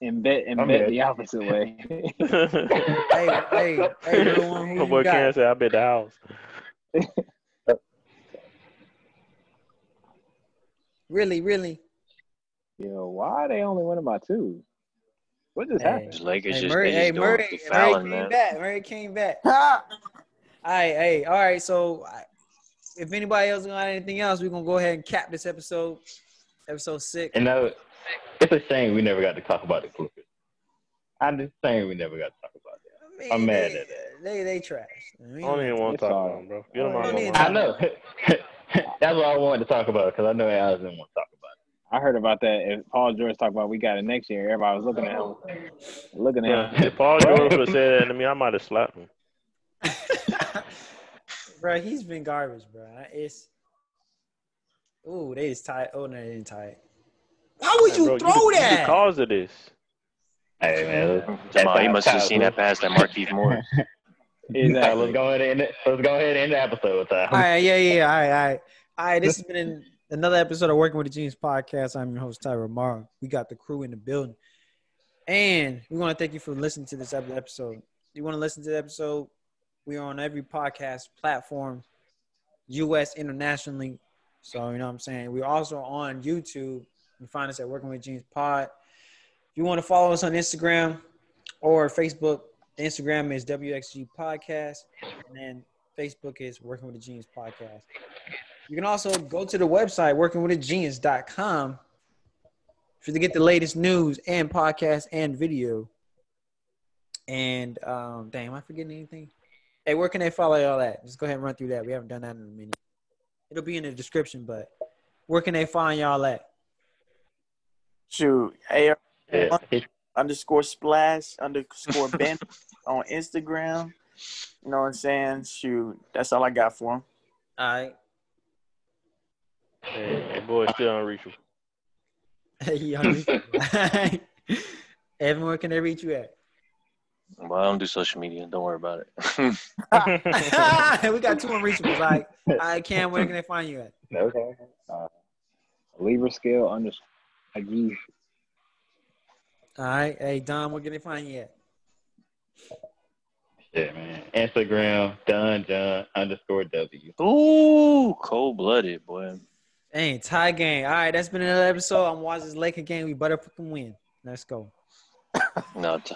and bet and I'm bet in. the opposite way." hey, hey, hey, little one, who My boy Ken got? said, "I bet the house." Really, really. Yo, why are they only winning by two? What just Hey. happened? Just Lakers Hey, just, Murray, they hey, just doing Murray, the Murray came man. back. Murray came back. All right, hey, all right. So, if anybody else got anything else, we're gonna go ahead and cap this episode, episode six. And uh, it's a shame we never got to talk about the Clippers. I'm just saying we never got to talk about that. I mean, I'm mad they, at that. They they trash. I I don't even want to talk about right. him, bro. Get him out of my mind. I know. That's what I wanted to talk about because I know Alex didn't want to talk about it. I heard about that. If Paul George talked about we got it next year, everybody was looking at him, looking at him. If Paul George would have said that to me, I might have slapped him. bro, he's been garbage, bro. It's ooh, they is tight. Oh no, they ain't tight. Why would you Bro, throw the- You the that? cause of this. it. Hey man, let's, Come on, he must have seen that pass that Markieff Morris. Right, uh, Exactly. let's go ahead and end it. let's go ahead and end the episode. with that. All right, yeah, yeah, all right, all right. All right, this has been an- another episode of Working with the Genius podcast. I'm your host, Tyra Morrow. We got the crew in the building. And we want to thank you for listening to this episode. You want to listen to the episode? We are on every podcast platform, US internationally. So, you know what I'm saying? We're also on YouTube. You find us at Working with Genius Pod. If you want to follow us on Instagram or Facebook, the Instagram is WXG Podcast. And then Facebook is Working with a Genius Podcast. You can also go to the website, workingwithagenius.com, for to get the latest news and podcast and video. And um, damn, am I forgetting anything? Hey, where can they follow all that? Just go ahead and run through that. We haven't done that in a minute. It'll be in the description, but where can they find y'all at? Shoot, AR Yeah, he- underscore splash underscore Ben on Instagram. You know what I'm saying? Shoot, that's all I got for him. All right. Hey, your boy still unreachable. Hey, y'all. Evan, where can they reach you at? Well, I don't do social media. Don't worry about it. we got two unreachables. Like, I can't. Where can they find you at? okay. Uh, Libra scale underscore IG. All right. Hey, Don, where can they find you at? Shit, man. Instagram, Don John underscore W. Ooh, cold blooded, boy. Hey, tie game. All right, that's been another episode. I'm watching this Laker game. We better fucking win. Let's go. No, t-